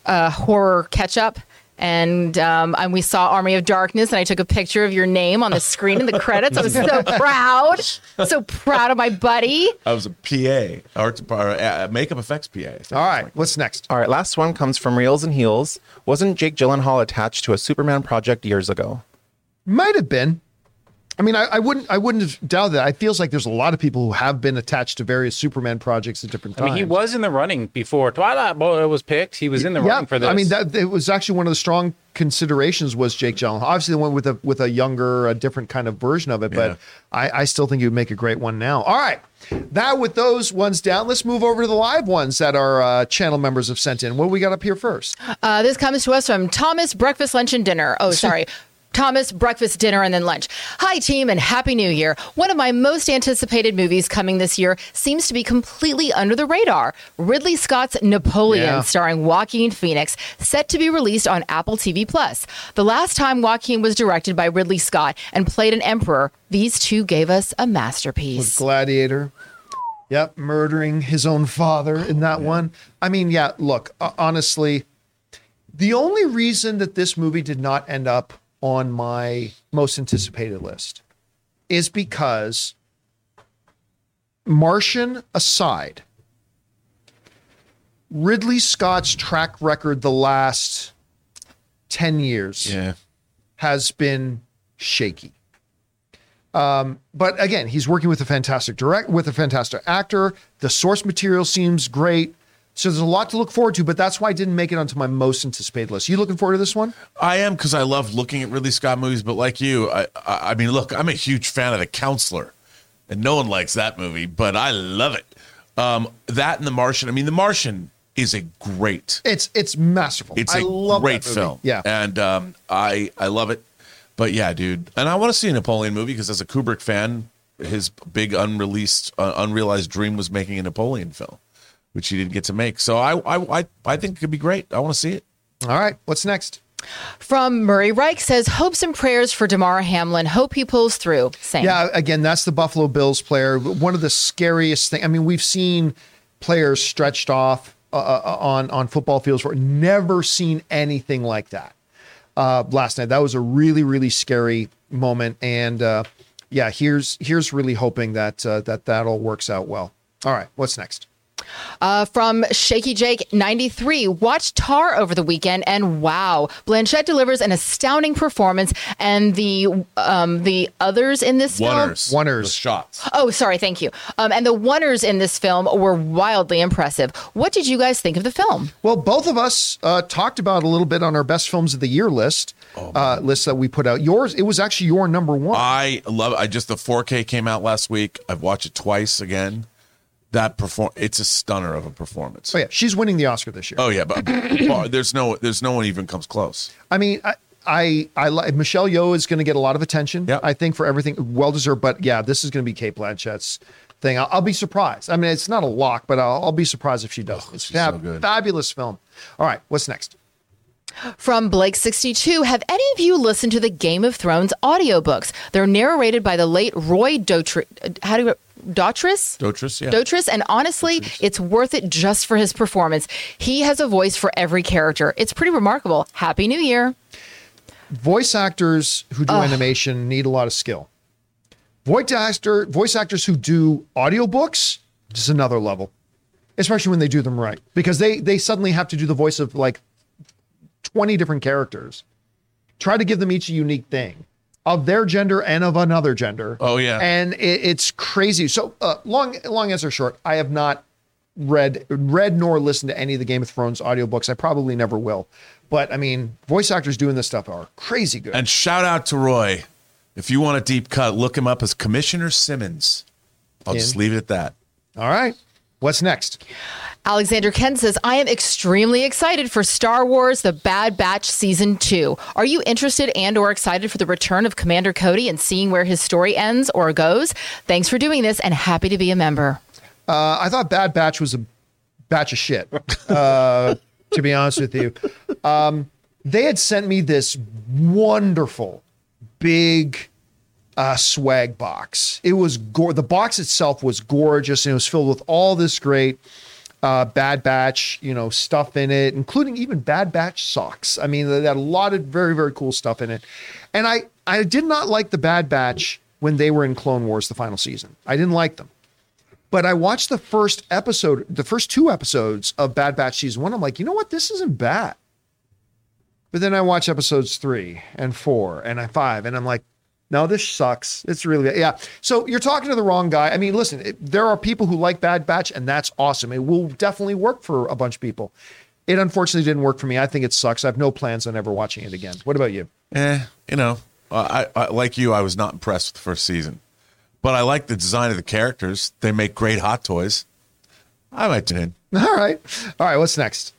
uh, horror catch up. And um, and we saw Army of Darkness, and I took a picture of your name on the screen in the credits. I was so proud, so proud of my buddy. I was a PA, art uh, makeup effects PA. I think. All right, what's next? All right, last one comes from Reels and Heels. Wasn't Jake Gyllenhaal attached to a Superman project years ago? Might have been. I mean, I, I wouldn't. I wouldn't have doubted that. It feels like there's a lot of people who have been attached to various Superman projects at different times. I mean, he was in the running before Twilight Boy was picked. He was in the Yeah, running for this. I mean, that it was actually one of the strong considerations was Jake Gyllenhaal. Obviously, the one with a with a younger, a different kind of version of it. Yeah. But I, I still think he would make a great one now. All right, now with those ones down, let's move over to the live ones that our uh, channel members have sent in. What do we got up here first? Uh, this comes to us from Thomas Breakfast, Lunch, and Dinner. Oh, sorry. Thomas, breakfast, dinner, and then lunch. Hi, team, and Happy New Year. One of my most anticipated movies coming this year seems to be completely under the radar. Ridley Scott's Napoleon, Yeah. starring Joaquin Phoenix, set to be released on Apple TV Plus. The last time Joaquin was directed by Ridley Scott and played an emperor, these two gave us a masterpiece. Gladiator. Yep, murdering his own father in that one. I mean, yeah, look, uh, honestly, the only reason that this movie did not end up on my most anticipated list is because Martian aside, Ridley Scott's track record the last 10 years Yeah. has been shaky. Um, but again, he's working with a fantastic direct with a fantastic actor. The source material seems great. So there's a lot to look forward to, but that's why I didn't make it onto my most anticipated list. You looking forward to this one? I am because I love looking at Ridley Scott movies, but like you, I, I, I mean, look, I'm a huge fan of The Counselor, and no one likes that movie, but I love it. Um, that and The Martian. I mean, The Martian is a great, It's it's masterful. it's I a love great that movie. film. Yeah. and um, I I love it. But yeah, dude, and I want to see a Napoleon movie because as a Kubrick fan, his big unreleased, uh, unrealized dream was making a Napoleon film, which he didn't get to make. So I I I, I think it could be great. I want to see it. All right. What's next? From Murray Reich says, hopes and prayers for Damar Hamlin. Hope he pulls through. Same. Yeah, again, that's the Buffalo Bills player. One of the scariest things. I mean, we've seen players stretched off uh, uh, on on football fields for never seen anything like that uh, last night. That was a really really scary moment, and uh, yeah, here's here's really hoping that uh, that that all works out well. All right, what's next? Uh, from Shaky Jake 93, watched Tar over the weekend, and wow, Blanchett delivers an astounding performance, and the um, the others in this film. Oneers. Oneers. The shots. Oh, sorry, thank you. Um, and the oneers in this film were wildly impressive. What did you guys think of the film? Well, both of us uh, talked about a little bit on our best films of the year list, uh, list that we put out. Yours, it was actually your number one. I love I just the 4K came out last week. I've watched it twice again. That perform it's a stunner of a performance. oh yeah, she's winning the Oscar this year. Oh yeah, but well, there's no there's no one even comes close. I mean, I, I, I like Michelle Yeoh is going to get a lot of attention. Yeah. I think for everything, well deserved. But yeah, this is going to be Cate Blanchett's thing. I'll, I'll be surprised. I mean, it's not a lock, but I'll, I'll be surprised if she does. it's she's fab- so fabulous film. All right, what's next? From Blake62, have any of you listened to the Game of Thrones audiobooks? They're narrated by the late Roy Dotri- uh, how do you, Daughtris? Dotrice, yeah. Dotrice, and honestly, it's worth it just for his performance. He has a voice for every character. It's pretty remarkable. Happy New Year. Voice actors who do animation need a lot of skill. Voice actor, voice actors who do audiobooks, just another level, especially when they do them right, because they they suddenly have to do the voice of like twenty different characters. Try to give them each a unique thing of their gender and of another gender. Oh, yeah. and it, it's crazy. So uh, long long answer short, I have not read read nor listened to any of the Game of Thrones audiobooks. I probably never will. But I mean, voice actors doing this stuff are crazy good. And shout out to Roy. If you want a deep cut, look him up as Commissioner Simmons. I'll just leave it at that. All right. What's next? Alexander Ken says, I am extremely excited for Star Wars The Bad Batch Season 2. Are you interested and or excited for the return of Commander Cody and seeing where his story ends or goes? Thanks for doing this and happy to be a member. Uh, I thought Bad Batch was a batch of shit. Uh, to be honest with you, um, they had sent me this wonderful, big uh, swag box. It was go- the box itself was gorgeous, and it was filled with all this great uh, Bad Batch, you know, stuff in it, including even Bad Batch socks. I mean, they had a lot of very, very cool stuff in it. And I, I did not like the Bad Batch when they were in Clone Wars, the final season. I didn't like them. But I watched the first episode, the first two episodes of Bad Batch season one. I'm like, you know what? This isn't bad. But then I watch episodes three and four and I five, and I'm like, no, this sucks. It's really bad. Yeah. So you're talking to the wrong guy. I mean, listen, it, there are people who like Bad Batch, and that's awesome. It will definitely work for a bunch of people. It unfortunately didn't work for me. I think it sucks. I have no plans on ever watching it again. What about you? Eh, you know, I, I like you. I was not impressed with the first season, but I like the design of the characters. They make great hot toys. I might tune in. All right. All right. What's next?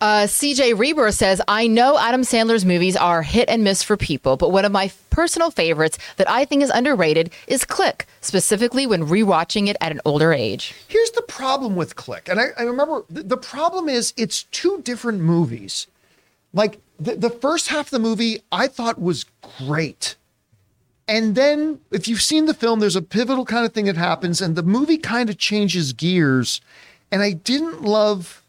Uh, CJ Reber says, I know Adam Sandler's movies are hit and miss for people, but one of my personal favorites that I think is underrated is Click, specifically when rewatching it at an older age. Here's the problem with Click. And I, I remember the, the problem is it's two different movies. Like the, the first half of the movie, I thought was great. And then if you've seen the film, there's a pivotal kind of thing that happens, and the movie kind of changes gears. And I didn't love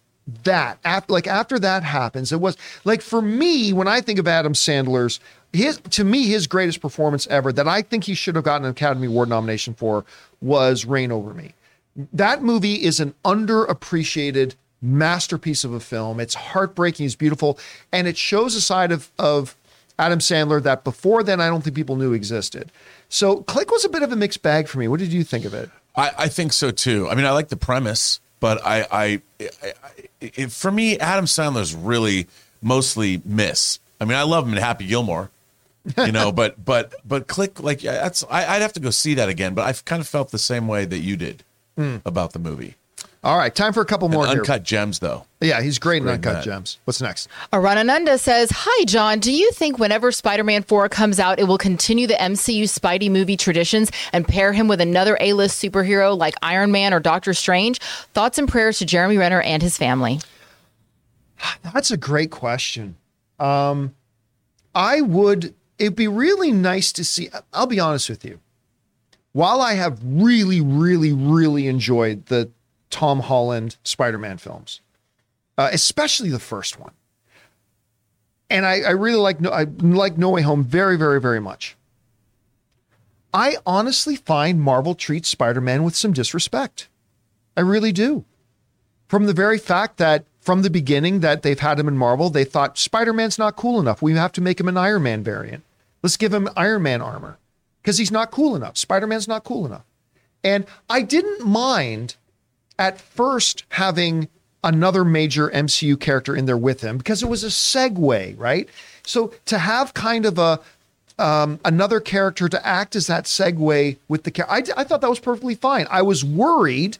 that. After like after that happens, it was like for me, when I think of Adam Sandler's his to me, his greatest performance ever that I think he should have gotten an Academy Award nomination for was Reign Over Me that movie is an underappreciated masterpiece of a film. It's heartbreaking, it's beautiful, and it shows a side of of Adam Sandler that before then I don't think people knew existed. So Click was a bit of a mixed bag for me. What did you think of it? I, I think so too. I mean, I like the premise, but I, I, I, I it, for me, Adam Sandler's really mostly miss. I mean, I love him in Happy Gilmore, you know, but but but click like that's I, I'd have to go see that again. But I've kind of felt the same way that you did hmm. about the movie. All right, time for a couple more And here. Uncut Gems, though. Yeah, he's great in Great in Uncut that. Gems. What's next? Aranananda says, Hi, John. Do you think whenever Spider Man 4 comes out, it will continue the MCU Spidey movie traditions and pair him with another A list superhero like Iron Man or Doctor Strange? Thoughts and prayers to Jeremy Renner and his family. That's a great question. Um, I would. It'd be really nice to see. I'll be honest with you. While I have really, really, really enjoyed the Tom Holland Spider-Man films, uh, especially the first one, and I, I really like no, I like No Way Home very, very, very much. I honestly find Marvel treats Spider-Man with some disrespect. I really do. from the very fact that from the beginning that they've had him in Marvel, they thought Spider-Man's not cool enough. We have to make him an Iron Man variant. Let's give him Iron Man armor because he's not cool enough. Spider-Man's not cool enough. And I didn't mind at first having another major MCU character in there with him because it was a segue, right? So to have kind of a um, another character to act as that segue with the character, I, I thought that was perfectly fine. I was worried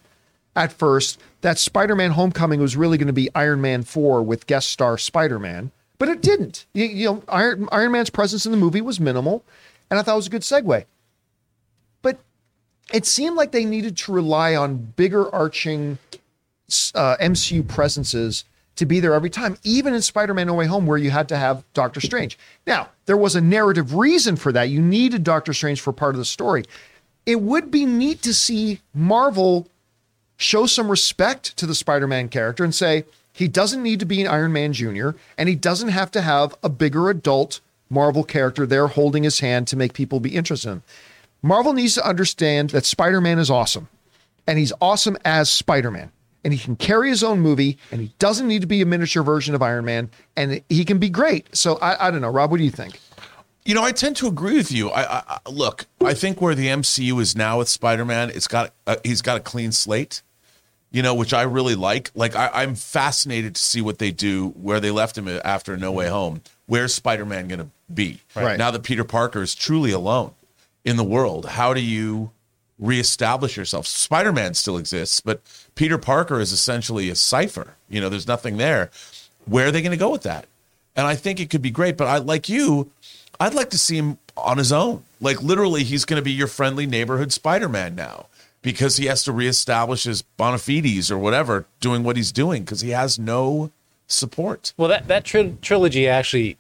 at first that Spider-Man: Homecoming was really going to be Iron Man four with guest star Spider-Man, but it didn't. You, you know, Iron, Iron Man's presence in the movie was minimal, and I thought it was a good segue. It seemed like they needed to rely on bigger arching uh, MCU presences to be there every time, even in Spider Man No Way Home, where you had to have Doctor Strange. Now, there was a narrative reason for that. You needed Doctor Strange for part of the story. It would be neat to see Marvel show some respect to the Spider Man character and say, he doesn't need to be an Iron Man Jr., and he doesn't have to have a bigger adult Marvel character there holding his hand to make people be interested in him. Marvel needs to understand that Spider Man is awesome, and he's awesome as Spider Man and he can carry his own movie and he doesn't need to be a miniature version of Iron Man and he can be great. So I, I don't know, Rob, what do you think? You know, I tend to agree with you. I, I look. I think where the MCU is now with Spider-Man, it's got uh, he's got a clean slate. You know, which I really like. Like I, I'm fascinated to see what they do where they left him after No Way Home. Where's Spider-Man going to be Right. now that Peter Parker is truly alone in the world? How do you reestablish yourself? Spider-Man still exists, but Peter Parker is essentially a cipher. You know, there's nothing there. Where are they going to go with that? And I think it could be great, but I like you, I'd like to see him on his own. Like literally, he's going to be your friendly neighborhood Spider-Man now because he has to reestablish his bona fides or whatever, doing what he's doing because he has no support. Well, that that tri- trilogy actually,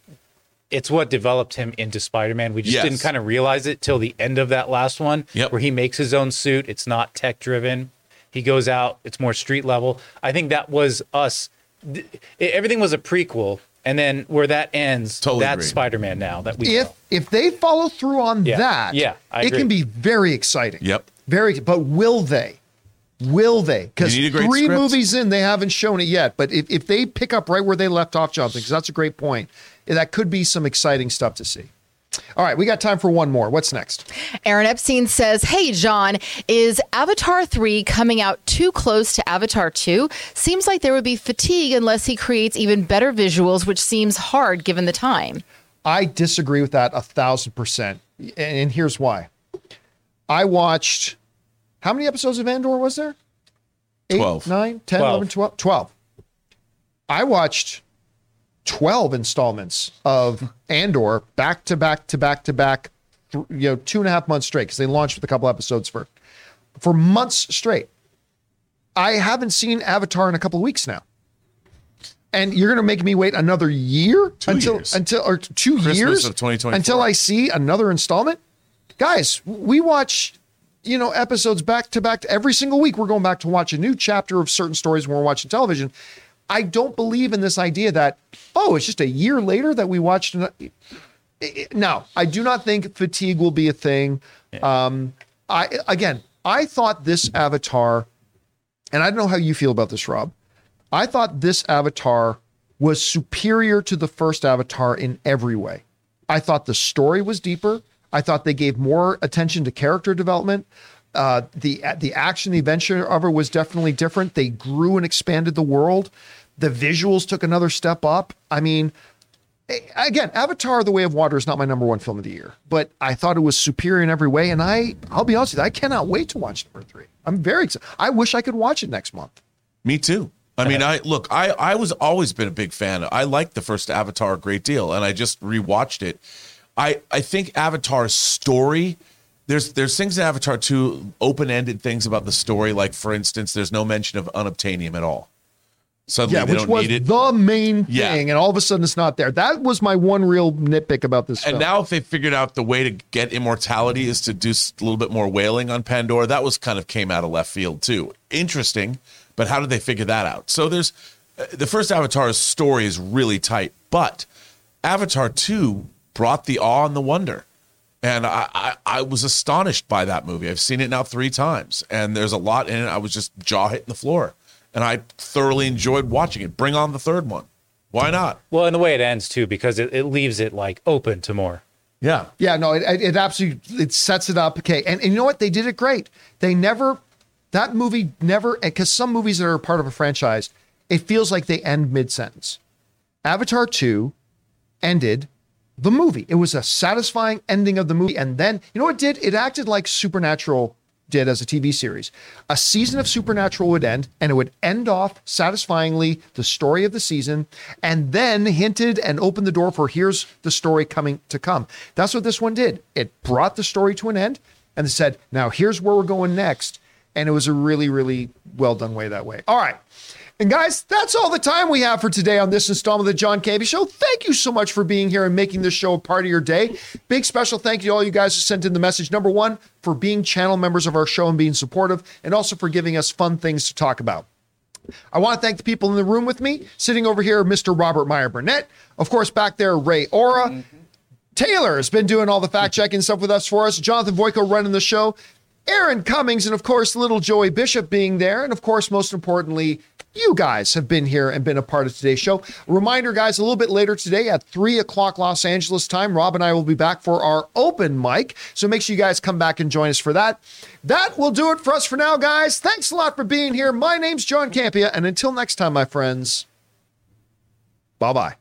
it's what developed him into Spider-Man. We just Yes. didn't kind of realize it till the end of that last one, Yep. where he makes his own suit. It's not tech driven. He goes out. It's more street level. I think that was us. th- Everything was a prequel, and then where that ends, Totally that's agree. Spider-Man now. That we If know. if they follow through on Yeah. that, Yeah, I it agree. can be very exciting. Yep. Very but will they? Will they? Because You need a great three script. movies in, they haven't shown it yet. But if, if they pick up right where they left off, Jonathan, because that's a great point, eh, that could be some exciting stuff to see. All right, we got time for one more. What's next? Aaron Epstein says, Hey, John, is Avatar 3 coming out too close to Avatar 2? Seems like there would be fatigue unless he creates even better visuals, which seems hard given the time. I disagree with that a thousand percent. And, and here's why. I watched how many episodes of Andor was there? Eight, 12. 9, 10, Twelve. 11, 12? 12. I watched 12 installments of Andor back to back to back to back, you know, two and a half months straight because they launched with a couple episodes for for months straight. I haven't seen Avatar in a couple of weeks now. And you're going to make me wait another year Two until years. until or two Christmas years of 2024. until I see another installment. Guys, we watch you know episodes back to back every single week. We're going back to watch a new chapter of certain stories when we're watching television. I don't believe in this idea that oh, it's just a year later that we watched. An- no, I do not think fatigue will be a thing. Um, I again, I thought this Avatar, and I don't know how you feel about this, Rob. I thought this Avatar was superior to the first Avatar in every way. I thought the story was deeper. I thought they gave more attention to character development. Uh, the the action, the adventure of it was definitely different. They grew and expanded the world. The visuals took another step up. I mean, again, Avatar: The Way of Water is not my number one film of the year, but I thought it was superior in every way. And I, I'll be honest with you, I cannot wait to watch number three. I'm very excited. I wish I could watch it next month. Me too. I mean, I look, I I was always been a big fan. I liked the first Avatar a great deal, and I just rewatched it. I I think Avatar's story. There's there's things in Avatar 2, open ended things about the story. Like for instance, there's no mention of unobtainium at all. Suddenly Yeah, they which don't was need it. the main Yeah. thing, and all of a sudden it's not there. That was my one real nitpick about this And film. now, if they figured out the way to get immortality is to do a little bit more whaling on Pandora, that was kind of came out of left field too. Interesting, but how did they figure that out? So there's uh, the first Avatar's story is really tight, but Avatar two brought the awe and the wonder, and I, I I was astonished by that movie. I've seen it now three times, and there's a lot in it. I was just jaw hitting the floor, and I thoroughly enjoyed watching it. Bring on the third one. Why not? Well, and the way it ends too, because it, it leaves it like open to more. Yeah. Yeah, no, it, it absolutely it sets it up. Okay, and, and you know what? They did it great. They never that movie never because some movies that are part of a franchise, it feels like they end mid sentence. Avatar two ended the movie. It was a satisfying ending of the movie, and then you know what it did? It acted like Supernatural did as a TV series. A season of Supernatural would end, and it would end off satisfyingly the story of the season, and then hinted and opened the door for here's the story coming to come. That's what this one did. It brought the story to an end and said, now here's where we're going next. And it was a really, really well done way that way. All right. And guys, that's all the time we have for today on this installment of the John Campea Show. Thank you so much for being here and making this show a part of your day. Big special thank you to all you guys who sent in the message. Number one, for being channel members of our show and being supportive, and also for giving us fun things to talk about. I want to thank the people in the room with me. Sitting over here, Mr. Robert Meyer Burnett. Of course, back there, Ray Ora. Mm-hmm. Taylor has been doing all the fact checking stuff with us for us. Jonathan Voico running the show. Erin Cummings, and of course, little Joey Bishop being there. And of course, most importantly, you guys have been here and been a part of today's show. Reminder, guys, a little bit later today at 3 o'clock Los Angeles time, Rob and I will be back for our open mic. So make sure you guys come back and join us for that. That will do it for us for now, guys. Thanks a lot for being here. My name's John Campea. and until next time, my friends, bye bye.